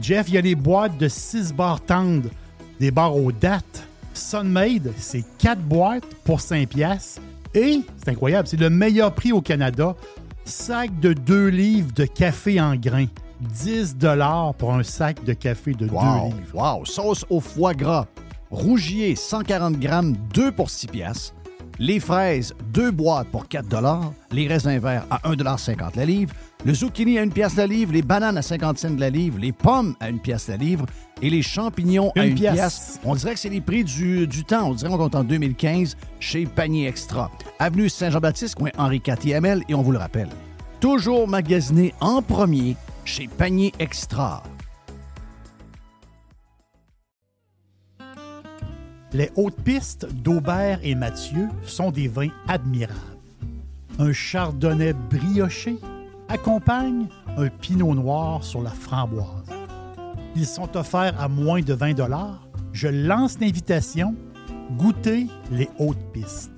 Jeff, il y a les boîtes de 6 barres tendres, des barres aux dates. Sunmade, c'est 4 boîtes pour 5 piastres. Et, c'est incroyable, c'est le meilleur prix au Canada. Sac de 2 livres de café en grains. 10 pour un sac de café de 2 Wow, livres. wow. Sauce au foie gras. Rougier, 140 grammes, 2 pour 6 piastres. Les fraises, 2 boîtes pour 4 Les raisins verts à 1,50 la livre. Le zucchini à 1 pièce la livre. Les bananes à 50 cents la livre. Les pommes à 1 pièce la livre. Et les champignons à Une 1 pièce. pièce. On dirait que c'est les prix du, du temps. On dirait qu'on est en 2015 chez Panier Extra. Avenue Saint-Jean-Baptiste, coin Henri IVL. Et on vous le rappelle, toujours magasiné en premier chez Panier Extra. Les hautes pistes d'Aubert et Mathieu sont des vins admirables. Un chardonnay brioché accompagne un pinot noir sur la framboise. Ils sont offerts à moins de 20 Je lance l'invitation. Goûtez les hautes pistes.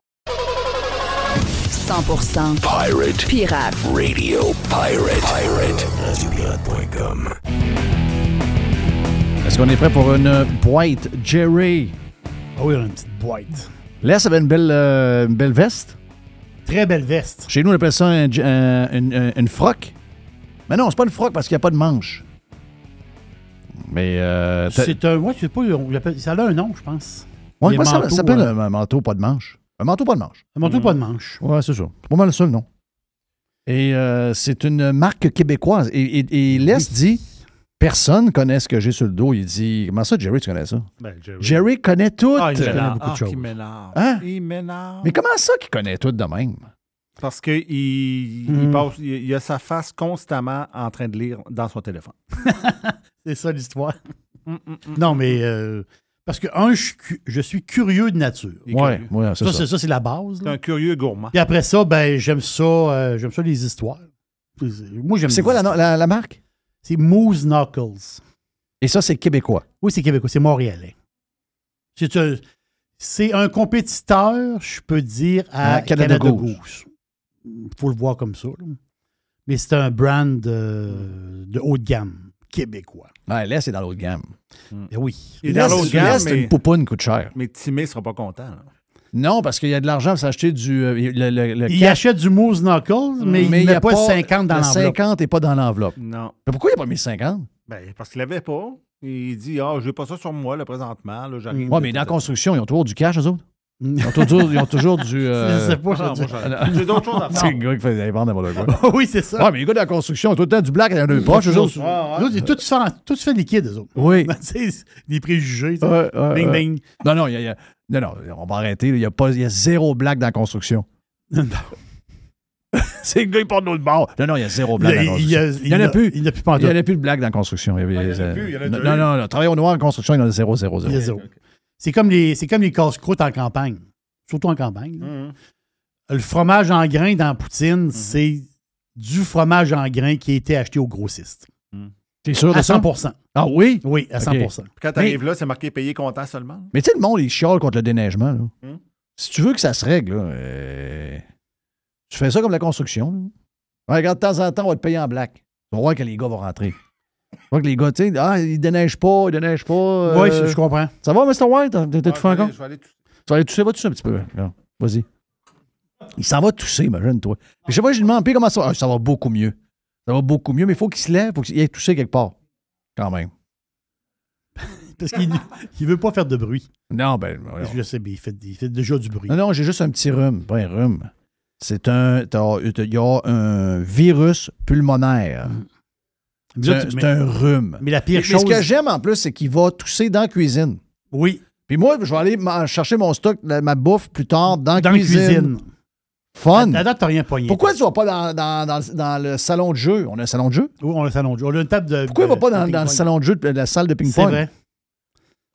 100% Pirate pirate. Radio Pirate. Pirate. RadioPirate.com. Est-ce qu'on est prêt pour une boîte Jerry? Ah oui, on a une petite boîte. Là, ça avait une belle, euh, une belle veste. Très belle veste. Chez nous, on appelle ça un- un- une, une- froc. Mais non, c'est pas une froc parce qu'il n'y a pas de manche. Mais. Euh, C'est un. Ouais, je sais pas, ça a un nom, je pense. Ouais, Les moi, ça manteaux, ça s'appelle euh, un manteau pas de manche. Un manteau pas de manche. Un manteau pas de manche. Ouais, c'est ça. C'est pas mal le seul, non? Et euh, c'est une marque québécoise. Et, et, et Les dit personne connaît ce que j'ai sur le dos. Il dit Comment ça, Jerry, tu connais ça? Ben, Jerry. Jerry connaît tout. Ah, il connaît m'énerve. beaucoup de Ah, choses. Hein? Il m'énerve. Mais comment ça qu'il connaît tout de même? Parce qu'il il il, il a sa face constamment en train de lire dans son téléphone. <laughs> C'est ça l'histoire. Hum. Non, mais. euh, parce que, un, je, suis cu- je suis curieux de nature. Ouais, ouais, c'est Ça, ça. c'est ça, c'est la base. Là. un curieux gourmand. Puis après ça, ben, j'aime ça, euh, j'aime ça les histoires. Moi, j'aime. C'est quoi la, histoires. la- la marque? C'est Moose Knuckles. Et ça, c'est québécois? Oui, c'est québécois, c'est montréalais. C'est un, c'est un compétiteur, je peux dire, à À Canada Canada, Goose. Goose. Il faut le voir comme ça. là. Mais c'est un brand euh, de haut de gamme, québécois. Ouais, là, c'est dans l'autre gamme. Ben oui. Là, dans l'autre gamme, c'est mais, une poupoune coûte cher. mais Timé sera pas content. là. Non, parce qu'il y a de l'argent pour s'acheter du. euh, le, le- le Il achète du Moose Knuckles, mais, il y ne met a pas, 50 dans le l'enveloppe. 50 n'est pas dans l'enveloppe. Non. Mais pourquoi il n'a pas mis 50? Ben, parce qu'il l'avait pas. Il dit Ah, j'ai pas ça sur moi, là, présentement. Là. Ouais, mais dans la construction, ils ont toujours du cash, eux autres. Ils ont toujours, ils ont toujours du. euh, Je sais pas, je Non, moi, dis. j'ai- d'autres choses à C'est faire. le gars qui fait des ventes n'importe quoi. oui, c'est ça. Ouais, mais les gars de la construction, tout le temps du black, il y en a deux poches, eux autres. Tout se fait, en- tout se fait liquide, eux autres. Oui. Tu sais, des préjugés. ouais, bing, ouais. bing. Non, non, il y a, il y a- non, non, on va arrêter. Il y a, pas, il y a zéro blague dans la construction. C'est le gars qui porte de l'autre bord. Non, non, il y a zéro blague dans la Il construction. il Il y en a plus. il y en a plus pantoute. Il y en a plus de blague dans la construction. Il y il en a plus, il y en a non, non, non, travail au noir en construction, il y en a zéro, zéro, zéro. Il y a zéro. C'est comme les, c'est comme les casse-croûtes en campagne. Surtout en campagne. Mhm. Le fromage en grain dans poutine, c'est du fromage en grain qui a été acheté au grossiste. T'es sûr de À ça? 100% Ah oui? Oui, à 100 Ok. Puis quand t'arrives là, c'est marqué payer comptant seulement. Mais tu sais, le monde, il chiale contre le déneigement. là. Hmm. Si tu veux que ça se règle, là, euh, tu fais ça comme la construction. là. Ouais, regarde, de temps en temps, on va te payer en black. Tu vas voir que les gars vont rentrer. Tu vois que les gars, tu sais, ah, ils déneigent pas, ils déneigent pas. Oui, euh, je, je comprends. Ça va, Mr. White? T'es tout fait encore? Je vais aller tout- Tu vas aller tousser, va tousser un petit peu? Vas-y. Il s'en va tousser, imagine-toi. Je sais pas, je lui demande, puis comment ça va? Ah, ça va beaucoup mieux. Ça va beaucoup mieux, mais il faut qu'il se lève, il faut qu'il ait toussé quelque part. Quand même. <laughs> Parce qu'il ne veut pas faire de bruit. Non, ben. voyons. Je sais, mais il fait, il fait déjà du bruit. Non, non, j'ai juste un petit rhume. Pas un rhume. C'est un. Il y a un virus pulmonaire. Mais C'est un, un rhume. mais la pire Mais ce que chose- j'aime en plus, c'est qu'il va tousser dans la cuisine. Oui. Puis moi, je vais aller chercher mon stock, ma bouffe plus tard dans la Dans la cuisine. cuisine. Fun. À, date, t'as rien pogné. Pourquoi tu vas pas dans, dans- dans le- dans le salon de jeu? On a un salon de jeu? Oui, on a le salon de jeu. On a une table de. Pourquoi il va pas dans, dans le salon de jeu, de la salle de C'est ping-pong? vrai.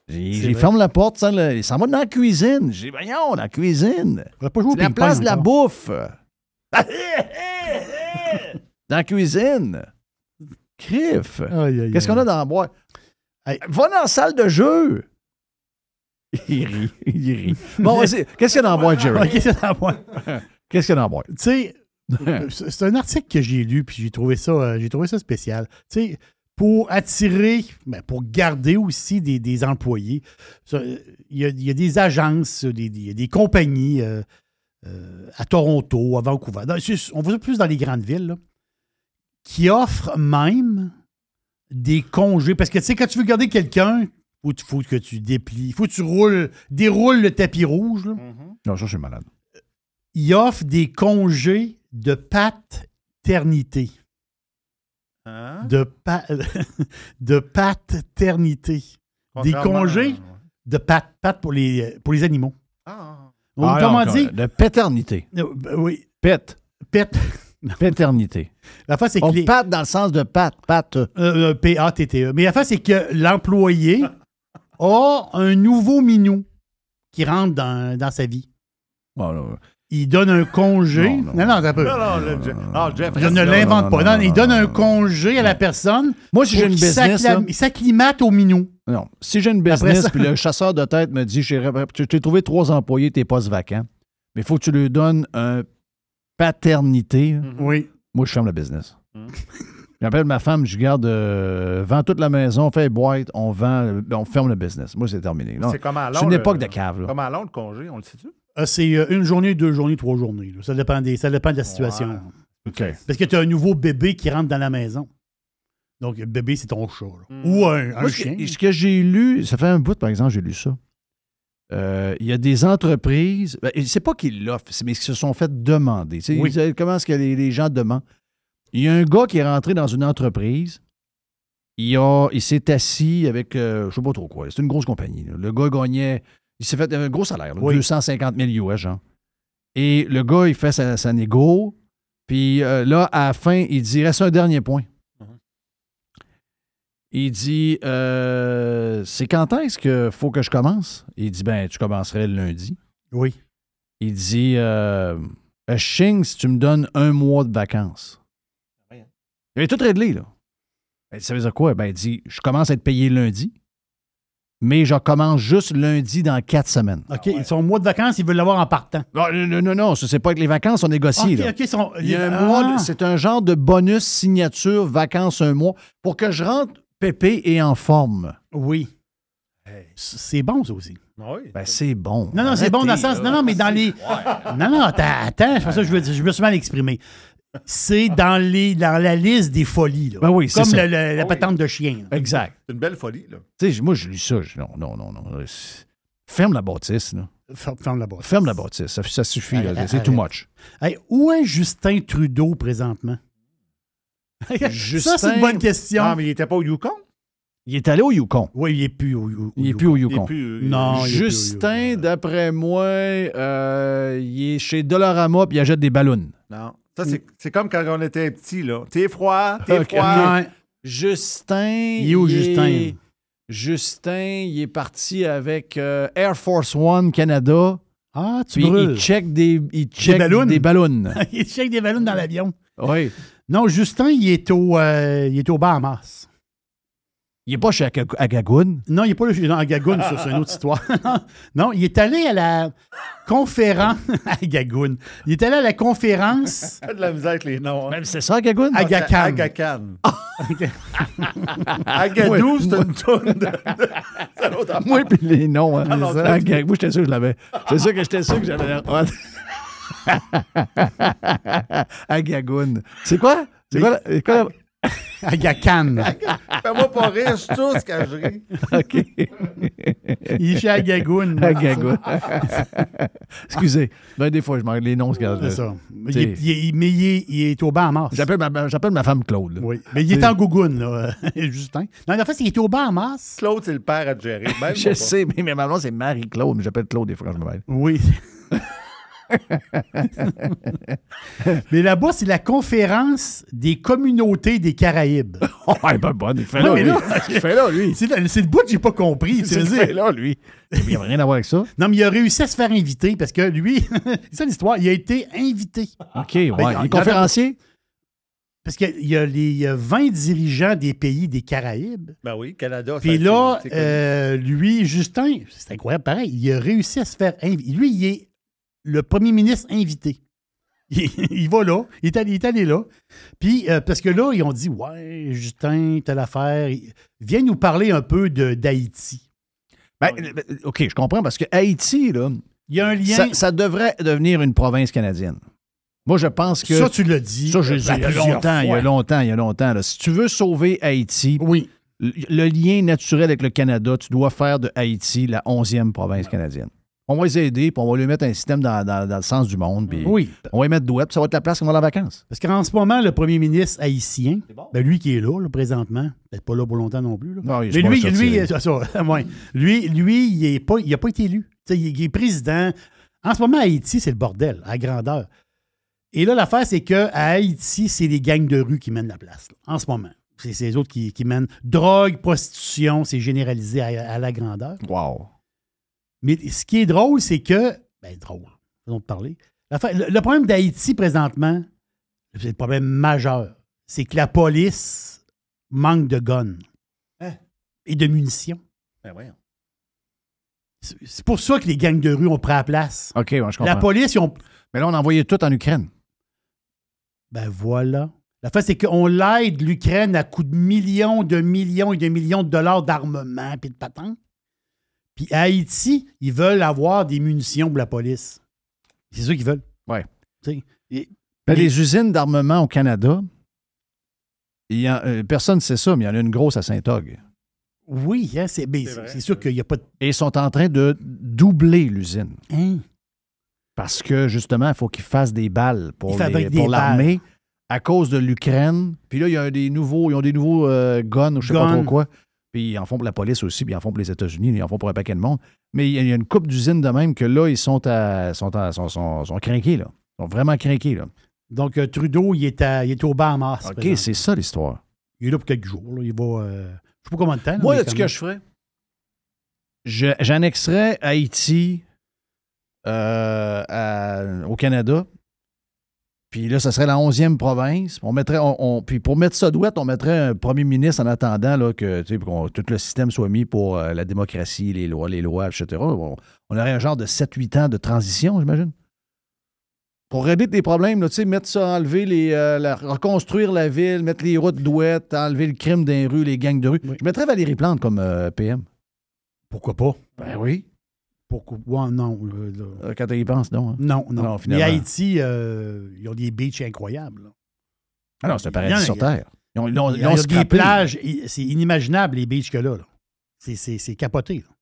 J'ai C'est j'ai vrai. ferme la porte, ça, là, il s'en va dans la cuisine. J'ai dit, voyons, dans la cuisine. On va pas jouer au la place de la bouffe. <laughs> dans la cuisine. Criff. Qu'est-ce qu'on a dans la boîte? Va dans la salle de jeu. <laughs> Il rit, il rit. Bon, vas-y. Qu'est-ce qu'il y a dans la boîte, Jerry? <laughs> Qu'est-ce qu'il y a dans la boîte? <laughs> Qu'est-ce qu'il y a dans la boîte? Tu sais, c'est un article que j'ai lu, puis j'ai trouvé ça, euh, j'ai trouvé ça spécial. Tu sais, pour attirer, ben, pour garder aussi des, des employés, ça, il y, a, il y a des agences, des, des- il y a des compagnies euh, euh, à Toronto, à Vancouver, dans- on va plus dans les grandes villes, là, qui offrent même des congés. Parce que tu sais, quand tu veux garder quelqu'un, faut, faut que tu déplies, faut que tu roules, déroules le tapis rouge. là. Non, ça, je suis malade. Ils offrent des congés de paternité. Hein? De, pa- <laughs> de paternité. Des congés de pat, pat pour, les, pour les animaux. Ah. Autrement Ah, non, dit, De paternité. euh, ben oui, Pet. pet. <laughs> Paternité. La face, c'est On que les- patte dans le sens de patte. Patte. Euh, euh, P-A-T-T-E. Mais la face, c'est que l'employé <laughs> a un nouveau minou qui rentre dans, dans sa vie. Là, Il donne un congé. Non, non, peu. Non, non, le Jeff- ah, Jeff, Je ne l'invente non, pas. non, Non, non, il non, donne non, un non, congé à la personne. Moi, si j'ai une business, là- Il s'acclimate au minou. Non. Si j'ai une business, puis le chasseur de tête me dit j'ai tu t'es trouvé trois employés, tes postes vacants, mais il faut que tu lui donnes un paternité. là. Oui. Moi, je ferme le business. <laughs> J'appelle ma femme, je garde, euh, vends toute la maison, on fait les boîtes, on vend, euh, on ferme le business. Moi, c'est terminé. Non, C'est comme à C'est une le- époque de cave. Là. Comme à long le congé, on le sait-tu? Euh, c'est euh, une journée, deux journées, trois journées. là. Ça, dépend des, ça dépend de la situation. OK. Parce que tu as un nouveau bébé qui rentre dans la maison. Donc, bébé, c'est ton chat. Hmm. Ou un, un Moi, ce, chien. que, ce que j'ai lu, ça fait un bout, par exemple, j'ai lu ça. Euh, Il y a des entreprises, ben, c'est pas qu'ils l'offrent, mais ils se sont fait demander. Oui. Comment est-ce que les, les gens demandent? Il y a un gars qui est rentré dans une entreprise. Il, a, il s'est assis avec, euh, je sais pas trop quoi, c'est une grosse compagnie. là. Le gars gagnait, il s'est fait un gros salaire, là, Oui. 250 000 US, genre. Et le gars, il fait sa, sa négo. Puis euh, là, à la fin, il dit, reste un dernier point. Il dit euh, C'est quand est-ce qu'il faut que je commence? Il dit Ben, tu commencerais le lundi. Oui. Il dit euh, Je signe si tu me donnes un mois de vacances. Il avait tout réglé, là. Ben, ça veut dire quoi? Ben, il dit Je commence à être payé lundi, mais je commence juste lundi dans quatre semaines. OK, son mois de vacances, ils veulent l'avoir en partant. Non, non, non, non, non, ça, c'est pas avec les vacances, on négocie. OK, là. OK, son- Il y a un Ah. mois c'est un genre de bonus signature vacances un mois pour que je rentre pépé et en forme. Oui. C'est bon, ça aussi. Oui. Ben, c'est bon. Non, non, c'est bon dans le sens. Non, non, mais dans les. Non, non, attends, attends, c'est pas ça que je veux dire. Je me suis mal exprimé. c'est dans, les, dans la liste des folies. Là. Ben oui, c'est Comme ça. le- le- la patente de chien. là. Exact. C'est une belle folie, là. Tu sais, moi, je lis ça. je- non, non, non, non. Ferme la bâtisse, là. Ferme, ferme la boîte. Ferme la bâtisse. Ça, ça suffit, C'est too much. Hey, où est Justin Trudeau présentement? <laughs> Ça, c'est une bonne question. Ah, mais il était pas au Yukon? Il est allé au Yukon. Oui, il n'est plus au, au- Il n'est au plus au Yukon. Yukon. plus, Non, il est plus au Justin, d'après moi, euh, il est chez Dollarama puis il achète des ballons. Non. Ça, c'est comme quand on était petit, là. T'es froid, t'es froid. Justin. Il est où, Justin? Justin, il est parti avec euh, Air Force One Canada. Ah, tu Puis brûles. il check des, il check ballons? des ballons. <laughs> il check des ballons dans l'avion. oui. Non, Justin, il est au, euh, il est au Bahamas. Il n'est pas chez Aga- Agagoun. Non, il n'est pas là dans Gagoun, ça, c'est une autre histoire. <laughs> non, il est allé à la conférence <laughs> à Gagoun. Il est allé à la conférence <laughs> de la misère avec les noms. hein. Même c'est ça, Agagoun? à Gacan. Agacan. Agadou, c'est une toune de... c'est l'autre affaire. Moi, puis les noms. Hein, Ah non, Aga- Moi, j'étais sûr que je l'avais. J'étais sûr que j'étais sûr que j'avais. <laughs> Agagoun. C'est quoi? C'est quoi? la- quoi. <laughs> Fais-moi pas rire, tout ce que je ris. <laughs> OK. Il est chez Agagoun. Agagoun. Excusez. Ben, des fois, je manque les noms. c'est quand- C'est ça. Il est- il est- mais il est, il est au Bahamas. J'appelle ma, j'appelle ma femme Claude. là. Oui. Mais il est en Gougoune, là, Justin. Non, en fait, il est au Bahamas. Claude, c'est le père à gérer. Même Je pas. sais, mais, mais ma blonde, c'est Marie-Claude, mais j'appelle Claude des fois quand je me mêle. Oui. <laughs> Mais là-bas, c'est la conférence des communautés des Caraïbes. <laughs> Oh, bonne. Il fait là, mais lui. là, <laughs> Il fait là, lui. C'est le, bout que j'ai pas compris. C'est fait là, lui. Il n'y a rien à voir avec ça. Non, mais il a réussi à se faire inviter parce que lui, c'est ça l'histoire, il a été invité. OK, ouais. Ben, il est conférencier? Parce qu'il y a les il y a 20 dirigeants des pays des Caraïbes. Ben oui, Canada. Puis là, euh, lui, Justin, c'est incroyable, pareil, il a réussi à se faire inviter. Lui, il est le premier ministre invité. Il, il va là, il est allé, il est allé là. Puis, euh, parce que là, ils ont dit Ouais, Justin, telle affaire. Viens nous parler un peu d'Haïti. Ben, ben, OK, je comprends, parce que Haïti, là, Il y a un lien. ça, ça devrait devenir une province canadienne. Moi, je pense que. Ça, tu l'as dit. Ça, je l'ai dit il y a longtemps, il y a longtemps, il y a longtemps. là. Si tu veux sauver Haïti, oui. le, le lien naturel avec le Canada, tu dois faire de Haïti la 11e province canadienne. On va les aider, puis on va lui mettre un système dans, dans- dans le sens du monde. Puis Oui. On va y mettre douette, puis ça va être la place qu'on va en vacances. Parce qu'en ce moment, le premier ministre haïtien, ben lui qui est là, là, présentement, peut-être pas là pour longtemps non plus. là. Non, il Mais lui, lui, <laughs> ouais. lui, lui, il n'a pas, il a pas été élu. Il, il est président. En ce moment, Haïti, c'est le bordel, à grandeur. Et là, l'affaire, c'est qu'à Haïti, c'est les gangs de rue qui mènent la place, là, en ce moment. C'est c'est les autres qui, qui mènent. Drogue, prostitution, c'est généralisé à, à la grandeur. Wow. Mais ce qui est drôle, c'est que. Ben, drôle, faisons de parler. Le, le problème d'Haïti présentement, c'est le problème majeur. C'est que la police manque de guns Hein? et de munitions. Ben voyons. C'est pour ça que les gangs de rue ont pris la place. OK, ouais, je comprends. La police, ils ont. Mais là, on a envoyé tout en Ukraine. Ben voilà. La fait, c'est qu'on l'aide l'Ukraine à coups de millions, de millions et de millions de dollars d'armement et de patentes. Puis à Haïti, ils veulent avoir des munitions pour la police. C'est ça qu'ils veulent. Sais, et- Ben, les usines d'armement au Canada, il y a- euh, personne ne sait ça, mais il y en a une grosse à Saint-Og. Oui, hein, c'est sûr qu'il n'y a pas de. Et ils sont en train de doubler l'usine. Hein? Parce que, justement, il faut qu'ils fassent des balles pour, les- l'armée à cause de l'Ukraine. Puis là, il y a des nouveaux, ils ont des nouveaux euh, guns ou je sais pas trop quoi. Puis ils en font pour la police aussi, puis ils en font pour les États-Unis, ils en font pour un paquet de monde. Mais il y a- une coupe d'usines de même que là, ils sont à, sont, à- sont, sont, sont craqués, là. Ils sont vraiment craqués, là. Donc, euh, Trudeau, il est, à- il est au Bahamas. OK, c'est ça l'histoire. Il est là pour quelques jours. là. Il va. euh, je sais pas combien de temps. là, Moi, ce que je ferais, je- j'annexerais Haïti euh, à- au Canada. Puis là, ça serait la 11e province. On mettrait, on, on- puis pour mettre ça douette, on mettrait un premier ministre en attendant là, que tu sais, qu'on- tout le système soit mis pour euh, la démocratie, les lois, les lois, etc. On, on aurait un genre de 7-8 ans de transition, j'imagine. Pour régler des problèmes, là, tu sais, mettre ça, enlever les. euh, la- reconstruire la ville, mettre les routes douettes, enlever le crime dans les rues, les gangs de rue. Je mettrais Valérie Plante comme euh, PM. Pourquoi pas? Ben oui. Pourquoi? Ouais, non. là. Euh, Quand tu y penses, non. hein? Non, non. Non, Mais finalement. Haïti, euh, ils ont des beaches incroyables. là. Ah non, c'est un paradis sur Terre. Ils ont, ils ont- ils des plages, c'est inimaginable les beaches que là. là. C'est- capoté. là.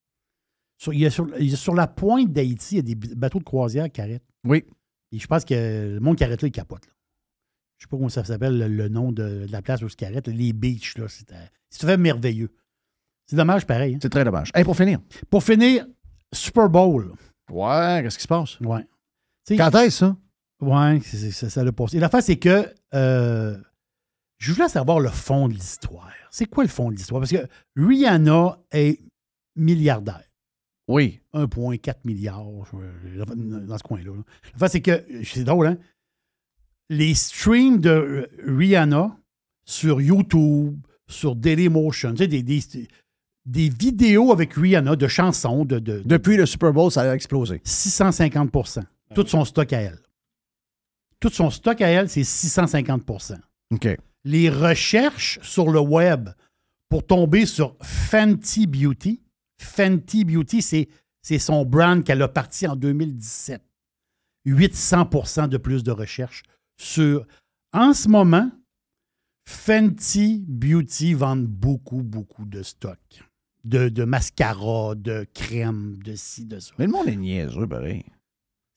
Sur, il y a sur, il y a sur la pointe d'Haïti, il y a des bateaux de croisière qui arrêtent. Oui. Et je pense que le monde qui arrête là, il capote. là. Je sais pas comment ça s'appelle, le, le nom de, de la place où ils arrêtent. Les beaches, là. C'est euh, c'est fait merveilleux. C'est dommage, pareil. hein. C'est très dommage. Hey, pour finir. Pour finir, Super Bowl. Ouais, qu'est-ce qui se passe? Ouais. Quand est-ce ça? Ouais, c'est- c'est- ça, ça l'a passé. Et l'affaire, c'est que euh, je voulais savoir le fond de l'histoire. C'est quoi le fond de l'histoire? Parce que Rihanna est milliardaire. Oui. 1,4 milliard dans ce coin-là. là. L'affaire, c'est que, c'est drôle, hein? Les streams de Rihanna sur YouTube, sur Dailymotion, tu sais, des, des, des vidéos avec Rihanna de chansons de, de, Depuis le Super Bowl, ça a explosé. 650% Tout son stock à elle. Tout son stock à elle, c'est 650 OK. Les recherches sur le web pour tomber sur Fenty Beauty, Fenty Beauty, c'est, c'est son brand qu'elle a parti en 2017. 800% de plus de recherches sur. En ce moment, Fenty Beauty vend beaucoup, beaucoup de stock. De, de mascara, de crème, de ci, de ça. Mais le monde est niaiseux, pareil.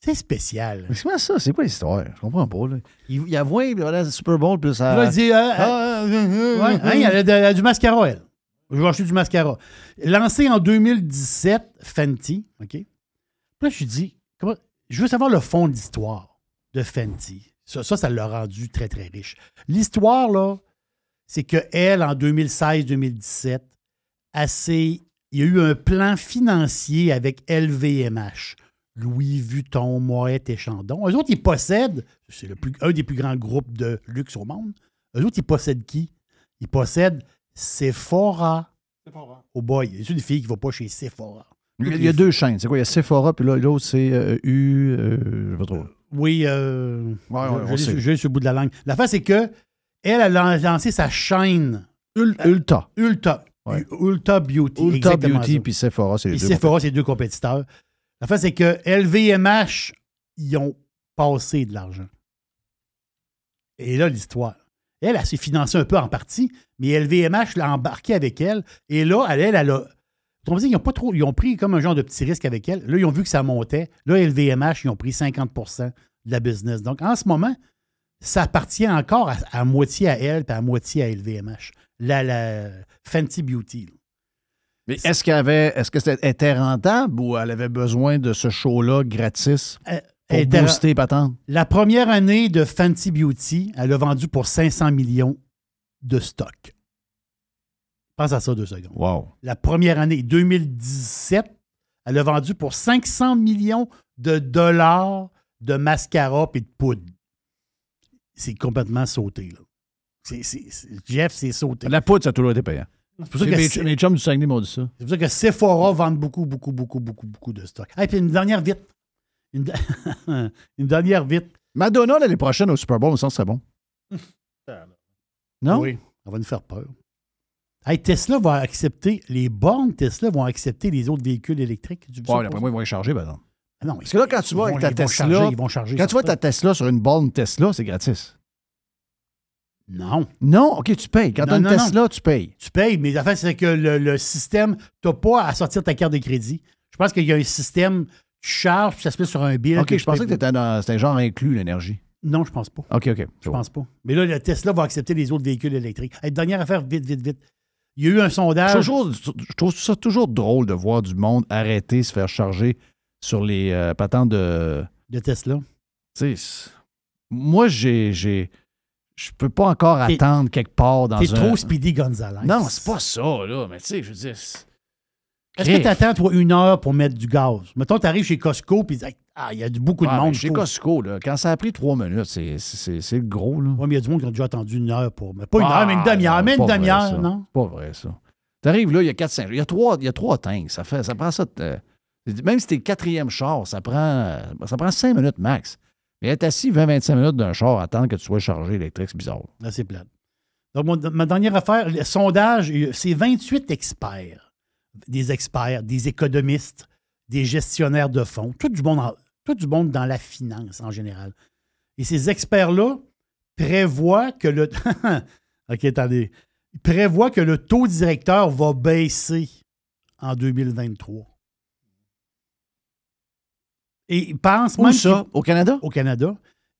C'est spécial. C'est quoi ça? C'est quoi l'histoire? Je comprends pas. Là. Il, il avoue, il va le Super Bowl, puis ça. Il dire, euh, Ah, euh, ouais, hein, il y a, de- elle a du mascara, elle. Je vais acheter du mascara. Lancé en 2017, Fenty, OK? Puis là, je dis, comment, je veux savoir le fond de l'histoire de Fenty. Ça, ça, ça l'a rendu très, très riche. L'histoire, là, c'est qu'elle, en 2016-2017, assez, il y a eu un plan financier avec LVMH. Louis Vuitton, Moët et Chandon. Eux autres, ils possèdent, c'est le plus, un des plus grands groupes de luxe au monde. Eux autres, ils possèdent qui? Ils possèdent Sephora. Oh boy, il y a une fille qui ne va pas chez Sephora. Il y a- il y a deux chaînes. C'est quoi? Il y a Sephora, puis là, l'autre, c'est euh, U. euh, je sais pas trop. Oui, euh, Ouais, ouais, sait. sur- le bout de la langue. La face, c'est que elle a lan- lancé sa chaîne. Ulta. Ulta. Ouais. Ulta Beauty. Ulta Beauty puis Sephora, c'est les deux. Sephora, c'est deux compétiteurs. La face, c'est que LVMH, ils ont passé de l'argent. Et là, l'histoire. Elle, elle s'est financée un peu en partie, mais LVMH l'a embarqué avec elle. Et là, elle, elle, elle a. Ils ont pas trop. Ils ont pris comme un genre de petit risque avec elle. Là, ils ont vu que ça montait. Là, LVMH, ils ont pris 50% de la business. Donc, en ce moment, ça appartient encore à, à moitié à elle et à moitié à LVMH. La, la Fenty Beauty. là. Mais est-ce qu'elle avait. Est-ce que c'était était rentable ou elle avait besoin de ce show-là gratis pour Elle était- booster patente? La première année de Fenty Beauty, elle a vendu pour 500 millions de stock. Pense à ça deux secondes. Wow. La première année, 2017, elle a vendu pour 500 millions de dollars de mascara et de poudre. C'est complètement sauté, là. C'est- c'est- c'est- Jeff, c'est sauté. La poudre, ça a toujours été payant. C'est pour ça C'est que mes, c'est- mes chums du Saguenay m'ont dit ça. c'est pour ça que Sephora vend beaucoup, beaucoup, beaucoup, beaucoup, beaucoup de stock. Et puis une dernière vite. Une, de- <laughs> une dernière vite. Madonna, l'année prochaine au Super Bowl, ça serait bon. <laughs> Non? Oui, on va nous faire peur. Hey, Tesla va accepter, les bornes Tesla vont accepter les autres véhicules électriques. Ça Ouais, ça? moi, ils vont les charger, par exemple. Ah non, Parce que là, quand tu vas avec ta Tesla, charger, ils vont charger, quand tu vois ta Tesla sur une borne Tesla, c'est gratis. Non. Non, OK, tu payes. Quand tu as une non, Tesla, tu payes. Tu payes, mais la fait, c'est que le, le système, tu n'as pas à sortir ta carte de crédit. Je pense qu'il y a un système, tu charges, puis ça se met sur un bill. OK, je pensais que c'était genre inclus, l'énergie. Non, je pense pas. OK, OK. Je pense pas. Mais là, le Tesla va accepter les autres véhicules électriques. Hey, dernière affaire, vite, vite, vite. Il y a eu un Je sondage. trouve, je trouve ça toujours drôle de voir du monde arrêter, se faire charger sur les euh, patentes de. De Tesla. Tu sais, moi, j'ai. Je peux pas encore attendre quelque part dans T'es un. trop Speedy Gonzalez. Non, c'est pas ça, là. Mais tu sais, je veux dire. Est-ce que tu attends, toi, une heure pour mettre du gaz? Mettons, tu arrives chez Costco puis ah, il y a beaucoup de Ah, monde. Chez Costco, là, quand ça a pris trois minutes, c'est- gros, là. Oui, mais il y a du monde qui a déjà attendu une heure pour. Mais pas une Ah, heure, mais une demi-heure. Mais une demi-heure, non? C'est pas vrai, ça. T'arrives là, il y a 4-5 Il y a trois, il y a trois tanks. Ça, fait, ça prend ça. de- même si t'es le quatrième char, ça prend, ça prend 5 minutes max. Mais être assis 20-25 minutes d'un char, attendre que tu sois chargé électrique, c'est bizarre. C'est plate. Donc, ma dernière affaire, le sondage, c'est 28 experts. Des experts, des économistes, des gestionnaires de fonds, tout du monde, tout du monde dans la finance en général. Et ces experts-là prévoit que le. <laughs> OK, prévoit que le taux directeur va baisser en 2023. Et il pense Où même. ça? Au Canada? Au Canada.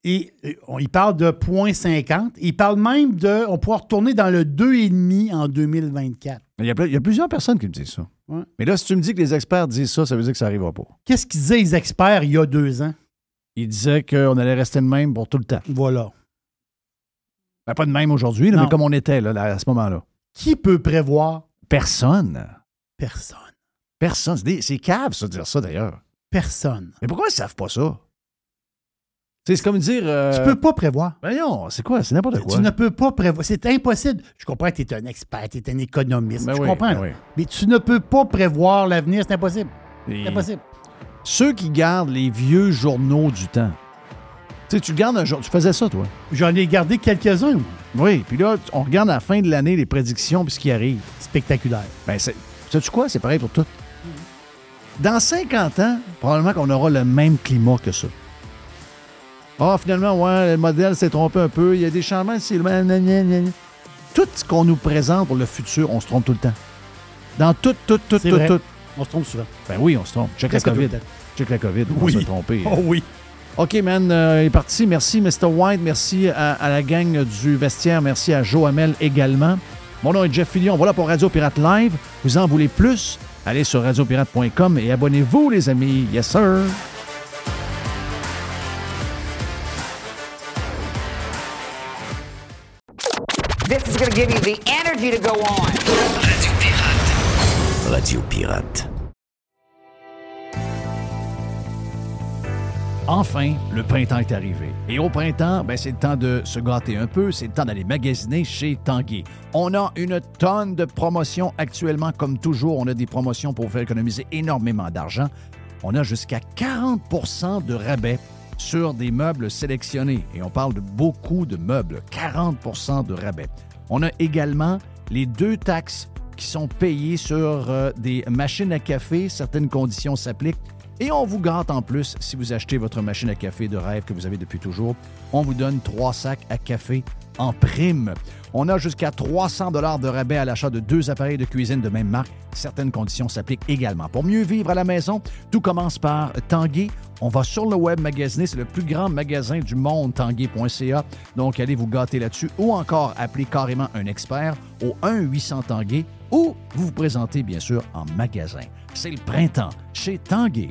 Et euh, on- il parle de 0,50. Il parle même de. On pourra retourner dans le 2,5 en 2024. Il y, a, il y a plusieurs personnes qui me disent ça. Ouais. Mais là, si tu me dis que les experts disent ça, ça veut dire que ça n'arrivera pas. Qu'est-ce qu'ils disaient les experts il y a deux ans? Ils disaient qu'on allait rester de même pour tout le temps. Voilà. Ben, pas de même aujourd'hui, mais comme on était là, à ce moment-là. Qui peut prévoir? Personne. Personne. Personne. C'est cave, ça, de dire ça, d'ailleurs. Personne. Mais pourquoi ils ne savent pas ça? C'est comme dire. euh, Tu peux pas prévoir. Ben non, c'est quoi? C'est n'importe quoi. Tu ne peux pas prévoir. C'est impossible. Je comprends que tu es un expert, tu es un économiste. Ben je oui, comprends. ben oui. Mais tu ne peux pas prévoir l'avenir. C'est impossible. Et- C'est impossible. Ceux qui gardent les vieux journaux du temps. Tu sais, tu gardes un jour. Tu faisais ça, toi? J'en ai gardé quelques-uns. Oui, puis là, on regarde à la fin de l'année les prédictions puis ce qui arrive. Spectaculaire. Ben, c'est- sais-tu quoi? C'est pareil pour tout. Dans 50 ans, probablement qu'on aura le même climat que ça. Ah, finalement, ouais, le modèle s'est trompé un peu. Il y a des changements. c'est. Tout ce qu'on nous présente pour le futur, on se trompe tout le temps. Dans tout, tout, tout, tout, vrai. tout. On se trompe souvent. Ben oui, on se trompe. Check la Presque COVID. Check la COVID. On Oui. va se tromper. Oh oui. OK, man, euh, il est parti. Merci, Mr. White. Merci à, à la gang du vestiaire. Merci à Joe Hamel également. Mon nom est Jeff Fillion. Voilà pour Radio Pirate Live. Vous en voulez plus? Allez sur radiopirate.com et abonnez-vous, les amis. Yes, sir. This is going to give you the energy to go on. Radio Pirate. Radio Pirate. Enfin, le printemps est arrivé. Et au printemps, ben, c'est le temps de se gâter un peu, c'est le temps d'aller magasiner chez Tanguy. On a une tonne de promotions actuellement, comme toujours. On a des promotions pour vous faire économiser énormément d'argent. On a jusqu'à 40% de rabais sur des meubles sélectionnés. Et on parle de beaucoup de meubles. 40% de rabais. On a également les deux taxes qui sont payées sur euh, des machines à café. Certaines conditions s'appliquent. Et on vous gâte en plus, si vous achetez votre machine à café de rêve que vous avez depuis toujours, on vous donne trois sacs à café en prime. On a jusqu'à 300 dollars de rabais à l'achat de deux appareils de cuisine de même marque. Certaines conditions s'appliquent également. Pour mieux vivre à la maison, tout commence par Tanguay. On va sur le web magasiner. C'est le plus grand magasin du monde, tanguay.ca. Donc, allez vous gâter là-dessus ou encore appelez carrément un expert au 1-800 Tanguay ou vous vous présentez, bien sûr, en magasin. C'est le printemps chez Tanguay.